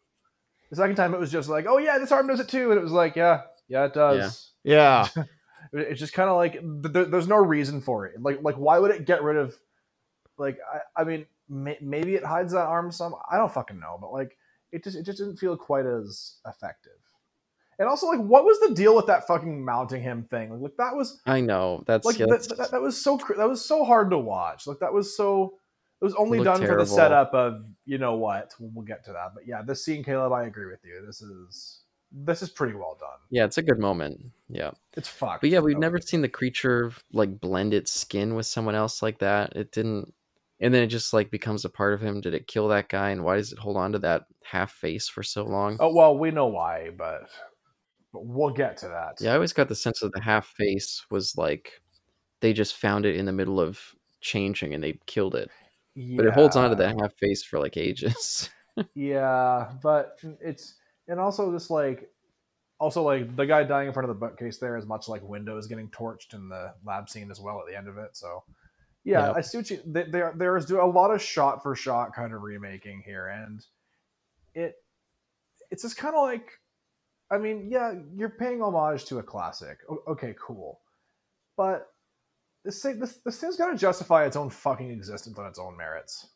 the second time it was just like oh yeah this arm does it too and it was like yeah yeah it does Yeah, it It's just kind of like th- th- there's no reason for it. Like like why would it get rid of? Like I, I mean may- maybe it hides that arm some. I don't fucking know, but like it just it just didn't feel quite as effective. And also like what was the deal with that fucking mounting him thing? Like, that was I know that's like yeah, that, that, that was so that was so hard to watch. Like that was so it was only done for the setup of you know what. We'll, get to that, but yeah, this scene, Caleb, I agree with you. This is this is pretty well done. yeah, it's a good moment. Yeah. It's fucked. But yeah, we've never seen the creature like blend its skin with someone else like that. It didn't and then it just like becomes a part of him. Did it kill that guy and why does it hold on to that half face for so long? Oh well, we know why, but, but we'll get to that. Yeah, I always got the sense that the half face was like they just found it in the middle of changing and they killed it. But it holds on to Yeah. that half face for like ages. Yeah, but it's and also just like also like the guy dying in front of the bookcase there is much like Windows getting torched in the lab scene as well at the end of it. So yeah, Yeah. I see what you there there's a lot of shot for shot kind of remaking here and it it's just kind of like I mean, yeah, you're paying homage to a classic. O- okay, cool. But this thing this, this thing's got to justify its own fucking existence on its own merits.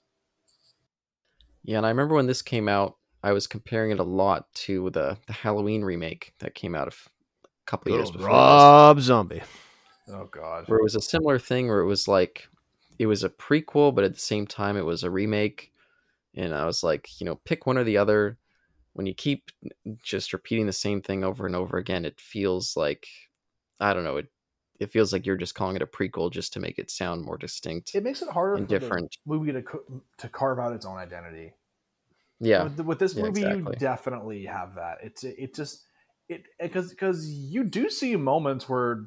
yeah, and I remember when this came out, I was comparing it a lot to the the Halloween remake that came out a couple years Little before. this. Rob Zombie. Oh god. where it was a similar thing where it was like it was a prequel but at the same time it was a remake and i was like you know pick one or the other when you keep just repeating the same thing over and over again it feels like i don't know it it feels like you're just calling it a prequel just to make it sound more distinct it makes it harder and for the different movie to to carve out its own identity. yeah With, with this Yeah, movie, you definitely have that. It's it just it because because you do see moments where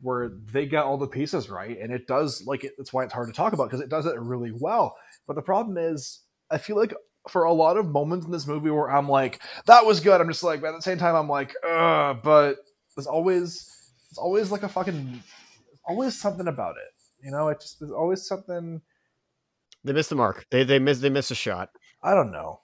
where they get all the pieces right, and it does like it, that's why it's hard to talk about because it does it really well. But the problem is, I feel like for a lot of moments in this movie where I'm like, that was good. I'm just like, but at the same time, I'm like, Ugh, but there's always it's always like a fucking always something about it. You know, it just there's always something. They missed the mark. They they missed they missed a shot. I don't know.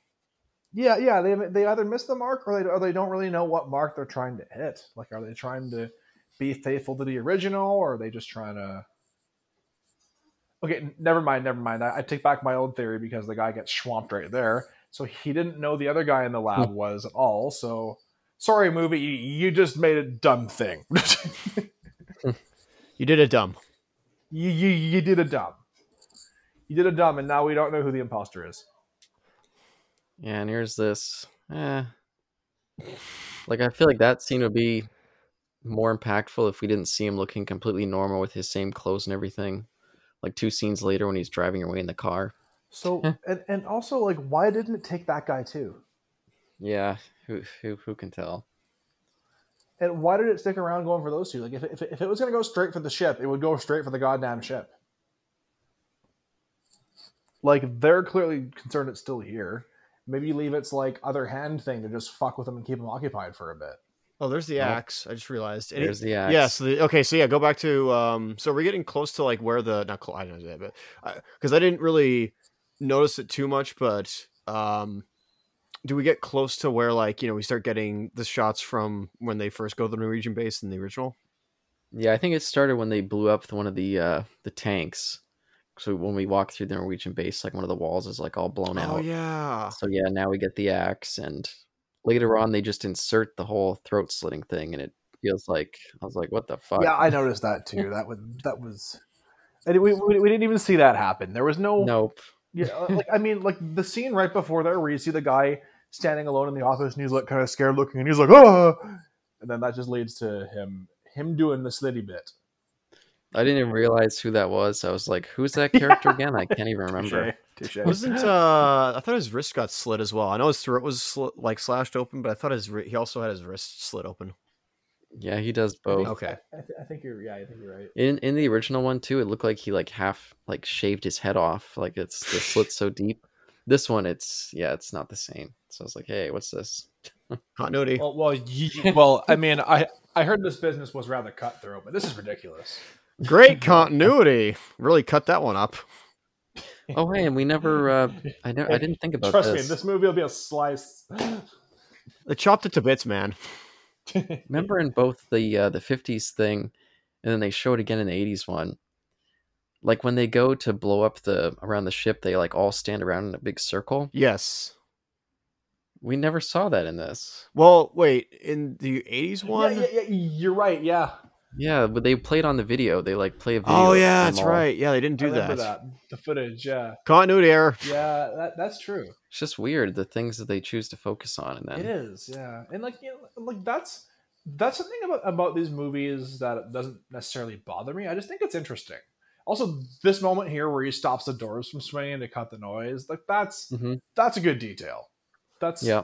Yeah, yeah, they they either miss the mark or they or they don't really know what mark they're trying to hit. Like, are they trying to be faithful to the original, or are they just trying to? Okay, never mind, never mind. I, I take back my old theory because the guy gets swamped right there, so he didn't know the other guy in the lab was at all. So, sorry, movie, you, you just made a dumb thing. You did a dumb. you, you you did a dumb. You did a dumb, and now we don't know who the imposter is. yeah and here's this eh. like i feel like that scene would be more impactful if we didn't see him looking completely normal with his same clothes and everything like two scenes later when he's driving away in the car So, and and also like, why didn't it take that guy too? Yeah, who who who can tell? And why did it stick around going for those two? Like, if it, if if it was going to go straight for the ship, it would go straight for the goddamn ship. Like, they're clearly concerned it's still here. Maybe leave its like other hand thing to just fuck with them and keep them occupied for a bit. Oh, there's the axe. I just realized. And it- There's the axe. Yeah. So the, okay. So yeah, go back to um. So we're getting close to like where the not close. I don't know that, but because I, didn't really notice it too much, but um, do we get close to where like you know we start getting the shots from when they first go to the Norwegian base in the original? Yeah, I think it started when they blew up one of the uh the tanks. So when we walk through the Norwegian base, like one of the walls is like all blown Oh out. Oh yeah. So yeah, now we get the axe, and later on they just insert the whole throat slitting thing, and it feels like I was like, what the fuck? Yeah, I noticed that too. That was that was, and we, we, we didn't even see that happen. There was no Nope. Yeah, uh, like I mean, like the scene right before there, where you see the guy standing alone in the office and he's like kind of scared looking, and he's like, "Oh," and then that just leads to him him doing the slitty bit. I didn't even realize who that was. I was like, who's that character again? I can't even remember. Touche, touche. Wasn't uh? I thought his wrist got slit as well. I know his throat was sli- like slashed open, but I thought his ri- he also had his wrist slit open. Yeah, he does both. Okay. I, th- I think you're yeah, I think you're right. In in the original one too, it looked like he like half like shaved his head off. Like it's the slit so deep. This one, it's yeah, it's not the same. So I was like, hey, what's this? Continuity. Well, well, you, well, I mean, I I heard this business was rather cutthroat, but this is ridiculous. Great continuity. Really cut that one up. Oh hey, and we never. uh I never. I didn't think about Trust this. me, this movie will be a slice. They chopped it to bits, man. Remember in both the uh, the fifties thing, and then they show it again in the '80s one. Like when they go to blow up the around the ship, they like all stand around in a big circle. Yes. We never saw that in this. Well, wait, in the '80s one. Yeah, yeah, yeah, you're right. Yeah, Yeah, but they played on the video. They like play a video. Oh yeah, that's all. right. Yeah, they didn't do remember that. that. The footage. Yeah, Continuity error. yeah, that, that's true. It's just weird the things that they choose to focus on, and It then is, yeah, and like you know, like that's that's the thing about about these movies that doesn't necessarily bother me. I just think it's interesting. Also, this moment here where he stops the doors from swinging to cut the noise, like that's Mhm. that's a good detail. That's yeah,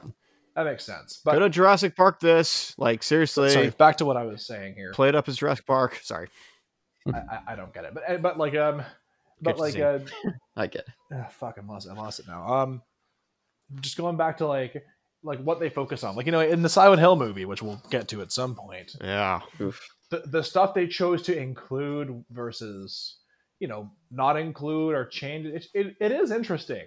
that makes sense. Go But to Jurassic Park. This, like, seriously, sorry, back to what I was saying here. play it up as Jurassic Park. Sorry. I, I, I don't get it, but eh, but like um, but like uh, I get. It. ah, fuck, I lost I lost it now. Um, just going back to like like what they focus on, like you know, in the Silent Hill movie, which we'll get to at some point. Yeah. Oof. the, the stuff they chose to include versus you know not include or change it, it, it is interesting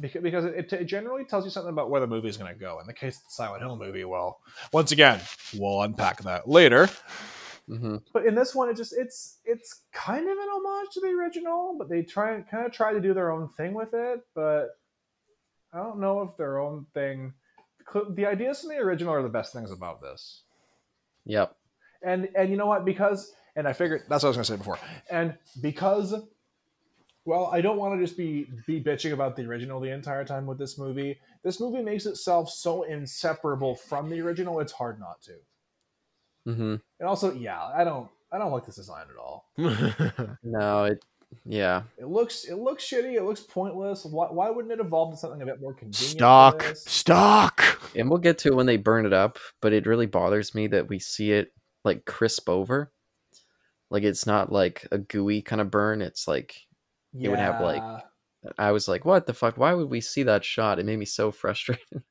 because, because it, it generally tells you something about where the movie is going to go. In the case of the silent hill movie well once again we'll unpack that later. Hmm but in this one it just it's it's kind of an homage to the original but they try kind of try to do their own thing with it but i don't know if their own thing the ideas from the original are the best things about this. Yep. and and you know what? Because and i figured that's what i was going to say before. And because well i don't want to just be be bitching about the original the entire time with this movie this movie makes itself so inseparable from the original it's hard not to Mm-hmm. and also yeah i don't i don't like this design at all No, it. Yeah. it looks it looks shitty it looks pointless why, why wouldn't it evolve to something a bit more convenient for Stock. Stock. And we'll get to it when they burn it up, but it really bothers me that we see it like crisp over. Like it's not like a gooey kind of burn. It's like It would have, like, I was like, what the fuck? Why would we see that shot? It made me so frustrated.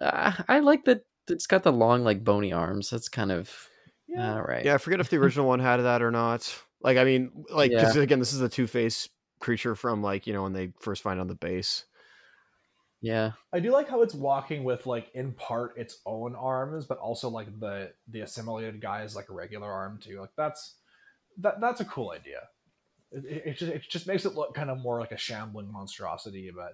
uh, I like that it's got the long, like bony arms. That's kind of yeah all right. Yeah, I forget if the original one had that or not. Like, I mean, like, because again, this is a Two Face creature from like you know when they first find on the base. Yeah. I do like how it's walking with like in part its own arms, but also like the the assimilated guy is like a regular arm too. Like that's that that's a cool idea. It, it, just it just makes it look kind of more like a shambling monstrosity. But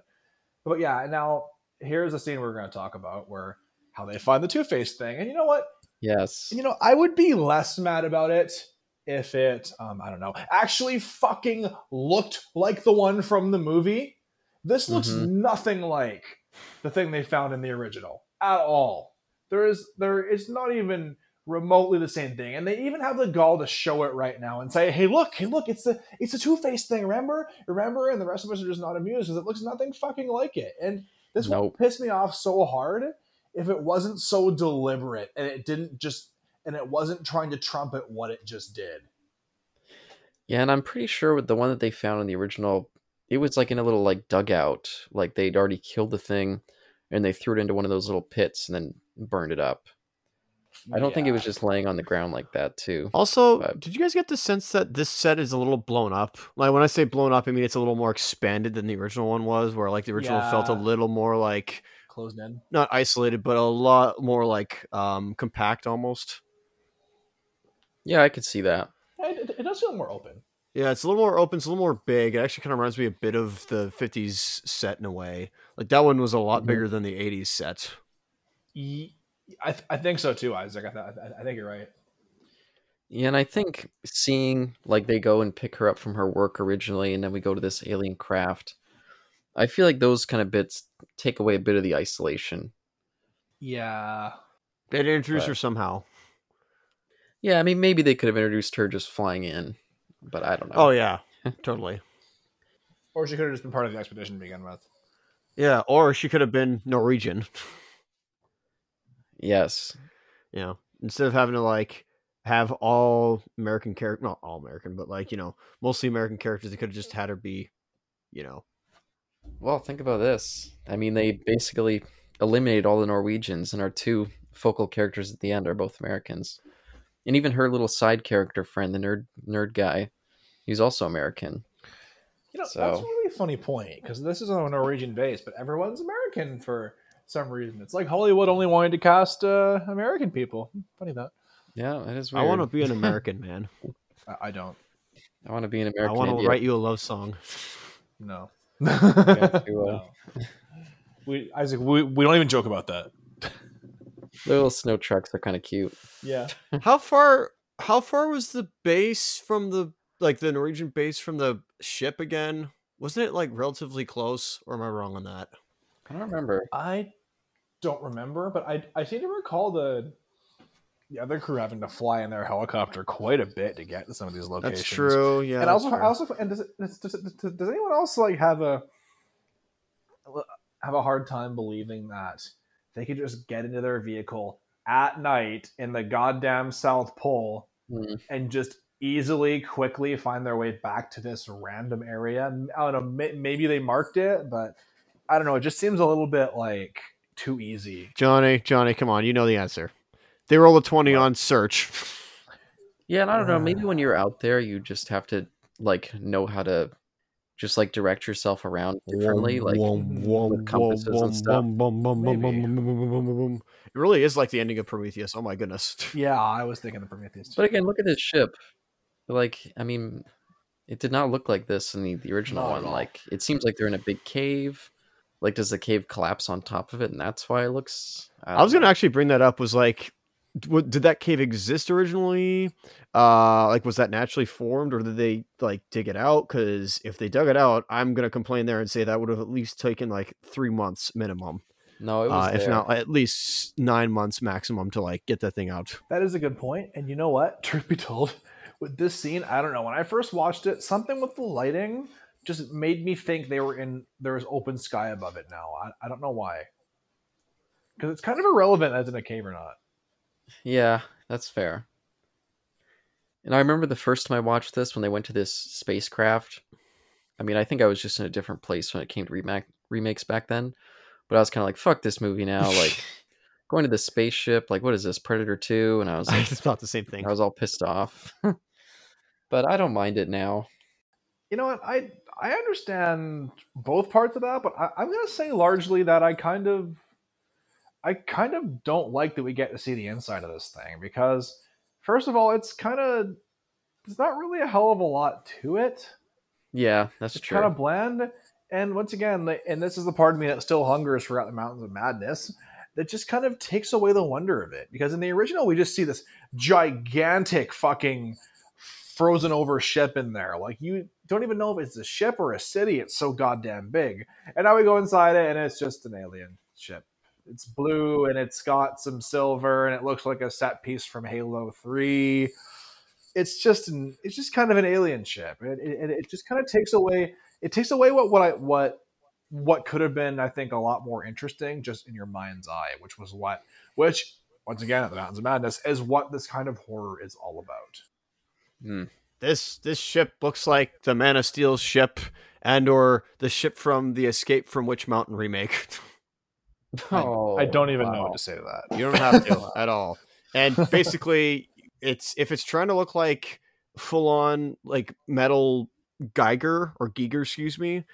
but yeah, now here's a scene we're going to talk about where how they find the Two Face thing, and you know what? Yes. You know, I would be less mad about it if it, um, I don't know, actually fucking looked like the one from the movie. This looks Mhm. nothing like the thing they found in the original at all. There is, there is not even remotely the same thing, and they even have the gall to show it right now and say, "Hey, look, hey, look, it's the, it's a Two Face thing. Remember, remember?" And the rest of us are just not amused because it looks nothing fucking like it. And this Nope. would piss me off so hard if it wasn't so deliberate and it didn't just and it wasn't trying to trumpet what it just did. Yeah, and I'm pretty sure with the one that they found in the original, it was like in a little like dugout. Like they'd already killed the thing and they threw it into one of those little pits and then burned it up. I don't think it was just laying on the ground like that too. Also, But- did you guys get the sense that this set is a little blown up? Like when I say blown up, I mean it's a little more expanded than the original one was, where like the original felt a little more like closed in. not isolated, but a lot more like um compact almost. Yeah, I could see that. It, it does feel more open. Yeah, it's a little more open. It's a little more big. It actually kind of reminds me a bit of the '50s set in a way. Like that one was a lot Mhm. bigger than the '80s set. Ye- I, th- I think so too, Isaac. I, th- I think you're right. Yeah, and I think seeing like they go and pick her up from her work originally, and then we go to this alien craft. I feel like those kind of bits take away a bit of the isolation. Yeah. They did introduce her somehow. Yeah, I mean maybe they could have introduced her just flying in, but I don't know. Oh yeah, totally. Or she could have just been part of the expedition to begin with. Yeah, or she could have been Norwegian. yes, you know, instead of having to like have all American character, not all American, but like you know, mostly American characters, they could have just had her be, you know, Well, think about this. I mean, they basically eliminated all the Norwegians, and our two focal characters at the end are both Americans. And even her little side character friend, the nerd nerd guy, he's also American. You know, that's a really funny point because this is on a Norwegian base, but everyone's American for some reason. It's like Hollywood only wanted to cast uh, American people. Funny that. Yeah, it is I want to be an American man. I, I don't. I want to be an American. I want to Indian. write you a love song. No. got you, uh, No. We Isaac, we, we don't even joke about that. Little snow trucks are kind of cute. Yeah. how far? How far was the base from the like the Norwegian base from the ship again? Wasn't it like relatively close, or am I wrong on that? I don't remember. I don't remember, but I I seem to recall the the other crew having to fly in their helicopter quite a bit to get to some of these locations. That's true. Yeah. and also, fair. I also, and does, it, does, does, does, anyone else like have a have a hard time believing that they could just get into their vehicle at night in the goddamn South Pole Hmm. and just easily, quickly find their way back to this random area? I don't know. Maybe they marked it, but I don't know. It just seems a little bit like too easy. Johnny, Johnny, come on, you know the answer. They roll a twenty on search. Yeah, and I don't know. Maybe when you're out there, you just have to like know how to just like direct yourself around differently. Like with compasses and stuff. It really is like the ending of Prometheus. Oh my goodness. Yeah, I was thinking the Prometheus. But again, look at this ship. Like, I mean, it did not look like this in the, the original Not one. Like, it seems like they're in a big cave. Like, does the cave collapse on top of it, and that's why it looks? I was don't gonna know. actually bring that up. Was like, d- did that cave exist originally? Uh, like, was that naturally formed, or did they like dig it out? Because if they dug it out, I'm gonna complain there and say that would have at least taken like three months minimum, No, it was uh, if not at least nine months maximum to like get that thing out. That is a good point. And you know what? Truth be told, with this scene, I don't know. When I first watched it, something with the lighting just made me think they were in there was open sky above it now. I, I don't know why. Because it's kind of irrelevant as in a cave or not. Yeah, that's fair. And I remember the first time I watched this when they went to this spacecraft. I mean, I think I was just in a different place when it came to remake remakes back then. But I was kind of like, "Fuck this movie now!" Like going to the spaceship. Like, what is this Predator Two? And I was I like, thought the same thing. I was all pissed off. but I don't mind it now. You know what? I I understand both parts of that, but I, I'm gonna say largely that I kind of I kind of don't like that we get to see the inside of this thing because first of all, it's kind of there's not really a hell of a lot to it. Yeah, that's it's true. kind of bland. And once again, and this is the part of me that still hungers for At the Mountains of Madness, that just kind of takes away the wonder of it. Because in the original, we just see this gigantic fucking frozen over ship in there. Like you don't even know if it's a ship or a city. It's so goddamn big. And now we go inside it, and it's just an alien ship. It's blue and it's got some silver, and it looks like a set piece from Halo Three. It's just an, it's just kind of an alien ship. It, it, it just kind of takes away it takes away what what I what what could have been I think a lot more interesting just in your mind's eye, which was what which once again at the Mountains of Madness is what this kind of horror is all about. Hmm. This this ship looks like the Man of Steel ship and or the ship from the Escape from Witch Mountain remake. Oh, I don't even know what to say to that. You don't have to at all. And basically, it's if it's trying to look like full on like metal Geiger or Giger, excuse me.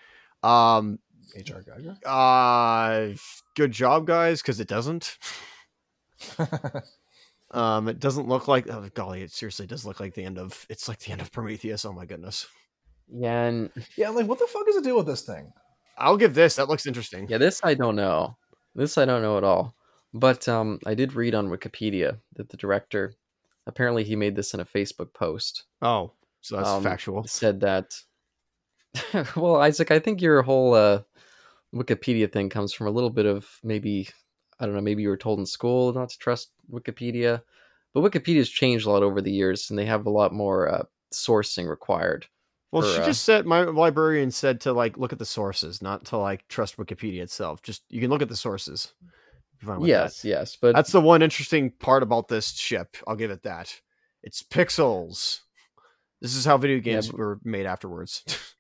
Um, HR Giger. uh, good job, guys, because it doesn't. Um, it doesn't look like. Oh golly, it seriously does look like the end of. It's like the end of Prometheus. Oh my goodness. Yeah, and yeah, like what the fuck is the deal with this thing? I'll give this. That looks interesting. yeah, this I don't know. This I don't know at all. But um, I did read on Wikipedia that the director, apparently, he made this in a Facebook post. Oh, so that's Um, factual. Said that. well, Isaac, I think your whole uh, Wikipedia thing comes from a little bit of maybe I don't know. Maybe you were told in school not to trust Wikipedia, but Wikipedia's changed a lot over the years, and they have a lot more uh, sourcing required. Well, for, she uh, just said my librarian said to like look at the sources, not to like trust Wikipedia itself. Just you can look at the sources. Be fine with Yes, that. yes, but That's the one interesting part about this ship. I'll give it that. It's pixels. This is how video games but- were made afterwards.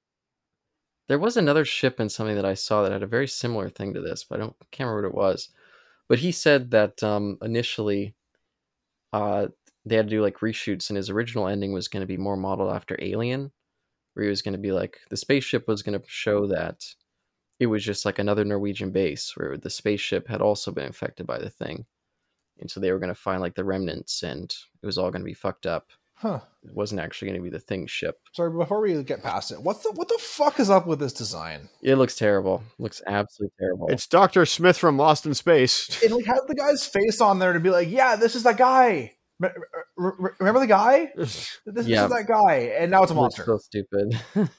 There was another ship in something that I saw that had a very similar thing to this, but I don't can't remember what it was. But he said that um, initially, uh, they had to do like reshoots, and his original ending was going to be more modeled after Alien, where he was going to be like the spaceship was going to show that it was just like another Norwegian base, where the spaceship had also been infected by the thing, and so they were going to find like the remnants, and it was all going to be fucked up. Huh. It wasn't actually going to be the thing ship. Sorry, before we get past it, what's the what the fuck is up with this design? It looks terrible. looks absolutely terrible. It's Doctor Smith from Lost in Space. It like has the guy's face on there to be like, yeah, this is that guy. Re- re- re- Remember the guy? This, this Yeah. is that guy, and now it's a It looks monster. so stupid.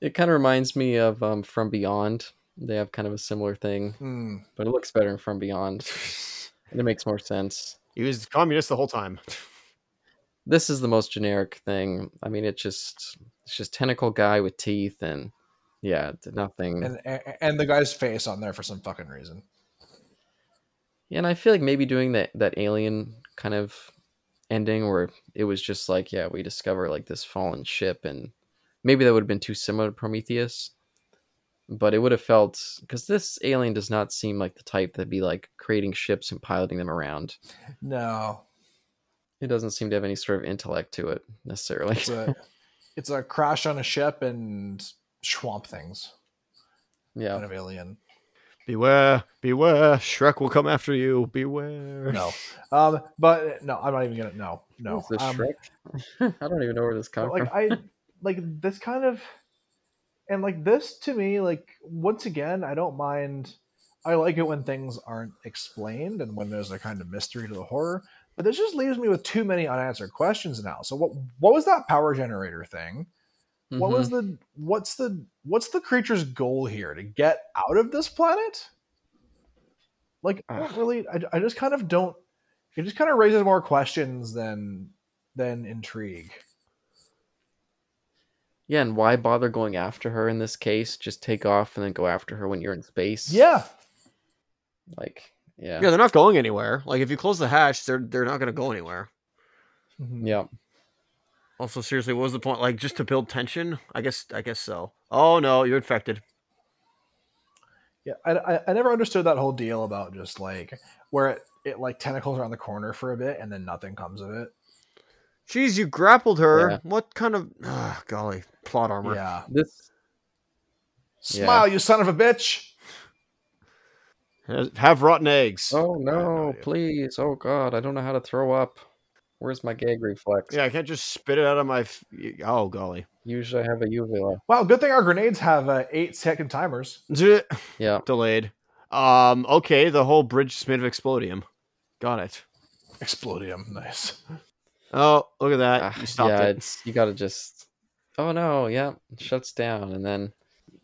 it kind of reminds me of um, From Beyond. They have kind of a similar thing, Hmm. but it looks better in From Beyond, and it makes more sense. he was communist the whole time. This is the most generic thing. I mean, it's just it's just tentacle guy with teeth, and yeah, nothing. and and the guy's face on there for some fucking reason. Yeah, and I feel like maybe doing that that alien kind of ending where it was just like, yeah, we discover like this fallen ship, and maybe that would have been too similar to Prometheus. But it would have felt because this alien does not seem like the type that'd be like creating ships and piloting them around. No, It doesn't seem to have any sort of intellect to it necessarily. it's a it's a crash on a ship and swamp things yeah, kind of alien. Beware, beware, Shrek will come after you. Beware. No, um, but no, I'm not even gonna. No, no. Is this um, Shrek? I don't even know where this comes like from. I like this kind of and like this to me like once again I don't mind I like it when things aren't explained and when there's a kind of mystery to the horror but this just leaves me with too many unanswered questions now. So what what was that power generator thing? What Mhm. was the what's the what's the creature's goal here? To get out of this planet? Like i don't really I, I just kind of don't it just kind of raises more questions than than intrigue. Yeah, and why bother going after her in this case? Just take off and then go after her when you're in space. yeah. Like, yeah. Yeah, they're not going anywhere. Like if you close the hatch, they're they're not going to go anywhere. Mhm. Yeah. Also, seriously, what was the point? Like just to build tension? I guess I guess so. Oh no, you're infected. Yeah, I, I, I never understood that whole deal about just like where it, it like tentacles around the corner for a bit and then nothing comes of it. Jeez, you grappled her. Yeah. What kind of ah, golly plot armor? Yeah. This Yeah. Smile, you son of a bitch. Has- Have rotten eggs. Oh no, please. Oh god, I don't know how to throw up. Where's my gag reflex? Yeah, I can't just spit it out of my. F- oh golly. Usually I have a uvula. Wow, good thing our grenades have uh, eight second timers. Yeah. Delayed. Um. Okay, the whole bridge is made of explodium. Got it. Explodium. Nice. Oh, look at that. Ah, You stopped yeah, it. it's you gotta just Oh no, yeah. It shuts down and then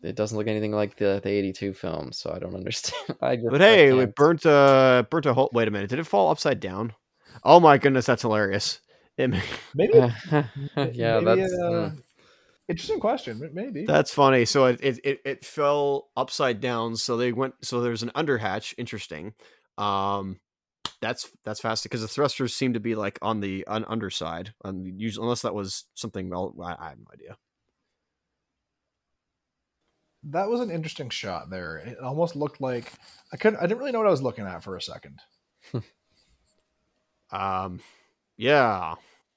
it doesn't look anything like the the eighty two film, so I don't understand. I just But hey, can't. it burnt a burnt a hole. Wait a minute. Did it fall upside down? Oh my goodness, that's hilarious. It, Maybe. yeah, maybe, that's uh, mm. interesting question. Maybe. that's funny. So it, it it it fell upside down. So they went. So there's an underhatch. Interesting. Um, that's that's fast because the thrusters seem to be like on the on underside. On usually, unless that was something. Well, I, I have no idea. That was an interesting shot there. It almost looked like I couldn't. I didn't really know what I was looking at for a second. Um, yeah,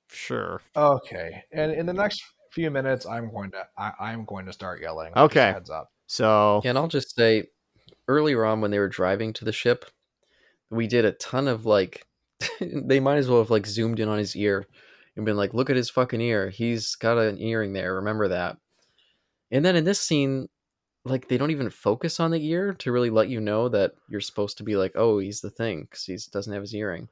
sure. Okay, and in the next few minutes, I'm going to. I, I'm going to start yelling. Okay. Heads up. So Yeah, and I'll just say earlier on when they were driving to the ship, we did a ton of like they might as well have like zoomed in on his ear and been like, look at his fucking ear. He's got an earring there, remember that. And then in this scene, like they don't even focus on the ear to really let you know that you're supposed to be like, oh, he's the thing, because he doesn't have his earring.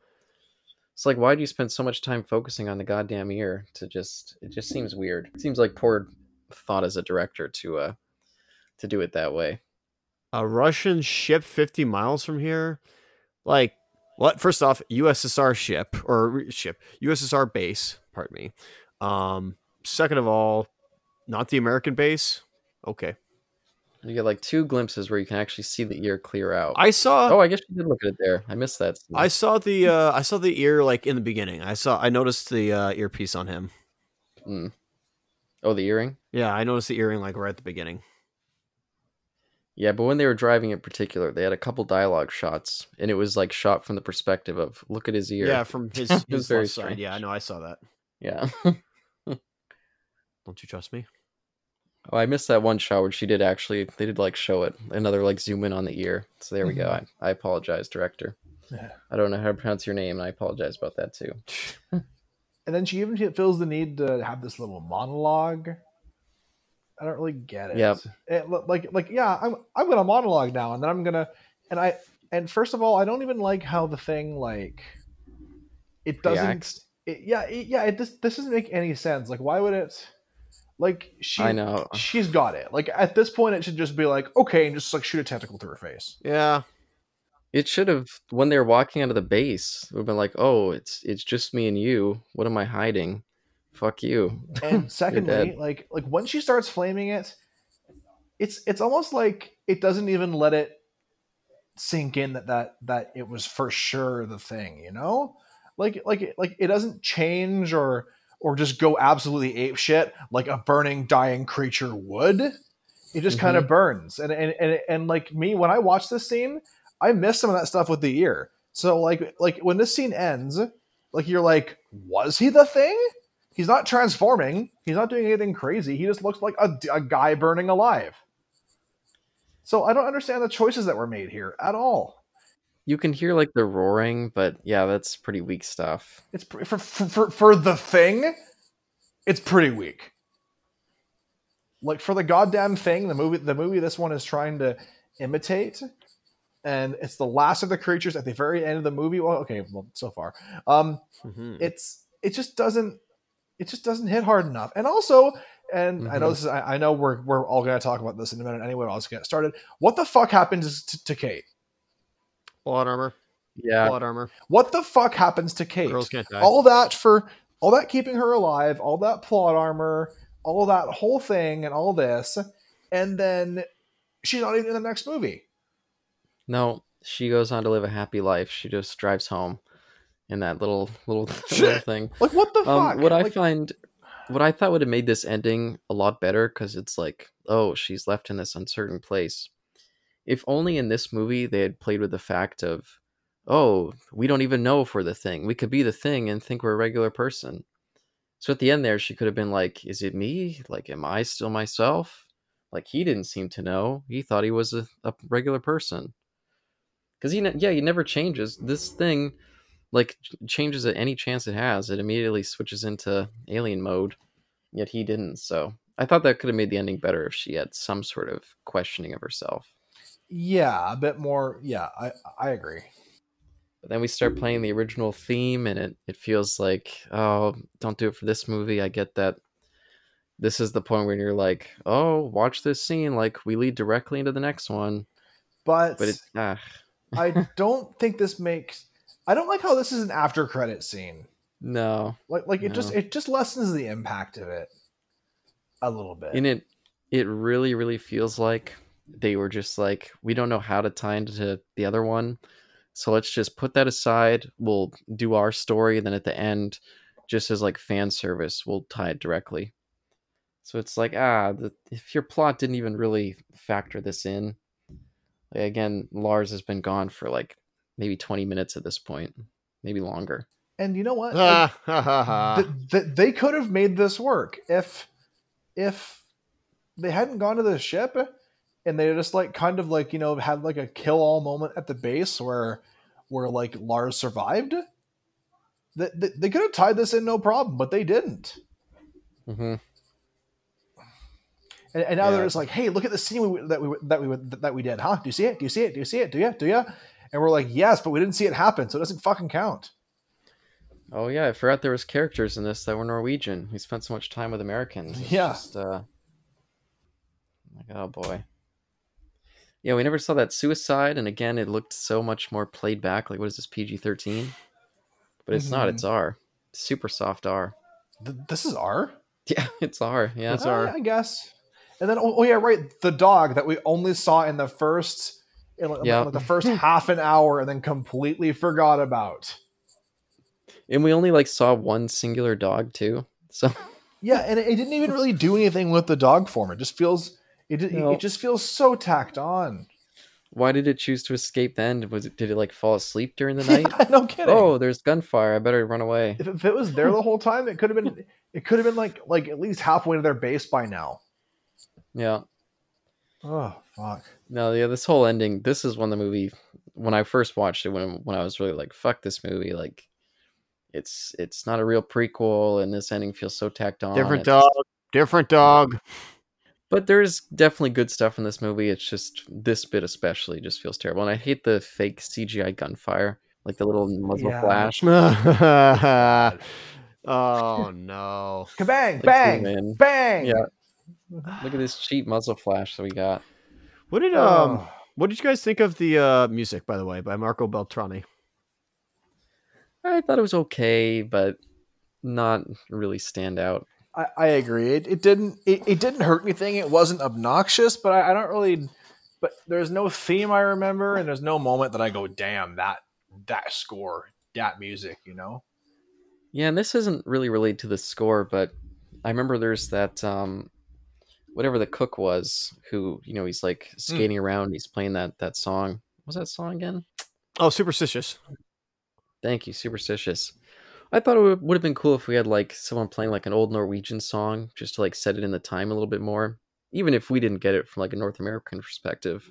It's like, why do you spend so much time focusing on the goddamn ear? To just, it just seems weird. It seems like poor thought as a director to uh to do it that way. a Russian ship 50 miles from here, like what? First off, USSR ship or ship, USSR base. Pardon me. Um, second of all, not the American base. Okay, You get like two glimpses where you can actually see the ear clear out. I saw. oh, I guess you did look at it there. I missed that. scene. I saw the uh, I saw the ear like in the beginning. I saw I noticed the uh, earpiece on him. Mm. Oh, the earring. Yeah, I noticed the earring like right at the beginning. Yeah, but when they were driving in particular, they had a couple dialogue shots, and it was like shot from the perspective of look at his ear. Yeah, from his, his very left side. Yeah, I know. I saw that. yeah. Don't you trust me? Oh, I missed that one shot where she did actually. They did like show it another like zoom in on the ear. So there we go. Mm-hmm. I, I apologize, director. Yeah. I don't know how to pronounce your name, and I apologize about that too. And then she even feels the need to have this little monologue. I don't really get it. Yep. It, like, like, yeah, I'm, I'm gonna monologue now, and then I'm gonna, and I, and first of all, I don't even like how the thing like, it doesn't. It, yeah, it, yeah. It just this doesn't make any sense. Like, why would it? Like she, I know. she's got it. Like at this point, it should just be like, okay, and just like shoot a tentacle through her face. Yeah. It should have when they were walking out of the base. It would have been like, "Oh, it's it's just me and you. What am I hiding? Fuck you." And secondly, like like when she starts flaming it, it's it's almost like it doesn't even let it sink in that that that it was for sure the thing, you know? Like like like it doesn't change or or just go absolutely ape shit like a burning dying creature would. It just kind of mm-hmm. burns. And, and and and like me when I watch this scene, I miss some of that stuff with the ear. So like like when this scene ends, like you're like, was he the thing? He's not transforming. He's not doing anything crazy. He just looks like a, a guy burning alive. So I don't understand the choices that were made here at all. You can hear like the roaring, but yeah, that's pretty weak stuff. It's pre- for for for, for the thing. It's pretty weak. Like for the goddamn thing, the movie the movie this one is trying to imitate, and it's the last of the creatures at the very end of the movie. Well, okay, well, so far, um, Mhm. it's it just doesn't it just doesn't hit hard enough and also and i know Mhm. this is I, I know we're, we're all going to talk about this in a minute anyway i'll just get started what the fuck happens to, to kate Plot armor. Yeah, Plot armor. what the fuck happens to kate Girls can't die. all that for all that keeping her alive all that plot armor all that whole thing and all this and then she's not even in the next movie no, she goes on to live a happy life. She just drives home in that little little, little thing. like what the fuck Um, what I find, what I thought would have made this ending a lot better because it's like, oh, she's left in this uncertain place. If only in this movie they had played with the fact of, oh, we don't even know if we're the thing. We could be the thing and think we're a regular person. So at the end there, she could have been like, is it me? Like, am I still myself? Like he didn't seem to know. He thought he was a, a regular person. Because he, yeah, he never changes. This thing, like, ch- changes at any chance it has. It immediately switches into alien mode. Yet he didn't. So I thought that could have made the ending better if she had some sort of questioning of herself. Yeah a bit more yeah i i agree But then we start playing the original theme, and it, it feels like, oh, don't do it for this movie. I get that. This is the point where you're like, oh, watch this scene. Like, we lead directly into the next one. but, But it, ah, I don't think this makes. I don't like how this is an after credit scene. no. Like, like it just it just lessens the impact of it a little bit. and it it really really feels like they were just like we don't know how to tie into the other one so let's just put that aside we'll do our story and then at the end just as like fan service we'll tie it directly so it's like ah the, if your plot didn't even really factor this in like, again lars has been gone for like maybe 20 minutes at this point maybe longer and you know what? Like, th- th- they could have made this work if if they hadn't gone to the ship and they just like kind of like you know had like a kill all moment at the base where where like Lars survived. They, they, they could have tied this in no problem, but they didn't. hmm And, and now they're just like, "Hey, look at the scene we, that we that we that we did, huh? Do you see it? Do you see it? Do you see it? Do you? Do you?" And we're like, "Yes, but we didn't see it happen, so it doesn't fucking count." Oh yeah, I forgot there was characters in this that were Norwegian. We spent so much time with Americans. It's Yeah. Just, uh, like oh boy. Yeah, we never saw that suicide, and again, it looked so much more played back. Like, what is this PG thirteen? But it's not. Mhm. It's R. Super soft R. Th- this is R. Yeah, it's R. Yeah, It's Uh, R. I guess. And then, oh, oh yeah, right, the dog that we only saw in the first, in Yeah. like the first half an hour, and then completely forgot about. and we only like saw one singular dog too. So Yeah, and it, it didn't even really do anything with the dog form. It just feels, it, it, No. it just feels so tacked on. why did it choose to escape then? Was it did it like fall asleep during the night? Yeah, no kidding. oh, there's gunfire. I better run away. if, if it was there the whole time, it could have been, it could have been like like at least halfway to their base by now. Yeah. Oh fuck. No, yeah, this whole ending, this is when the movie when I first watched it, when when I was really like, "Fuck this movie!" Like, it's it's not a real prequel, and this ending feels so tacked on. Different It's- dog. Different dog. But there's definitely good stuff in this movie. It's just this bit especially just feels terrible, and I hate the fake CGI gunfire, like the little muzzle Yeah. flash. oh no. Kabang! Like, Bang! man. Bang! Yeah. Look at this cheap muzzle flash that we got. What did um Oh. what did you guys think of the uh music by the way by Marco Beltrami? I thought it was okay, but not really stand out. I, I agree. It, it didn't it, it didn't hurt anything. It wasn't obnoxious, but I, I don't really. But there's no theme I remember, and there's no moment that I go, "Damn that that score, that music," you know. Yeah, and this isn't really related to the score, but I remember there's that um whatever the cook was who, you know, he's like skating around, he's playing that that song. What was that song again? Oh, superstitious. Thank you, Superstitious. I thought it would, have been cool if we had like someone playing like an old Norwegian song just to like set it in the time a little bit more. Even if we didn't get it from like a North American perspective,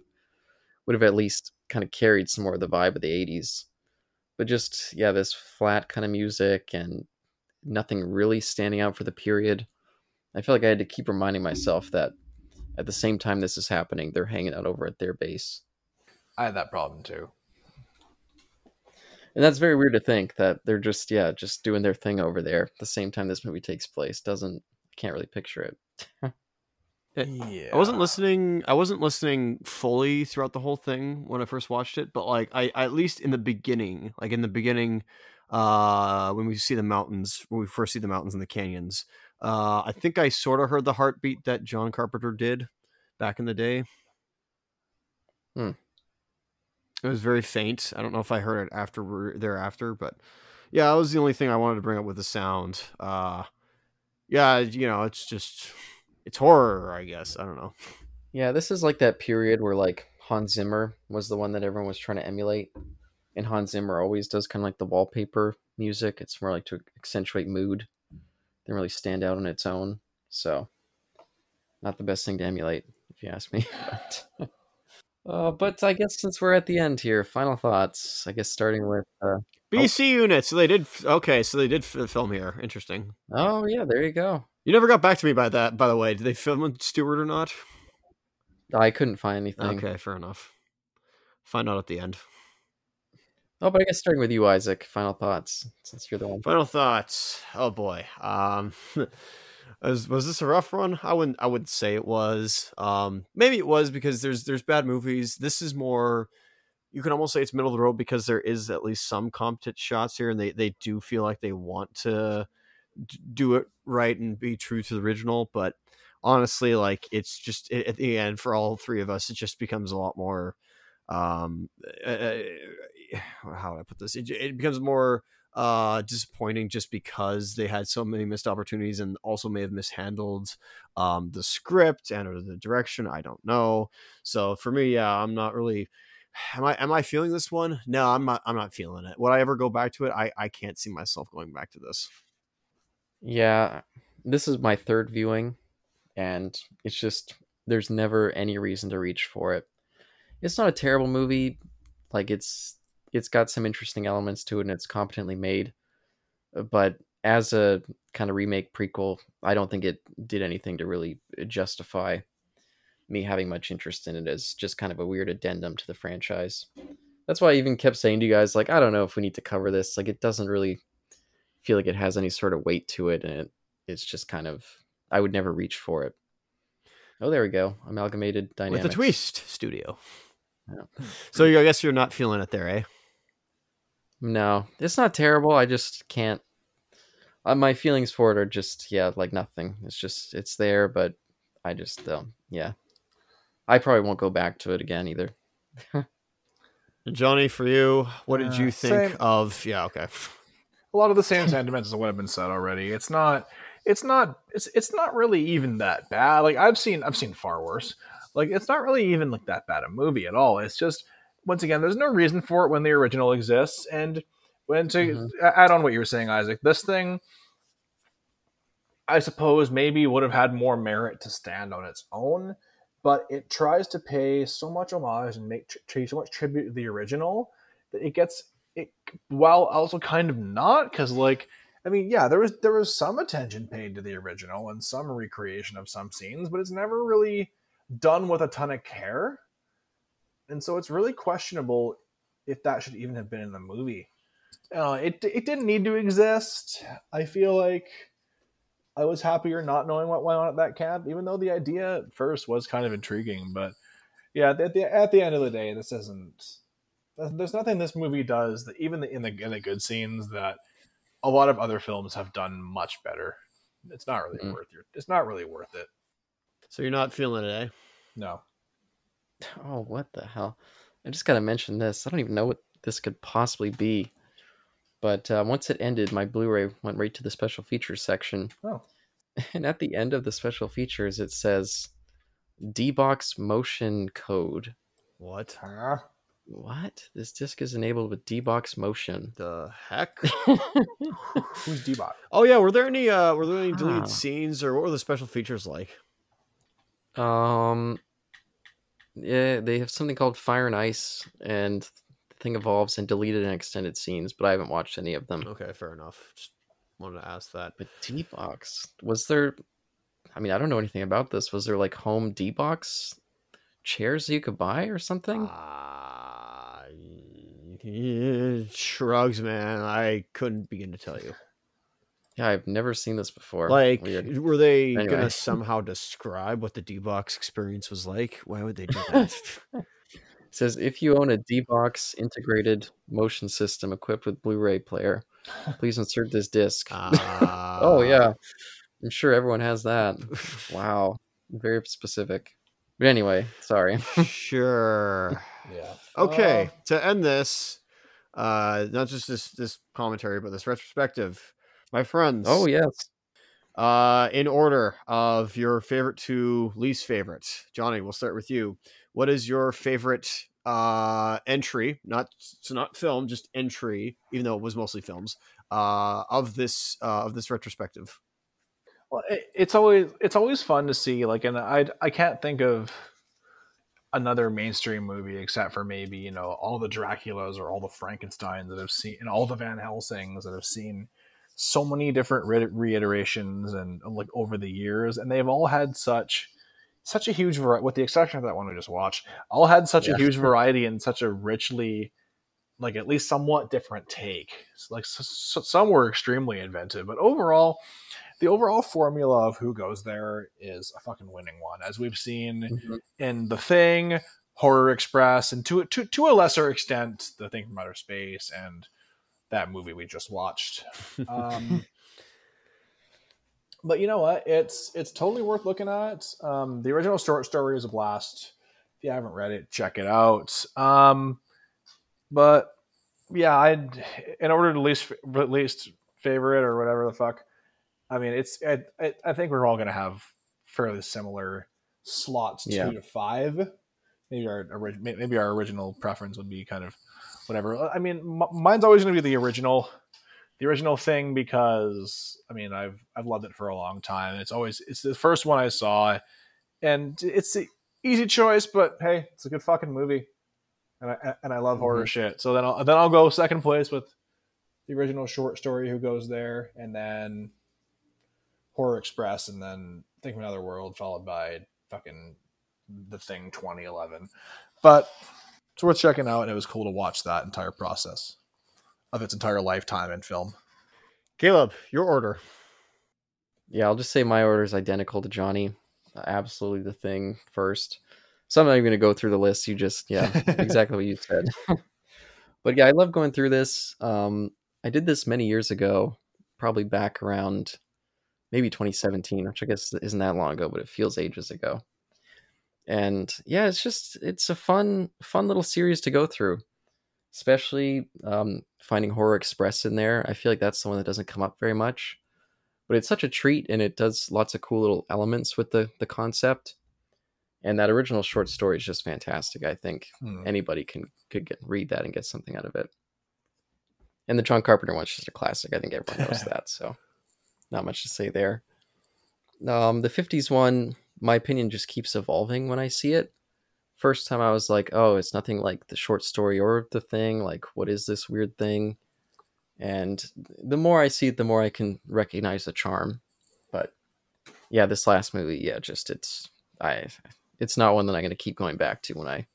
would have at least kind of carried some more of the vibe of the 80s. But just, yeah, this flat kind of music and nothing really standing out for the period. I feel like I had to keep reminding myself that at the same time this is happening, they're hanging out over at their base. I had that problem too. And that's very weird to think that they're just yeah, just doing their thing over there at the same time this movie takes place. Doesn't can't really picture it. Yeah, I wasn't listening. I wasn't listening fully throughout the whole thing when I first watched it, but like I, I at least in the beginning, like in the beginning, uh, when we see the mountains, when we first see the mountains and the canyons, uh, I think I sort of heard the heartbeat that John Carpenter did back in the day. Hmm. It was very faint. I don't know if I heard it after thereafter, but yeah, that was the only thing I wanted to bring up with the sound. Uh, yeah, you know, it's just it's horror, I guess. I don't know. Yeah, this is like that period where like Hans Zimmer was the one that everyone was trying to emulate. And Hans Zimmer always does kind of like the wallpaper music. It's more like to accentuate mood than really stand out on its own. So, not the best thing to emulate, if you ask me. But, uh, but I guess since we're at the end here, final thoughts. I guess starting with. Uh, BC units. So they did. Okay, so they did f- film here. Interesting. oh yeah, there you go. You never got back to me by that. By the way, did they film with Stewart or not? I couldn't find anything. Okay, fair enough. Find out at the end. Oh, but I guess starting with you, Isaac. Final thoughts, since you're the one. Final thoughts. Oh boy. Um, was was this a rough run? I wouldn't. I wouldn't say it was. Um, maybe it was because there's there's bad movies. This is more. You can almost say it's middle of the road because there is at least some competent shots here, and they they do feel like they want to do it right and be true to the original. But honestly, like it's just at the end for all three of us, it just becomes a lot more. Um, uh, how would I put this? It, it becomes more uh disappointing just because they had so many missed opportunities and also may have mishandled um the script and or the direction i don't know. So for me yeah i'm not really am i am i feeling this one? No i'm not i'm not feeling it. Would i ever go back to it? I i can't see myself going back to this. Yeah, this is my third viewing, and it's just there's never any reason to reach for it. It's not a terrible movie, like it's it's got some interesting elements to it and it's competently made, uh, but as a kind of remake prequel, I don't think it did anything to really justify me having much interest in it as just kind of a weird addendum to the franchise. That's why I even kept saying to you guys, like, I don't know if we need to cover this. Like, it doesn't really feel like it has any sort of weight to it, and it, it's just kind of I would never reach for it. Oh, there we go. Amalgamated dynamics. with a twist studio Yeah. so i guess you're not feeling it there eh No, it's not terrible. I just can't. Uh, my feelings for it are just yeah, like nothing. It's just it's there, but I just um, yeah. I probably won't go back to it again either. johnny for you what did Uh, you think same. of yeah okay a lot of the same sentiments as what have been said already. It's not it's not it's it's not really even that bad. Like I've seen I've seen far worse. Like it's not really even like that bad a movie at all. It's just once again, there's no reason for it when the original exists. And when to Mhm. add on what you were saying, Isaac, this thing I suppose maybe would have had more merit to stand on its own, but it tries to pay so much homage and make tr- so much tribute to the original that it gets it while also kind of not because like I mean, yeah, there was there was some attention paid to the original and some recreation of some scenes, but it's never really done with a ton of care. And so it's really questionable if that should even have been in the movie. Uh, it it didn't need to exist. I feel like I was happier not knowing what went on at that camp, even though the idea at first was kind of intriguing. But yeah, at the at the end of the day, this isn't. There's nothing this movie does that even in the in the good scenes that a lot of other films have done much better. It's not really Mm. worth your. It's not really worth it. So you're not feeling it, eh? No. Oh, what the hell? I just gotta mention this. I don't even know what this could possibly be. But uh, once it ended, my Blu-ray went right to the special features section, Oh. and at the end of the special features, it says D-Box Motion Code. What Huh? What? This disc is enabled with D-Box Motion. the heck? Who's D box? oh yeah, were there any uh were there any deleted Ah. scenes or what were the special features like? Um, yeah, they have something called Fire and Ice, and the thing evolves and deleted and extended scenes, but I haven't watched any of them. Okay, fair enough. Just wanted to ask that. But D box was there? I mean, I don't know anything about this. Was there like home D box chairs you could buy or something? Ah, yeah, shrugs, man. I couldn't begin to tell you. Yeah, I've never seen this before. Like, Weird. were they Anyway. gonna somehow describe what the D box experience was like? Why would they do that? It says if you own a D box integrated motion system equipped with Blu-ray player, please insert this disc. Ah, oh yeah, I'm sure everyone has that. Wow, very specific. But anyway, sorry. sure. Yeah. Okay, to end this, uh, not just this this commentary, but this retrospective, my friends. Oh yes. Uh, in order of your favorite to least favorite, Johnny, we'll start with you. What is your favorite uh entry? Not so not film, just entry, even though it was mostly films. Uh, of this uh, of this retrospective. Well, it, it's always it's always fun to see like, and I I can't think of another mainstream movie except for maybe you know all the Draculas or all the Frankenstein's that I've seen and all the Van Helsings that I've seen so many different reiterations and like over the years, and they've all had such such a huge variety, with the exception of that one we just watched, all had such Yeah. a huge variety and such a richly like at least somewhat different take. Like s- s- some were extremely inventive, but overall, the overall formula of who goes there is a fucking winning one, as we've seen Mhm. in The Thing, Horror Express, and to to to a lesser extent, The Thing from Outer Space, and that movie we just watched. Um, but you know what? It's it's totally worth looking at. Um, the original short story is a blast. If you haven't read it, check it out. Um, but yeah, I'd in order to least least favorite or whatever the fuck. I mean, it's I, I, I think we're all gonna have fairly similar slots two to five. Maybe our maybe our original preference would be kind of whatever. Uh, I mean, m- mine's always gonna be the original, the original thing because I mean I've I've loved it for a long time. It's always it's the first one I saw, and it's the easy choice. But hey, it's a good fucking movie, and I and I love horror mm-hmm. shit. So then I'll then I'll go second place with the original short story Who Goes There, and then Horror Express, and then Thing of Another World, followed by fucking The Thing 2011. But it's worth checking out, and it was cool to watch that entire process of its entire lifetime in film. Caleb, your order. Yeah, I'll just say my order is identical to Johnny. Absolutely the thing first. So I'm not even going to go through the list. You just, yeah, exactly what you said. but yeah, I love going through this. Um, I did this many years ago, probably back around maybe 2017, which I guess isn't that long ago, but it feels ages ago. And yeah, it's just it's a fun, fun little series to go through. Especially um, finding Horror Express in there. I feel like that's the one that doesn't come up very much but it's such a treat and it does lots of cool little elements with the the concept and that original short story is just fantastic i think Hmm. anybody can could get read that and get something out of it and the john carpenter one's just a classic i think everyone knows that so not much to say there um the 50s one my opinion just keeps evolving when I see it. First time I was like, oh, it's nothing like the short story or the thing. Like, what is this weird thing? And the more I see it, the more I can recognize the charm. But yeah, this last movie, yeah, just it's I it's not one that I'm going to keep going back to when I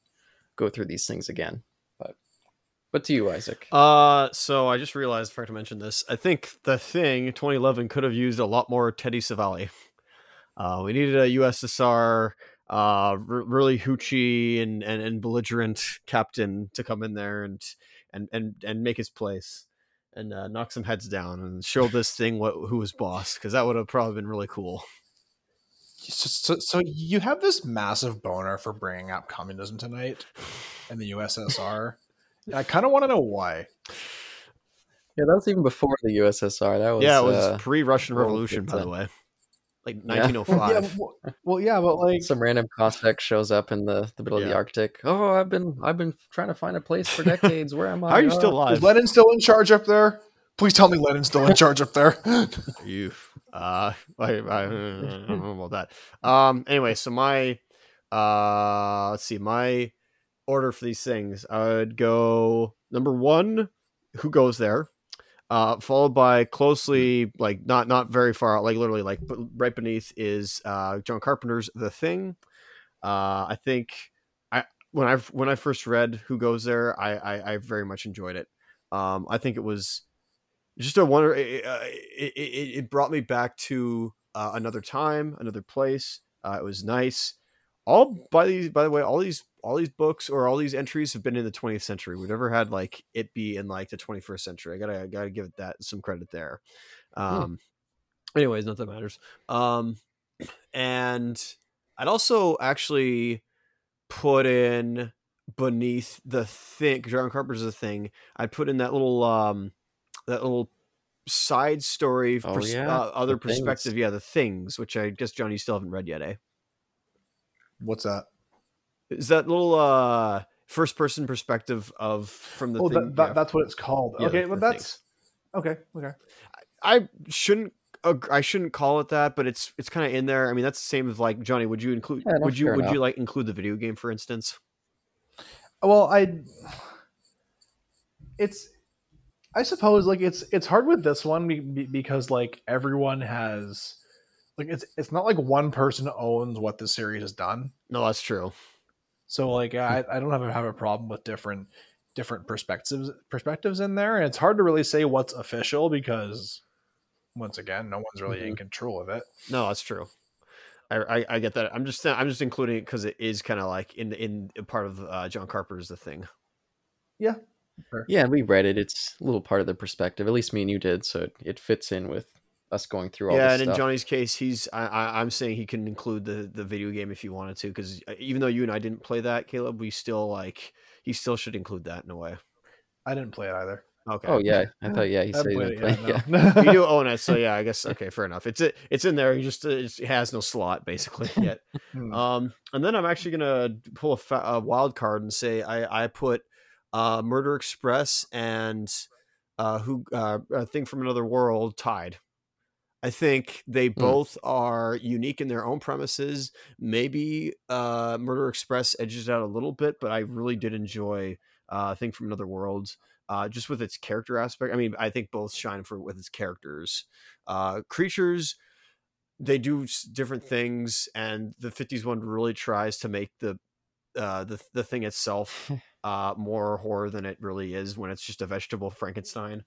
go through these things again. But but to you, Isaac. Uh, so I just realized, I forgot to mention this. I think the thing 2011 could have used a lot more Telly Savalas. Uh, we needed a USSR, uh, r- really hoochie and, and, and belligerent captain to come in there and and and and make his place and uh, knock some heads down and show this thing what who was boss because that would have probably been really cool. So, so, so you have this massive boner for bringing up communism tonight and the USSR. And I kind of want to know why. Yeah, that was even before the USSR. That was yeah, it was uh, pre-Russian Revolution, by the way, like Yeah. Well, 1905. yeah, well, well, yeah, but like, some random Cossack shows up in the, the middle of the Arctic. Oh, I've been I've been trying to find a place for decades. Where am I? How are you Oh." still alive? is Lenin still in charge up there? Please tell me Lenin's still in charge up there. You, uh, I, I, I don't know about that. Um, anyway, so my, uh, let's see, my order for these things, I would go number one, who goes there, uh, followed by closely, like not not very far out, like literally like right beneath is uh John Carpenter's The Thing. Uh, I think I when I when I first read Who Goes There, I I, I very much enjoyed it. Um, I think it was just a wonder. It, uh, it, it, it brought me back to uh, another time, another place. Uh, it was nice. All by these, by the way, all these, all these books or all these entries have been in the 20th century. We've never had like it be in like the 21st century. I gotta, I gotta give it that some credit there. Um, anyways, not that matters. Um, and I'd also actually put in beneath the thing, John Carpenter's the thing. I'd put in that little, um, that little side story, Oh, pers- yeah, uh, other The Things. perspective. Yeah, the things, which I guess Johnny you still haven't read yet, eh? What's that? Is that little uh first person perspective of from the oh, thing? that, that, yeah. that's what it's called. Yeah, okay, but that's okay. Okay. I shouldn't I shouldn't call it that, but it's it's kind of in there. I mean, that's the same as like Johnny. Would you include? Yeah, would you would you like include the video game, for instance? Well, I it's I suppose like it's it's hard with this one be- be- because like everyone has like it's it's not like one person owns what the series has done. No, that's true. So like I, I don't have a, have a problem with different different perspectives perspectives in there, and it's hard to really say what's official because once again, no one's really in control of it. No, that's true. I, I, I get that. I'm just I'm just including it because it is kind of like in in part of uh, John Carpenter's the thing. Yeah, Yeah, we read it. It's a little part of the perspective. At least me and you did, so it, it fits in with us going through all yeah, this and in. Johnny's case, he's I, I, I'm saying he can include the the video game if you wanted to, because even though you and I didn't play that, Caleb, we still like he still should include that in a way. I didn't play it either. Okay. oh yeah, I thought yeah, he I said haven't he didn't it play. Yeah, no. you do own it, so yeah, I guess okay, fair enough. It's it, it's in there. He just uh, it has no slot basically yet. Hmm. Um, and then I'm actually gonna pull a, fa- a wild card and say I I put uh Murder Express and uh who uh a thing from another world tied. I think they both are unique in their own premises. Maybe uh Murder Express edges out a little bit, but I really did enjoy uh thing from another world. Uh, just with its character aspect. I mean, I think both shine for with its characters. Uh, creatures, they do different things, and the '50s one really tries to make the uh, the the thing itself uh, more horror than it really is when it's just a vegetable Frankenstein.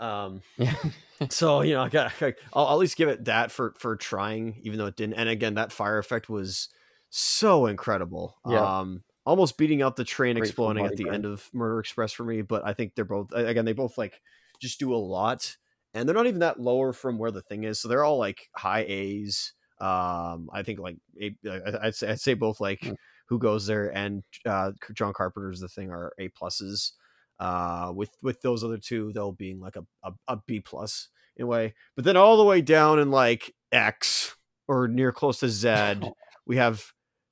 Um, yeah. so you know, I got I'll, I'll at least give it that for for trying, even though it didn't. And again, that fire effect was so incredible. Yeah. Um, almost beating out the train Great exploding at the end of Murder Express for me. But I think they're both again they both like just do a lot, and they're not even that lower from where the thing is. So they're all like high A's. Um, I think like a, I'd say I'd say both like Hmm. who goes there and uh, John Carpenter's the thing are A pluses. Uh, with with those other two though being like a, a, a B plus in a way, but then all the way down in like X or near close to Z, we have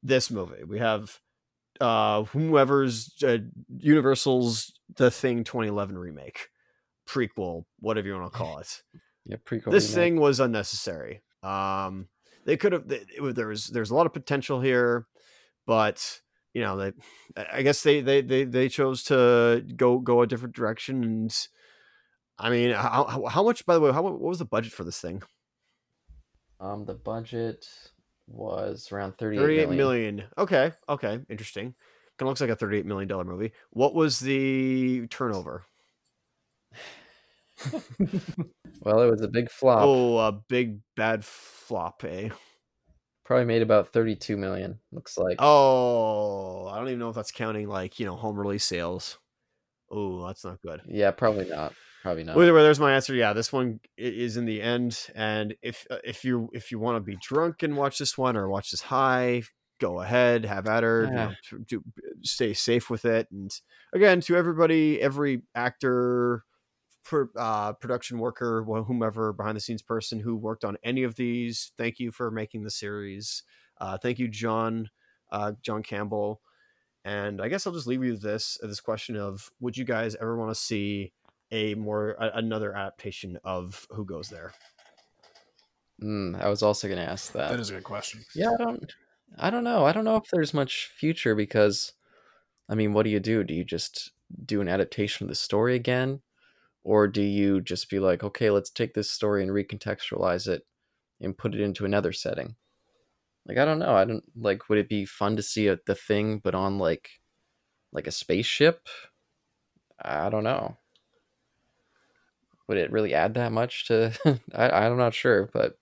this movie. We have uh whoever's uh, Universal's The Thing 2011 remake, prequel, whatever you want to call it yeah, prequel. this remake. thing was unnecessary. Um, they could have. There's there's a lot of potential here, but you know, they, I guess they they they they chose to go go a different direction. And I mean, how how much? By the way, how what was the budget for this thing? Um, the budget was around 38, 38 million. million. Okay, okay, interesting. Kind of looks like a thirty-eight million dollar movie. What was the turnover? well, it was a big flop. Oh, a big bad flop, eh? Probably made about 32 million, looks like. Oh, I don't even know if that's counting like, you know, home release sales. Oh, that's not good. Yeah, probably not. Probably not. Well, either way, there's my answer. Yeah, this one is in the end. And if uh, if you if you want to be drunk and watch this one or watch this high, go ahead, have at her. You know, do, stay safe with it. And again, to everybody, every actor, for uh, production worker, whomever behind the scenes person who worked on any of these. Thank you for making the series. Uh, thank you, John, uh, John Campbell. And I guess I'll just leave you with this this question of: Would you guys ever want to see a more a, another adaptation of Who Goes There? Mm, I was also going to ask that. That is a good question. Yeah, I don't, I don't know. I don't know if there's much future because, I mean, what do you do? Do you just do an adaptation of the story again? Or do you just be like okay let's take this story and recontextualize it and put it into another setting? Like i don't know i don't like would it be fun to see a, the thing but on like like a spaceship? I don't know. Would it really add that much to I, i'm not sure but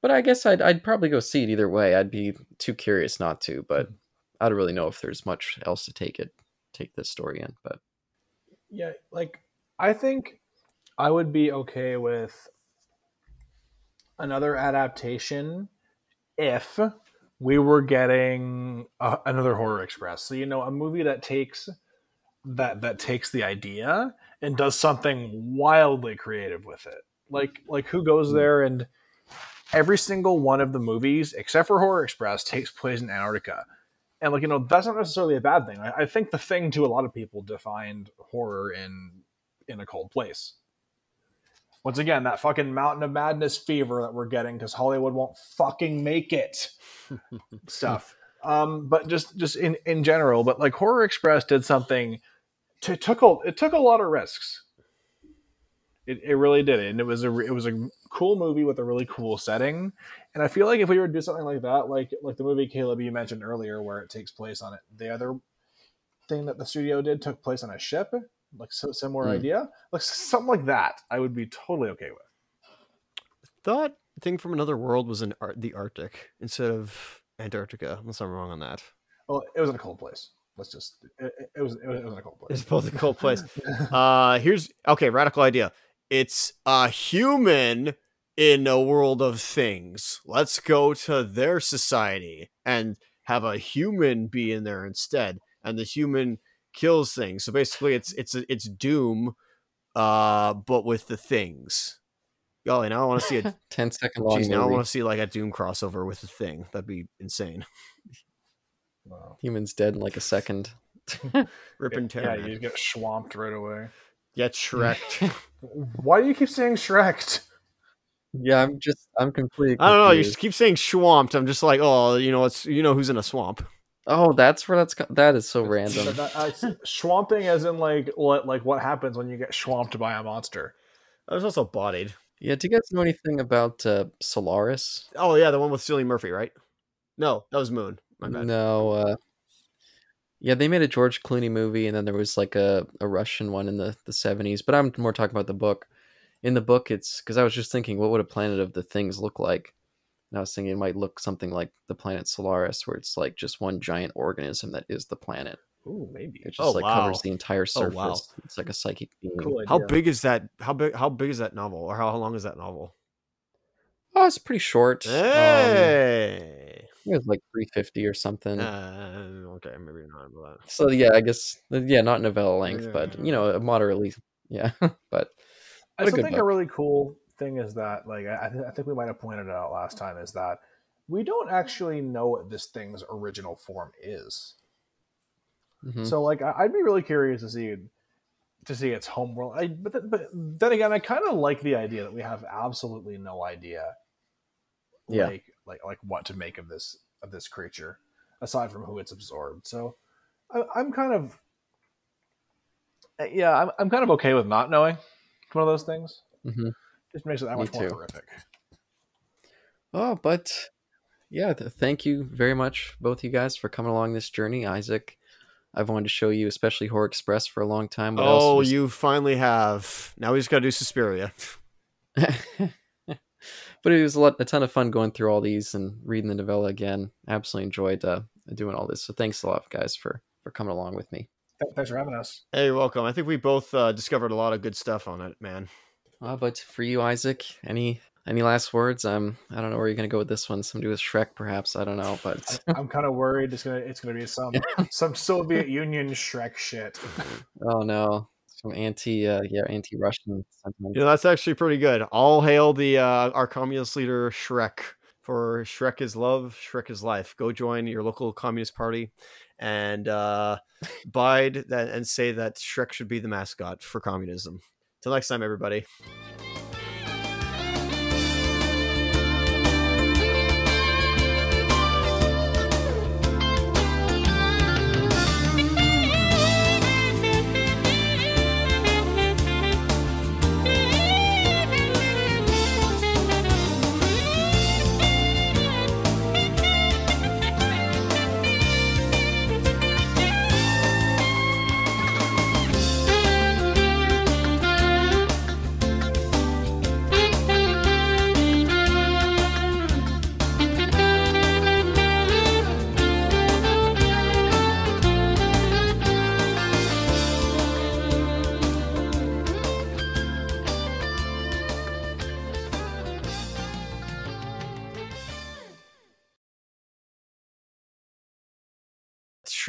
but i guess I'd, I'd probably go see it either way. I'd be too curious not to but mm-hmm. i don't really know if there's much else to take it take this story in but yeah like I think I would be okay with another adaptation if we were getting a, another horror express. So you know, a movie that takes that that takes the idea and does something wildly creative with it. Like like who goes hmm. there and every single one of the movies except for Horror Express takes place in Antarctica. And like you know, that's not necessarily a bad thing. I, I think the thing to a lot of people defined horror in in a cold place. Once again, that fucking mountain of madness fever that we're getting because Hollywood won't fucking make it. Stuff. Um, but just just in in general, but like Horror Express did something. To, took a it took a lot of risks. It, it really did, and it was a it was a cool movie with a really cool setting. And I feel like if we were to do something like that, like like the movie Caleb you mentioned earlier, where it takes place on it, the other thing that the studio did took place on a ship like so similar mm. idea, like something like that, I would be totally okay with. Thought thing from another world was in Ar- the Arctic instead of Antarctica. Unless I'm wrong on that. Well, it was in a cold place. Let's just it, it was it was in a cold place. It's both a cold place. uh, here's okay. Radical idea. It's a human in a world of things. Let's go to their society and have a human be in there instead. And the human kills things. So basically, it's it's it's Doom, uh, but with the things. Golly, now I want to see a 10 second long. Geez, now I want to see like a Doom crossover with the thing. That'd be insane. Wow. Humans dead in like a second. Rip and tear. Yeah, you get swamped right away. Get Shreked. Why do you keep saying Shreked? Yeah, I'm just I'm completely. Confused. I don't know. You just keep saying swamped. I'm just like, oh, you know, it's you know who's in a swamp. Oh, that's where that's that is so random. That, uh, swamping, as in like what like what happens when you get swamped by a monster. I was also bodied. Yeah, do you guys know anything about uh, Solaris? Oh yeah, the one with Cillian Murphy, right? No, that was Moon. My bad. No, uh, yeah, they made a George Clooney movie, and then there was like a, a Russian one in the the seventies. But I'm more talking about the book. In the book, it's because I was just thinking, what would a planet of the things look like? And I was thinking it might look something like the planet Solaris, where it's like just one giant organism that is the planet. Oh, maybe it just oh, like wow. covers the entire surface. Oh, wow. It's like a psychic being. Cool how big is that? How big? How big is that novel, or how, how long is that novel? Oh, it's pretty short. Um, hey. Um, it was like three fifty or something. Uh, okay, maybe not that. So yeah, I guess yeah, not novella length, yeah. but you know, moderately, yeah. but I still think book. a really cool thing is that, like, I, th- I think we might have pointed it out last time, is that we don't actually know what this thing's original form is. Mm-hmm. So, like, I, would be really curious to see to see its homeworld. I, but, th- but then again, I kind of like the idea that we have absolutely no idea Yeah. like like like what to make of this of this creature aside from who it's absorbed. So I, I'm kind of uh, yeah, I'm I'm kind of okay with not knowing. It's one of those things. hmm Just makes it that Me much more too. horrific. Oh, but yeah, th- thank you very much, both of you guys, for coming along this journey. Isaac, I've wanted to show you, especially Horror Express, for a long time. But Oh, just- you finally have. Now we just got to do Suspiria. but it was a lot, a ton of fun going through all these and reading the novella again. Absolutely enjoyed uh, doing all this. So thanks a lot, guys, for for coming along with me. Thanks for having us. Hey, you're welcome. I think we both uh, discovered a lot of good stuff on it, man. Uh, but for you, Isaac, any any last words? Um, I don't know where you're gonna go with this one. Somebody with Shrek, perhaps. I don't know, but I'm kind of worried it's gonna it's gonna be some some Soviet Union Shrek shit. oh no, some anti uh, yeah anti Russian sentiment. You know, that's actually pretty good. All hail the uh, our communist leader Shrek. For Shrek is love, Shrek is life. Go join your local communist party and uh, bide that and say that Shrek should be the mascot for communism. Till next time, everybody.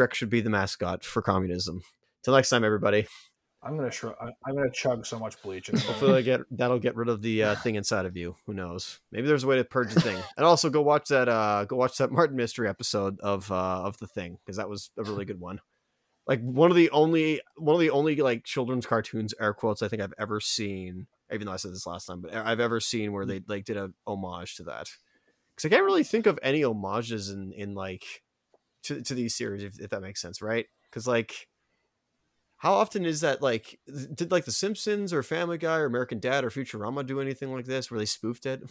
Shrek should be the mascot for communism. Till next time, everybody. I'm gonna shr- I'm gonna chug so much bleach. Hopefully. I get that'll get rid of the uh, thing inside of you. Who knows? Maybe there's a way to purge the thing. And also, go watch that. Uh, go watch that Martin Mystery episode of uh, of the thing because that was a really good one. Like one of the only one of the only like children's cartoons air quotes I think I've ever seen. Even though I said this last time, but I've ever seen where they like did a homage to that. Because I can't really think of any homages in in like to to these series if, if that makes sense, right? Because like how often is that like did like the simpsons or family guy or american dad or futurama do anything like this where they spoofed it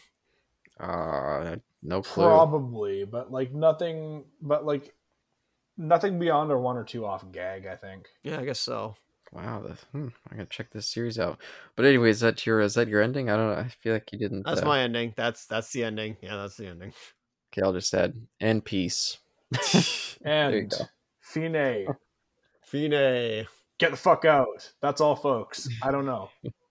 Uh, no clue. probably, but like nothing, but like nothing beyond a one or two off gag. I think. yeah i guess so Wow, the, hmm, I gotta check this series out. But anyway, is that your is that your ending? I don't know. I feel like you didn't. that's uh, my ending that's that's the ending yeah that's the ending Okay, I'll just add and peace. you And. Fine, fine get the fuck out. That's all, folks. I don't know.